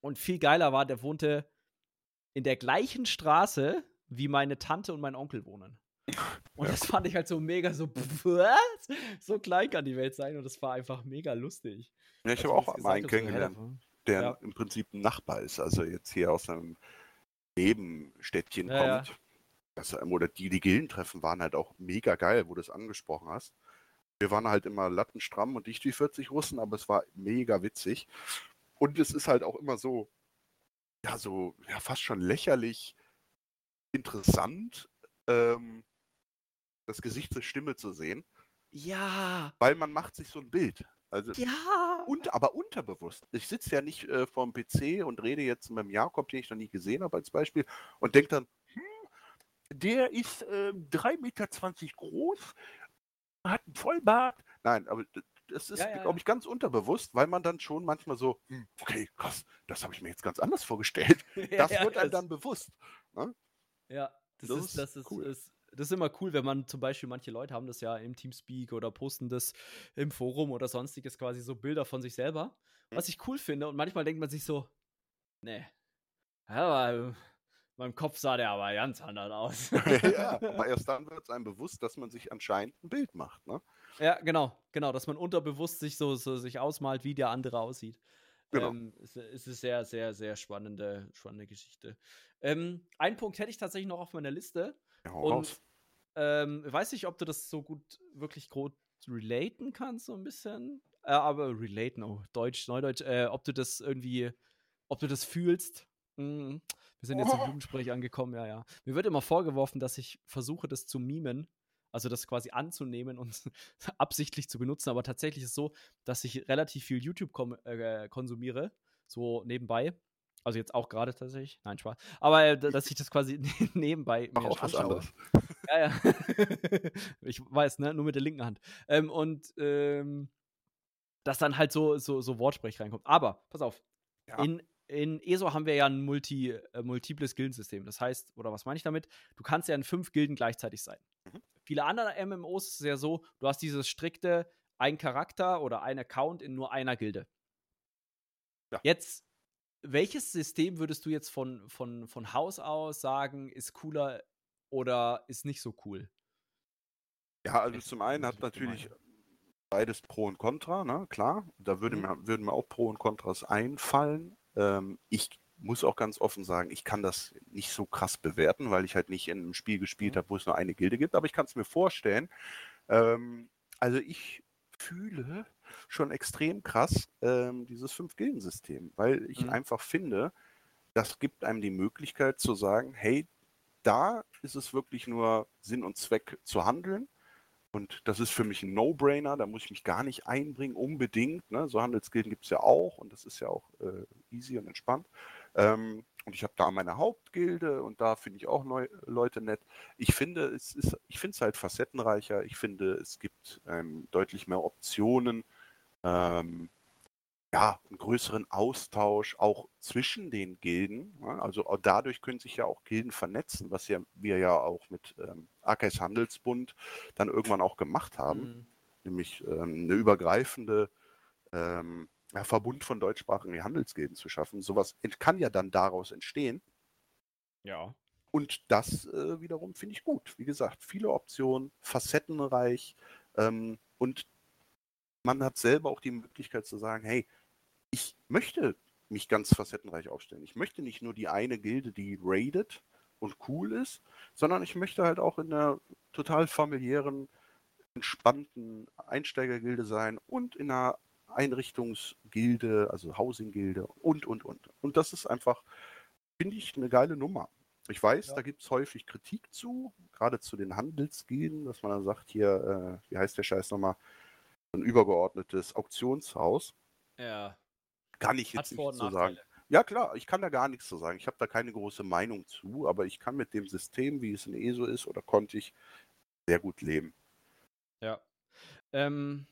Und viel geiler war, der wohnte in der gleichen Straße, wie meine Tante und mein Onkel wohnen. Und das fand ich halt so mega so, was? So klein kann die Welt sein und das war einfach mega lustig. Ja, ich habe auch mal einen kennengelernt, der ja. im Prinzip ein Nachbar ist, also jetzt hier aus einem Nebenstädtchen ja, kommt. Ja. Das, oder die, die Gildentreffen waren halt auch mega geil, wo du es angesprochen hast. Wir waren halt immer lattenstramm und nicht wie 40 Russen, aber es war mega witzig. Und es ist halt auch immer so, ja, so, ja, fast schon lächerlich interessant, ähm, das Gesicht zur Stimme zu sehen. Ja. Weil man macht sich so ein Bild. Also, ja. Und, aber unterbewusst. Ich sitze ja nicht äh, vorm PC und rede jetzt mit dem Jakob, den ich noch nie gesehen habe als Beispiel, und denke dann, hm, der ist äh, 3,20 Meter groß, hat einen Vollbart. Nein, aber das ist, ja, ja, glaube ich, ganz unterbewusst, weil man dann schon manchmal so, hm, okay, krass, das habe ich mir jetzt ganz anders vorgestellt. Das wird einem dann bewusst. Ne? Ja, das, das, ist, das ist, cool. ist, das ist immer cool, wenn man zum Beispiel, manche Leute haben das ja im Teamspeak oder posten das im Forum oder sonstiges quasi so Bilder von sich selber. Was ich cool finde und manchmal denkt man sich so, nee, aber meinem Kopf sah der aber ganz anders aus. ja, aber erst dann wird es einem bewusst, dass man sich anscheinend ein Bild macht, ne? Ja, genau, genau, dass man unterbewusst sich so, so sich ausmalt, wie der andere aussieht. Genau. Ähm, es, es ist sehr, sehr, sehr spannende, spannende Geschichte. Ähm, einen Punkt hätte ich tatsächlich noch auf meiner Liste. Ja, und ähm, weiß nicht, ob du das so gut wirklich groß relaten kannst, so ein bisschen. Äh, aber relaten, oh, Deutsch, Neudeutsch, äh, ob du das irgendwie, ob du das fühlst. Mhm. Wir sind jetzt im Jugendsprech angekommen, ja, ja. Mir wird immer vorgeworfen, dass ich versuche, das zu mimen, also das quasi anzunehmen und absichtlich zu benutzen, aber tatsächlich ist es so, dass ich relativ viel YouTube äh, konsumiere, so nebenbei. Also jetzt auch gerade tatsächlich. Nein, Spaß. Aber äh, dass ich das quasi nebenbei Mach auch was anderes. Ja, ja. ich weiß, ne? Nur mit der linken Hand. Ähm, und ähm, dass dann halt so, so, so Wortsprech reinkommt. Aber, pass auf. Ja. In in ESO haben wir ja ein multi, äh, multiples Gildensystem. Das heißt, oder was meine ich damit? Du kannst ja in fünf Gilden gleichzeitig sein. Mhm. Viele andere MMOs ist es ja so, du hast dieses strikte ein Charakter oder ein Account in nur einer Gilde. Ja. Jetzt, welches System würdest du jetzt von, von, von Haus aus sagen, ist cooler oder ist nicht so cool? Ja, also zum einen hat natürlich beides Pro und Contra, ne? klar. Da würde mhm. mir, würden mir auch Pro und Kontras einfallen. Ähm, ich muss auch ganz offen sagen, ich kann das nicht so krass bewerten, weil ich halt nicht in einem Spiel gespielt mhm. habe, wo es nur eine Gilde gibt, aber ich kann es mir vorstellen. Ähm, also ich fühle schon extrem krass ähm, dieses Fünf-Gilden-System, weil ich mhm. einfach finde, das gibt einem die Möglichkeit zu sagen, hey, da ist es wirklich nur Sinn und Zweck zu handeln. Und das ist für mich ein No-Brainer, da muss ich mich gar nicht einbringen, unbedingt. Ne? So Handelsgilden gibt es ja auch und das ist ja auch äh, easy und entspannt. Ähm, und ich habe da meine Hauptgilde und da finde ich auch neu, Leute nett. Ich finde, es ist, ich finde es halt facettenreicher. Ich finde, es gibt ähm, deutlich mehr Optionen. Ähm, ja, einen größeren Austausch auch zwischen den Gilden. Also dadurch können sich ja auch Gilden vernetzen, was ja wir ja auch mit ähm, Arkais Handelsbund dann irgendwann auch gemacht haben. Mhm. Nämlich ähm, eine übergreifende ähm, Verbund von deutschsprachigen Handelsgilden zu schaffen. Sowas kann ja dann daraus entstehen. Ja. Und das äh, wiederum finde ich gut. Wie gesagt, viele Optionen, facettenreich ähm, und man hat selber auch die Möglichkeit zu sagen, hey, ich möchte mich ganz facettenreich aufstellen. Ich möchte nicht nur die eine Gilde, die raidet und cool ist, sondern ich möchte halt auch in einer total familiären, entspannten Einsteigergilde sein und in einer Einrichtungsgilde, also Housing-Gilde und, und, und. Und das ist einfach, finde ich, eine geile Nummer. Ich weiß, ja. da gibt es häufig Kritik zu, gerade zu den Handelsgilden, dass man dann sagt, hier, äh, wie heißt der Scheiß nochmal, ein übergeordnetes Auktionshaus. Ja. Kann ich jetzt Hat nicht so sagen. Ja, klar, ich kann da gar nichts zu sagen. Ich habe da keine große Meinung zu, aber ich kann mit dem System, wie es in ESO ist, oder konnte ich sehr gut leben. Ja. Ähm,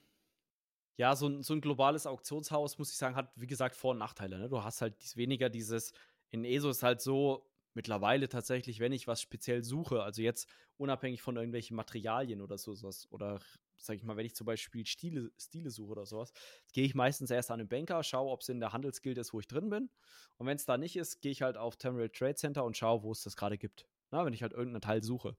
ja, so ein, so ein globales Auktionshaus, muss ich sagen, hat, wie gesagt, Vor- und Nachteile. Ne? Du hast halt weniger dieses, in ESO ist halt so, mittlerweile tatsächlich, wenn ich was speziell suche, also jetzt unabhängig von irgendwelchen Materialien oder so, sowas, oder sag ich mal, wenn ich zum Beispiel Stile, Stile suche oder sowas, gehe ich meistens erst an den Banker, schaue, ob es in der Handelsguild ist, wo ich drin bin. Und wenn es da nicht ist, gehe ich halt auf Terminal Trade Center und schaue, wo es das gerade gibt. Na, wenn ich halt irgendeinen Teil suche.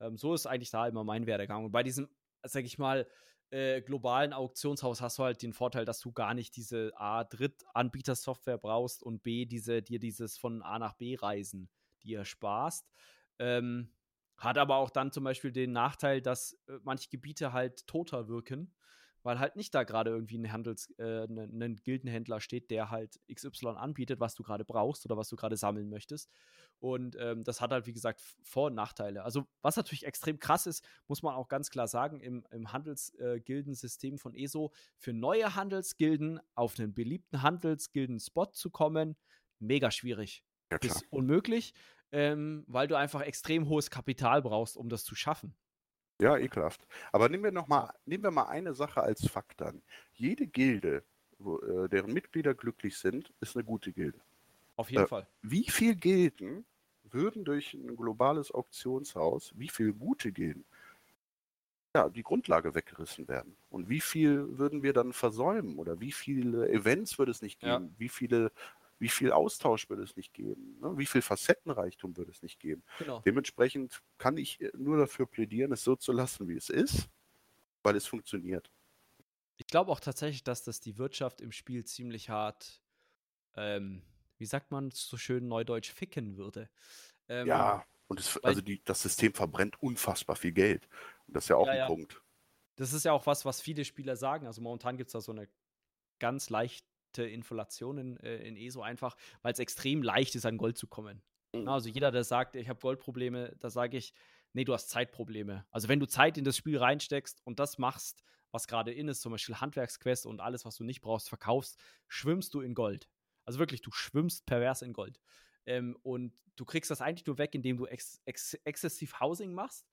Ähm, so ist eigentlich da immer mein Werdegang. Und bei diesem, sag ich mal, äh, globalen Auktionshaus hast du halt den Vorteil, dass du gar nicht diese A, Drittanbieter-Software brauchst und B, diese, dir dieses von A nach B reisen, dir sparst. Ähm, hat aber auch dann zum Beispiel den Nachteil, dass äh, manche Gebiete halt toter wirken, weil halt nicht da gerade irgendwie ein Handels, äh, ein, ne, ein Gildenhändler steht, der halt XY anbietet, was du gerade brauchst oder was du gerade sammeln möchtest. Und ähm, das hat halt, wie gesagt, Vor- und Nachteile. Also, was natürlich extrem krass ist, muss man auch ganz klar sagen, im, im Handelsgildensystem äh, von ESO, für neue Handelsgilden auf einen beliebten Handelsgilden-Spot zu kommen, mega schwierig. Ja, Bis unmöglich, ähm, weil du einfach extrem hohes Kapital brauchst, um das zu schaffen. Ja, ekelhaft. Aber nehmen wir noch mal, nehmen wir mal eine Sache als Fakt an. Jede Gilde, wo, äh, deren Mitglieder glücklich sind, ist eine gute Gilde. Auf jeden äh, Fall. Wie viel Gilden würden durch ein globales Auktionshaus, wie viele gute Gilden, ja, die Grundlage weggerissen werden. Und wie viel würden wir dann versäumen? Oder wie viele Events würde es nicht geben? Ja. Wie viele wie viel Austausch würde es nicht geben? Ne? Wie viel Facettenreichtum würde es nicht geben? Genau. Dementsprechend kann ich nur dafür plädieren, es so zu lassen, wie es ist, weil es funktioniert. Ich glaube auch tatsächlich, dass das die Wirtschaft im Spiel ziemlich hart ähm, wie sagt man so schön neudeutsch, ficken würde. Ähm, ja, und es, also die, das System verbrennt unfassbar viel Geld. Und das ist ja auch ja, ein ja. Punkt. Das ist ja auch was, was viele Spieler sagen. Also momentan gibt es da so eine ganz leichte Inflation in, äh, in ESO einfach, weil es extrem leicht ist, an Gold zu kommen. Mhm. Also jeder, der sagt, ich habe Goldprobleme, da sage ich, nee, du hast Zeitprobleme. Also wenn du Zeit in das Spiel reinsteckst und das machst, was gerade in ist, zum Beispiel Handwerksquest und alles, was du nicht brauchst, verkaufst, schwimmst du in Gold. Also wirklich, du schwimmst pervers in Gold. Ähm, und du kriegst das eigentlich nur weg, indem du ex ex exzessiv Housing machst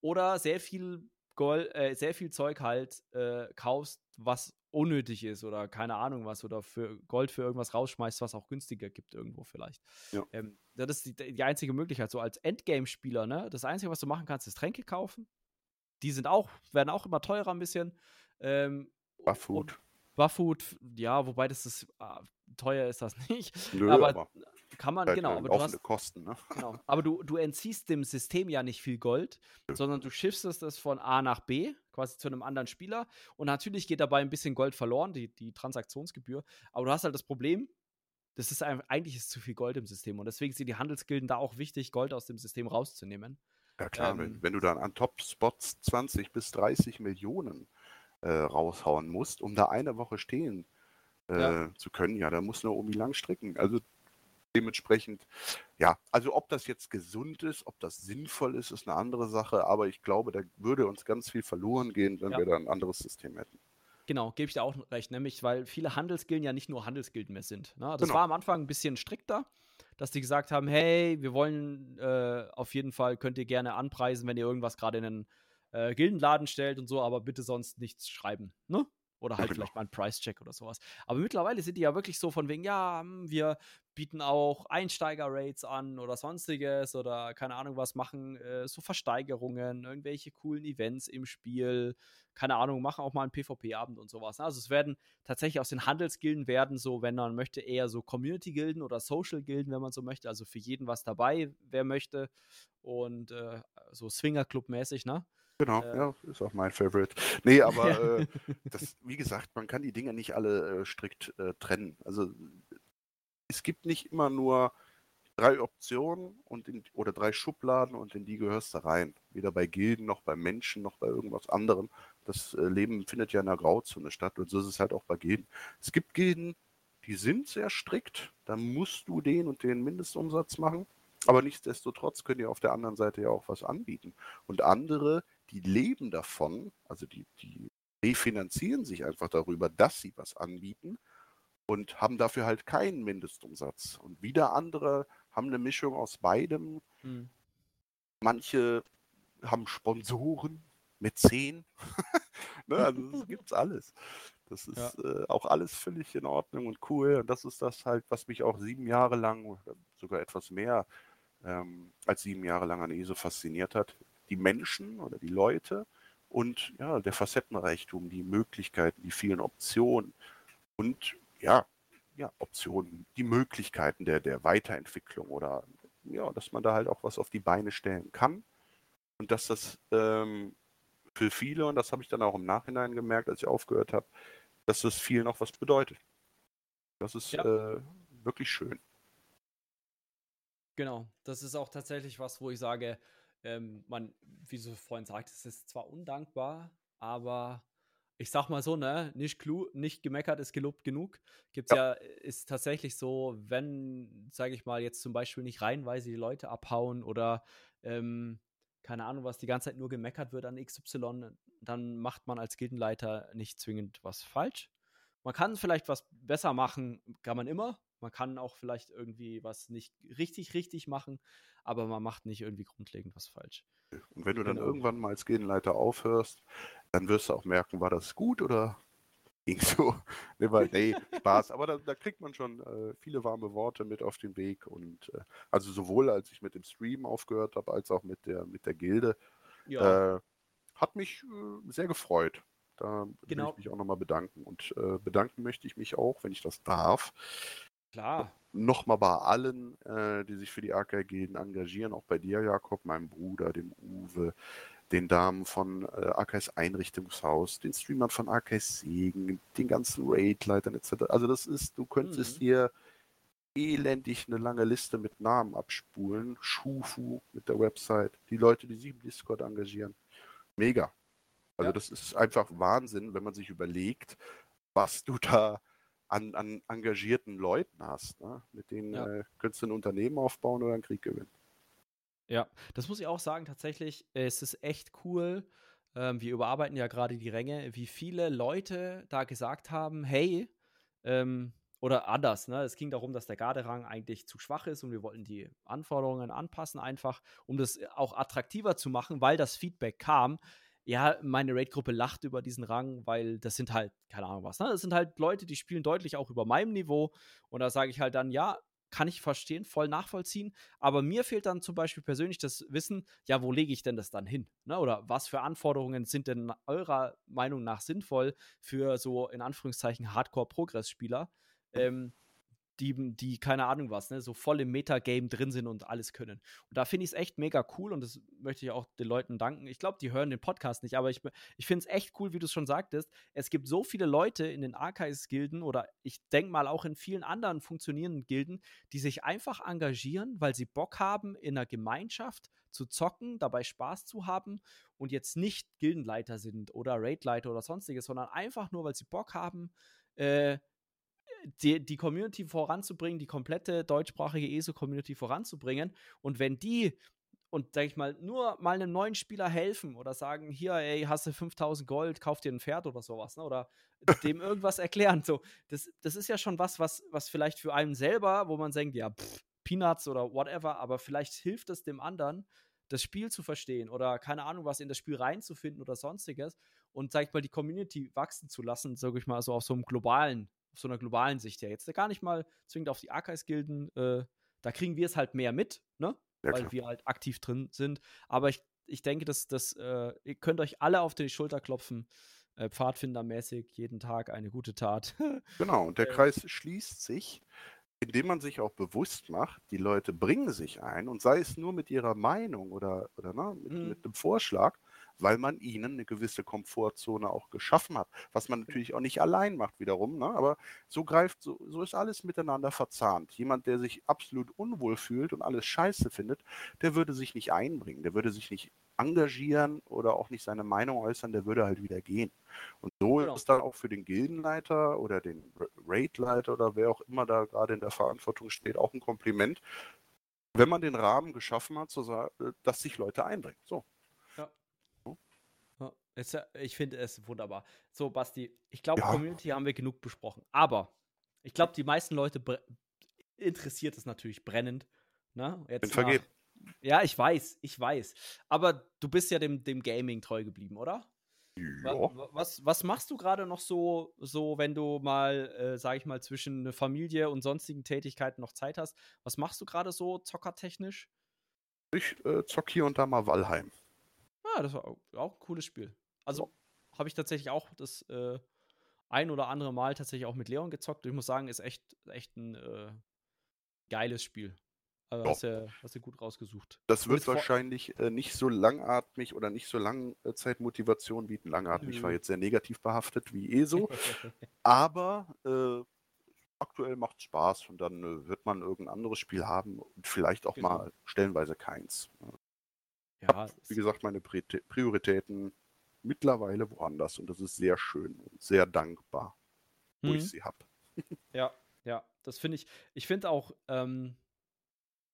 oder sehr viel Gold, äh, sehr viel Zeug halt äh, kaufst, was unnötig ist oder keine Ahnung was oder für Gold für irgendwas rausschmeißt, was auch günstiger gibt irgendwo vielleicht. Ja. Ähm, das ist die, die, einzige Möglichkeit. So als Endgame-Spieler, ne? Das Einzige, was du machen kannst, ist Tränke kaufen. Die sind auch, werden auch immer teurer ein bisschen. Ähm, Bufffood. Bufffood, ja, wobei das ist, ah, teuer ist das nicht. Nö, aber, aber kann man, genau. Aber du hast, Kosten, ne? genau. Aber du, du entziehst dem System ja nicht viel Gold, ja. sondern du schiffst es von A nach B, quasi zu einem anderen Spieler. Und natürlich geht dabei ein bisschen Gold verloren, die, die Transaktionsgebühr. Aber du hast halt das Problem, das ist eigentlich ist zu viel Gold im System. Und deswegen sind die Handelsgilden da auch wichtig, Gold aus dem System rauszunehmen. Ja klar, ähm, wenn, wenn, du dann an Top-Spots 20 bis 30 Millionen äh, raushauen musst, um da eine Woche stehen äh, ja. zu können, ja, da muss nur Omi lang stricken. Also dementsprechend, ja, also ob das jetzt gesund ist, ob das sinnvoll ist, ist eine andere Sache, aber ich glaube, da würde uns ganz viel verloren gehen, wenn ja. wir da ein anderes System hätten. Genau, gebe ich dir auch recht, nämlich weil viele Handelsgilden ja nicht nur Handelsgilden mehr sind. Ne? Das genau. war am Anfang ein bisschen strikter, dass die gesagt haben, hey, wir wollen äh, auf jeden Fall, könnt ihr gerne anpreisen, wenn ihr irgendwas gerade in einen äh, Gildenladen stellt und so, aber bitte sonst nichts schreiben. Ne? Oder halt genau. vielleicht mal einen Price-Check oder sowas. Aber mittlerweile sind die ja wirklich so von wegen, ja, hm, wir bieten auch Einsteiger-Rates an oder sonstiges oder keine Ahnung was, machen äh, so Versteigerungen, irgendwelche coolen Events im Spiel, keine Ahnung, machen auch mal einen PvP-Abend und sowas. Ne? Also es werden tatsächlich aus den Handelsgilden werden so, wenn man möchte, eher so Community-Gilden oder Social-Gilden, wenn man so möchte. Also für jeden was dabei, wer möchte. Und äh, so Swinger-Club-mäßig, ne? Genau, äh, ja, ist auch mein Favorite. Nee, aber ja. äh, das, wie gesagt, man kann die Dinge nicht alle äh, strikt trennen. Also es gibt nicht immer nur drei Optionen und in, oder drei Schubladen und in die gehörst du rein. Weder bei Gilden noch bei Menschen noch bei irgendwas anderem. Das äh, Leben findet ja in der Grauzone statt und so ist es halt auch bei Gilden. Es gibt Gilden, die sind sehr strikt. Da musst du den und den Mindestumsatz machen. Aber nichtsdestotrotz können die auf der anderen Seite ja auch was anbieten. Und andere, die leben davon, also die, die refinanzieren sich einfach darüber, dass sie was anbieten und haben dafür halt keinen Mindestumsatz. Und wieder andere haben eine Mischung aus beidem. Hm. Manche haben Sponsoren mit zehn. ne, also das gibt's alles. Das ist ja. äh, auch alles völlig in Ordnung und cool. Und das ist das halt, was mich auch sieben Jahre lang, sogar etwas mehr ähm, als sieben Jahre lang an ESO fasziniert hat die Menschen oder die Leute und ja, der Facettenreichtum, die Möglichkeiten, die vielen Optionen und ja, ja, Optionen, die Möglichkeiten der, der Weiterentwicklung oder ja, dass man da halt auch was auf die Beine stellen kann und dass das ähm, für viele, und das habe ich dann auch im Nachhinein gemerkt, als ich aufgehört habe, dass das vielen auch was bedeutet. Das ist ja. äh, wirklich schön. Genau, das ist auch tatsächlich was, wo ich sage, ähm, man, wie du vorhin sagtest, es ist zwar undankbar, aber ich sag mal so, ne, nicht, klu nicht gemeckert ist gelobt genug. Gibt's ja. ja, ist tatsächlich so, wenn, sage ich mal, jetzt zum Beispiel nicht reihenweise die Leute abhauen oder ähm, keine Ahnung, was die ganze Zeit nur gemeckert wird an XY, dann macht man als Gildenleiter nicht zwingend was falsch. Man kann vielleicht was besser machen, kann man immer. Man kann auch vielleicht irgendwie was nicht richtig, richtig machen, aber man macht nicht irgendwie grundlegend was falsch. Und wenn du dann genau. irgendwann mal als Gehenleiter aufhörst, dann wirst du auch merken, war das gut oder ging so? nee, weil, nee Spaß. Aber da, da, kriegt man schon äh, viele warme Worte mit auf den Weg. Und äh, also sowohl als ich mit dem Stream aufgehört habe, als auch mit der, mit der Gilde. Ja. Äh, hat mich äh, sehr gefreut. Da genau. will ich mich auch nochmal bedanken. Und äh, bedanken möchte ich mich auch, wenn ich das darf, Klar. Nochmal bei allen, äh, die sich für die AK-Gilden engagieren, auch bei dir, Jakob, meinem Bruder, dem Uwe, den Damen von äh, AKS Einrichtungshaus, den Streamern von AKS Segen, den ganzen Raid-Leitern etc. Also das ist, du könntest mhm. dir elendig eine lange Liste mit Namen abspulen. Schufu mit der Website, die Leute, die sich im Discord engagieren. Mega. Also ja. das ist einfach Wahnsinn, wenn man sich überlegt, was du da an, an engagierten Leuten hast. Ne? Mit denen ja. äh, könntest du ein Unternehmen aufbauen oder einen Krieg gewinnen. Ja, das muss ich auch sagen, tatsächlich, es ist echt cool. Ähm, wir überarbeiten ja gerade die Ränge, wie viele Leute da gesagt haben, hey, ähm, oder anders, ne? Es ging darum, dass der Garderang eigentlich zu schwach ist und wir wollten die Anforderungen anpassen, einfach, um das auch attraktiver zu machen, weil das Feedback kam ja, meine Raid-Gruppe lacht über diesen Rang, weil das sind halt, keine Ahnung was, ne? Das sind halt Leute, die spielen deutlich auch über meinem Niveau. Und da sage ich halt dann, ja, kann ich verstehen, voll nachvollziehen. Aber mir fehlt dann zum Beispiel persönlich das Wissen, ja, wo lege ich denn das dann hin? Ne? Oder was für Anforderungen sind denn eurer Meinung nach sinnvoll für so in Anführungszeichen Hardcore-Progress-Spieler? Ähm, die, die, keine Ahnung was, ne, so voll im Metagame drin sind und alles können. Und da finde ich es echt mega cool und das möchte ich auch den Leuten danken. Ich glaube, die hören den Podcast nicht, aber ich, ich finde es echt cool, wie du es schon sagtest. Es gibt so viele Leute in den Archives-Gilden oder ich denke mal auch in vielen anderen funktionierenden Gilden, die sich einfach engagieren, weil sie Bock haben, in einer Gemeinschaft zu zocken, dabei Spaß zu haben und jetzt nicht Gildenleiter sind oder Raidleiter oder sonstiges, sondern einfach nur, weil sie Bock haben, äh, die, die Community voranzubringen, die komplette deutschsprachige ESO-Community voranzubringen. Und wenn die und sag ich mal, nur mal einem neuen Spieler helfen oder sagen, hier, ey, hast du 5000 Gold, kauf dir ein Pferd oder sowas, ne? oder dem irgendwas erklären. So, das, das ist ja schon was, was, was vielleicht für einen selber, wo man denkt, ja, pff, Peanuts oder whatever, aber vielleicht hilft es dem anderen, das Spiel zu verstehen oder keine Ahnung, was in das Spiel reinzufinden oder sonstiges und, sag ich mal, die Community wachsen zu lassen, sag ich mal, so auf so einem globalen auf so einer globalen Sicht her. Jetzt gar nicht mal zwingend auf die Archives-Gilden, äh, da kriegen wir es halt mehr mit, ne? Ja, Weil wir halt aktiv drin sind. Aber ich, ich denke, dass, dass äh, ihr könnt euch alle auf die Schulter klopfen, äh, Pfadfindermäßig, jeden Tag eine gute Tat. genau, und der äh. Kreis schließt sich, indem man sich auch bewusst macht, die Leute bringen sich ein und sei es nur mit ihrer Meinung oder, oder ne, mit, mhm. mit einem Vorschlag, weil man ihnen eine gewisse Komfortzone auch geschaffen hat. Was man natürlich auch nicht allein macht wiederum, ne? aber so greift, so, so ist alles miteinander verzahnt. Jemand, der sich absolut unwohl fühlt und alles scheiße findet, der würde sich nicht einbringen, der würde sich nicht engagieren oder auch nicht seine Meinung äußern, der würde halt wieder gehen. Und so genau. ist dann auch für den Gildenleiter oder den Raidleiter oder wer auch immer da gerade in der Verantwortung steht, auch ein Kompliment, wenn man den Rahmen geschaffen hat, dass sich Leute einbringen. So. Es, ich finde es wunderbar. So, Basti, ich glaube, ja. Community haben wir genug besprochen. Aber ich glaube, die meisten Leute interessiert es natürlich brennend. Ne? Jetzt Bin vergeben. Ja, ich weiß, ich weiß. Aber du bist ja dem, dem Gaming treu geblieben, oder? Ja. Was, was machst du gerade noch so, so, wenn du mal, äh, sag ich mal, zwischen Familie und sonstigen Tätigkeiten noch Zeit hast? Was machst du gerade so zockertechnisch? Ich äh, zock hier und da mal Valheim. Ah, das war auch ein cooles Spiel. Also habe ich tatsächlich auch das äh, ein oder andere Mal tatsächlich auch mit Leon gezockt. Ich muss sagen, ist echt, echt ein äh, geiles Spiel. Also hast, du, hast du gut rausgesucht. Das wird wahrscheinlich äh, nicht so langatmig oder nicht so lange äh, bieten. Langatmig mhm. war jetzt sehr negativ behaftet wie eh so. Aber äh, aktuell macht es Spaß und dann äh, wird man irgendein anderes Spiel haben und vielleicht auch genau. mal stellenweise keins. Ja, wie gesagt, meine Prioritäten mittlerweile woanders und das ist sehr schön und sehr dankbar, wo mhm. ich sie habe. ja, ja, das finde ich. Ich finde auch, ähm,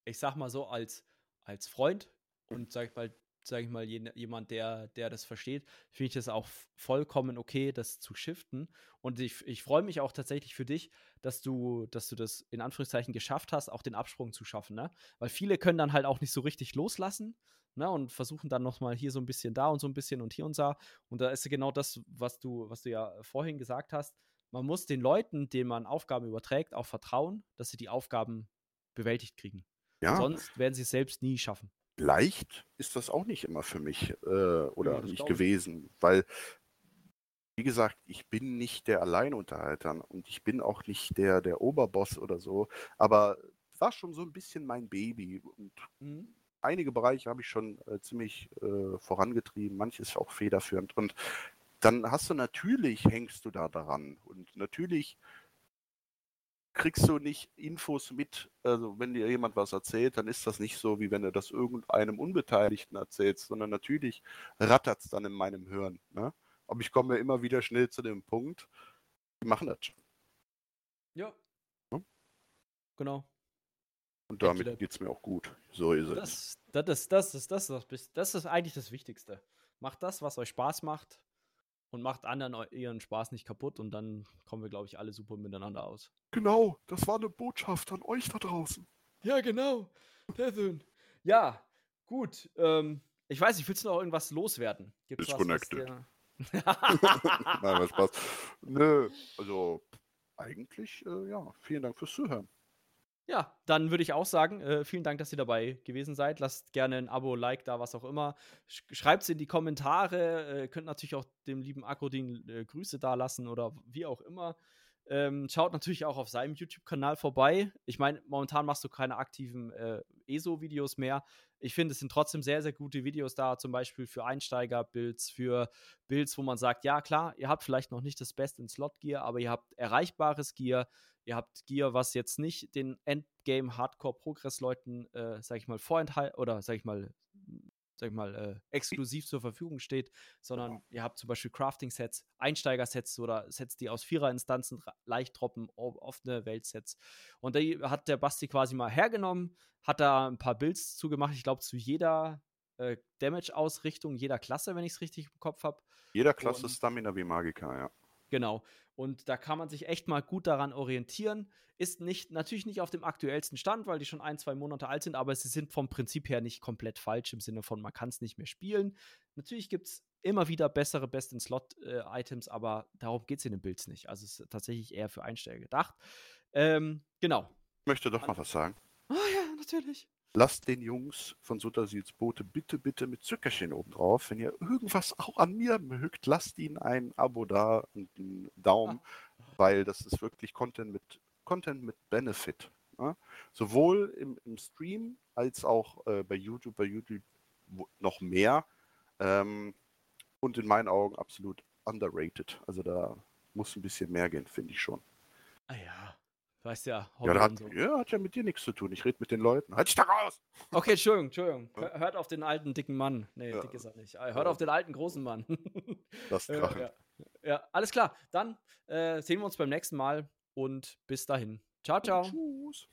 ich sag mal so, als, als Freund und sag ich mal, sag ich mal, jemand, der, der das versteht, finde ich das auch vollkommen okay, das zu shiften. Und ich, ich freue mich auch tatsächlich für dich, dass du, dass du das in Anführungszeichen geschafft hast, auch den Absprung zu schaffen, ne? Weil viele können dann halt auch nicht so richtig loslassen ne, und versuchen dann nochmal hier so ein bisschen da und so ein bisschen und hier und da. Und da ist genau das, was du, was du ja vorhin gesagt hast. Man muss den Leuten, denen man Aufgaben überträgt, auch vertrauen, dass sie die Aufgaben bewältigt kriegen. Ja. Sonst werden sie es selbst nie schaffen. Leicht ist das auch nicht immer für mich äh, oder ja, nicht gewesen, weil wie gesagt, ich bin nicht der Alleinunterhalter und ich bin auch nicht der, der Oberboss oder so, aber war schon so ein bisschen mein Baby. Und mhm einige Bereiche habe ich schon äh, ziemlich äh, vorangetrieben, manches auch federführend. Und dann hast du natürlich, hängst du da daran. Und natürlich kriegst du nicht Infos mit. Also wenn dir jemand was erzählt, dann ist das nicht so, wie wenn du das irgendeinem Unbeteiligten erzählst, sondern natürlich rattert es dann in meinem Hirn. Ne? Aber ich komme immer wieder schnell zu dem Punkt, wir machen das schon. Ja. ja. Genau. Und damit geht es mir auch gut. So ist es. Das, das, das, ist, das, ist, das ist eigentlich das Wichtigste. Macht das, was euch Spaß macht und macht anderen ihren Spaß nicht kaputt und dann kommen wir, glaube ich, alle super miteinander aus. Genau, das war eine Botschaft an euch da draußen. Ja, genau. Ja, gut. Ähm, ich weiß nicht, willst du noch irgendwas loswerden? Gibt's Disconnected. Was, Nein, was Spaß. Nö, also eigentlich, äh, ja, vielen Dank fürs Zuhören. Ja, dann würde ich auch sagen, äh, vielen Dank, dass ihr dabei gewesen seid. Lasst gerne ein Abo, Like da, was auch immer. Schreibt es in die Kommentare. Äh, könnt natürlich auch dem lieben Akrodin äh, Grüße da lassen oder wie auch immer. Ähm, schaut natürlich auch auf seinem YouTube-Kanal vorbei. Ich meine, momentan machst du keine aktiven äh, ESO-Videos mehr. Ich finde, es sind trotzdem sehr, sehr gute Videos da, zum Beispiel für Einsteiger-Builds, für Builds, wo man sagt, ja klar, ihr habt vielleicht noch nicht das Beste in Slot-Gear, aber ihr habt erreichbares Gear, ihr habt Gear, was jetzt nicht den Endgame-Hardcore-Progress-Leuten, äh, sag ich mal, vorenthalten, oder sag ich mal, sag ich mal, äh, exklusiv zur Verfügung steht, sondern ihr habt zum Beispiel Crafting-Sets, Einsteiger-Sets oder Sets, die aus Vierer-Instanzen leicht droppen, offene Welt-Sets. Und da hat der Basti quasi mal hergenommen, hat da ein paar Builds zugemacht, ich glaube zu jeder äh, Damage-Ausrichtung, jeder Klasse, wenn ich es richtig im Kopf habe. Jeder Klasse Und, Stamina wie Magica, ja. Genau. Und da kann man sich echt mal gut daran orientieren. Ist nicht, natürlich nicht auf dem aktuellsten Stand, weil die schon ein, zwei Monate alt sind, aber sie sind vom Prinzip her nicht komplett falsch im Sinne von, man kann es nicht mehr spielen. Natürlich gibt es immer wieder bessere Best-in-Slot-Items, äh, aber darum geht es in den Builds nicht. Also es ist tatsächlich eher für Einsteiger gedacht. Ähm, genau. Ich möchte doch mal was sagen. Ah oh ja, natürlich lasst den Jungs von Suttersils Boote bitte, bitte mit Zuckerchen oben drauf. Wenn ihr irgendwas auch an mir mögt, lasst ihnen ein Abo da und einen Daumen, weil das ist wirklich Content mit, Content mit Benefit. Ja? Sowohl im, im, Stream als auch äh, bei YouTube, bei YouTube noch mehr. Ähm, und in meinen Augen absolut underrated. Also da muss ein bisschen mehr gehen, finde ich schon. Ah ja, Weißt ja, ja, hat, so. ja, hat ja mit dir nichts zu tun. Ich rede mit den Leuten. Halt dich da raus! Okay, Entschuldigung, Entschuldigung. Ja. Hört auf den alten, dicken Mann. Nee, ja. dick ist er nicht. Hört ja. auf den alten, großen Mann. Das krachen. Ja. ja, alles klar. Dann äh, sehen wir uns beim nächsten Mal und bis dahin. Ciao, ciao. Und tschüss.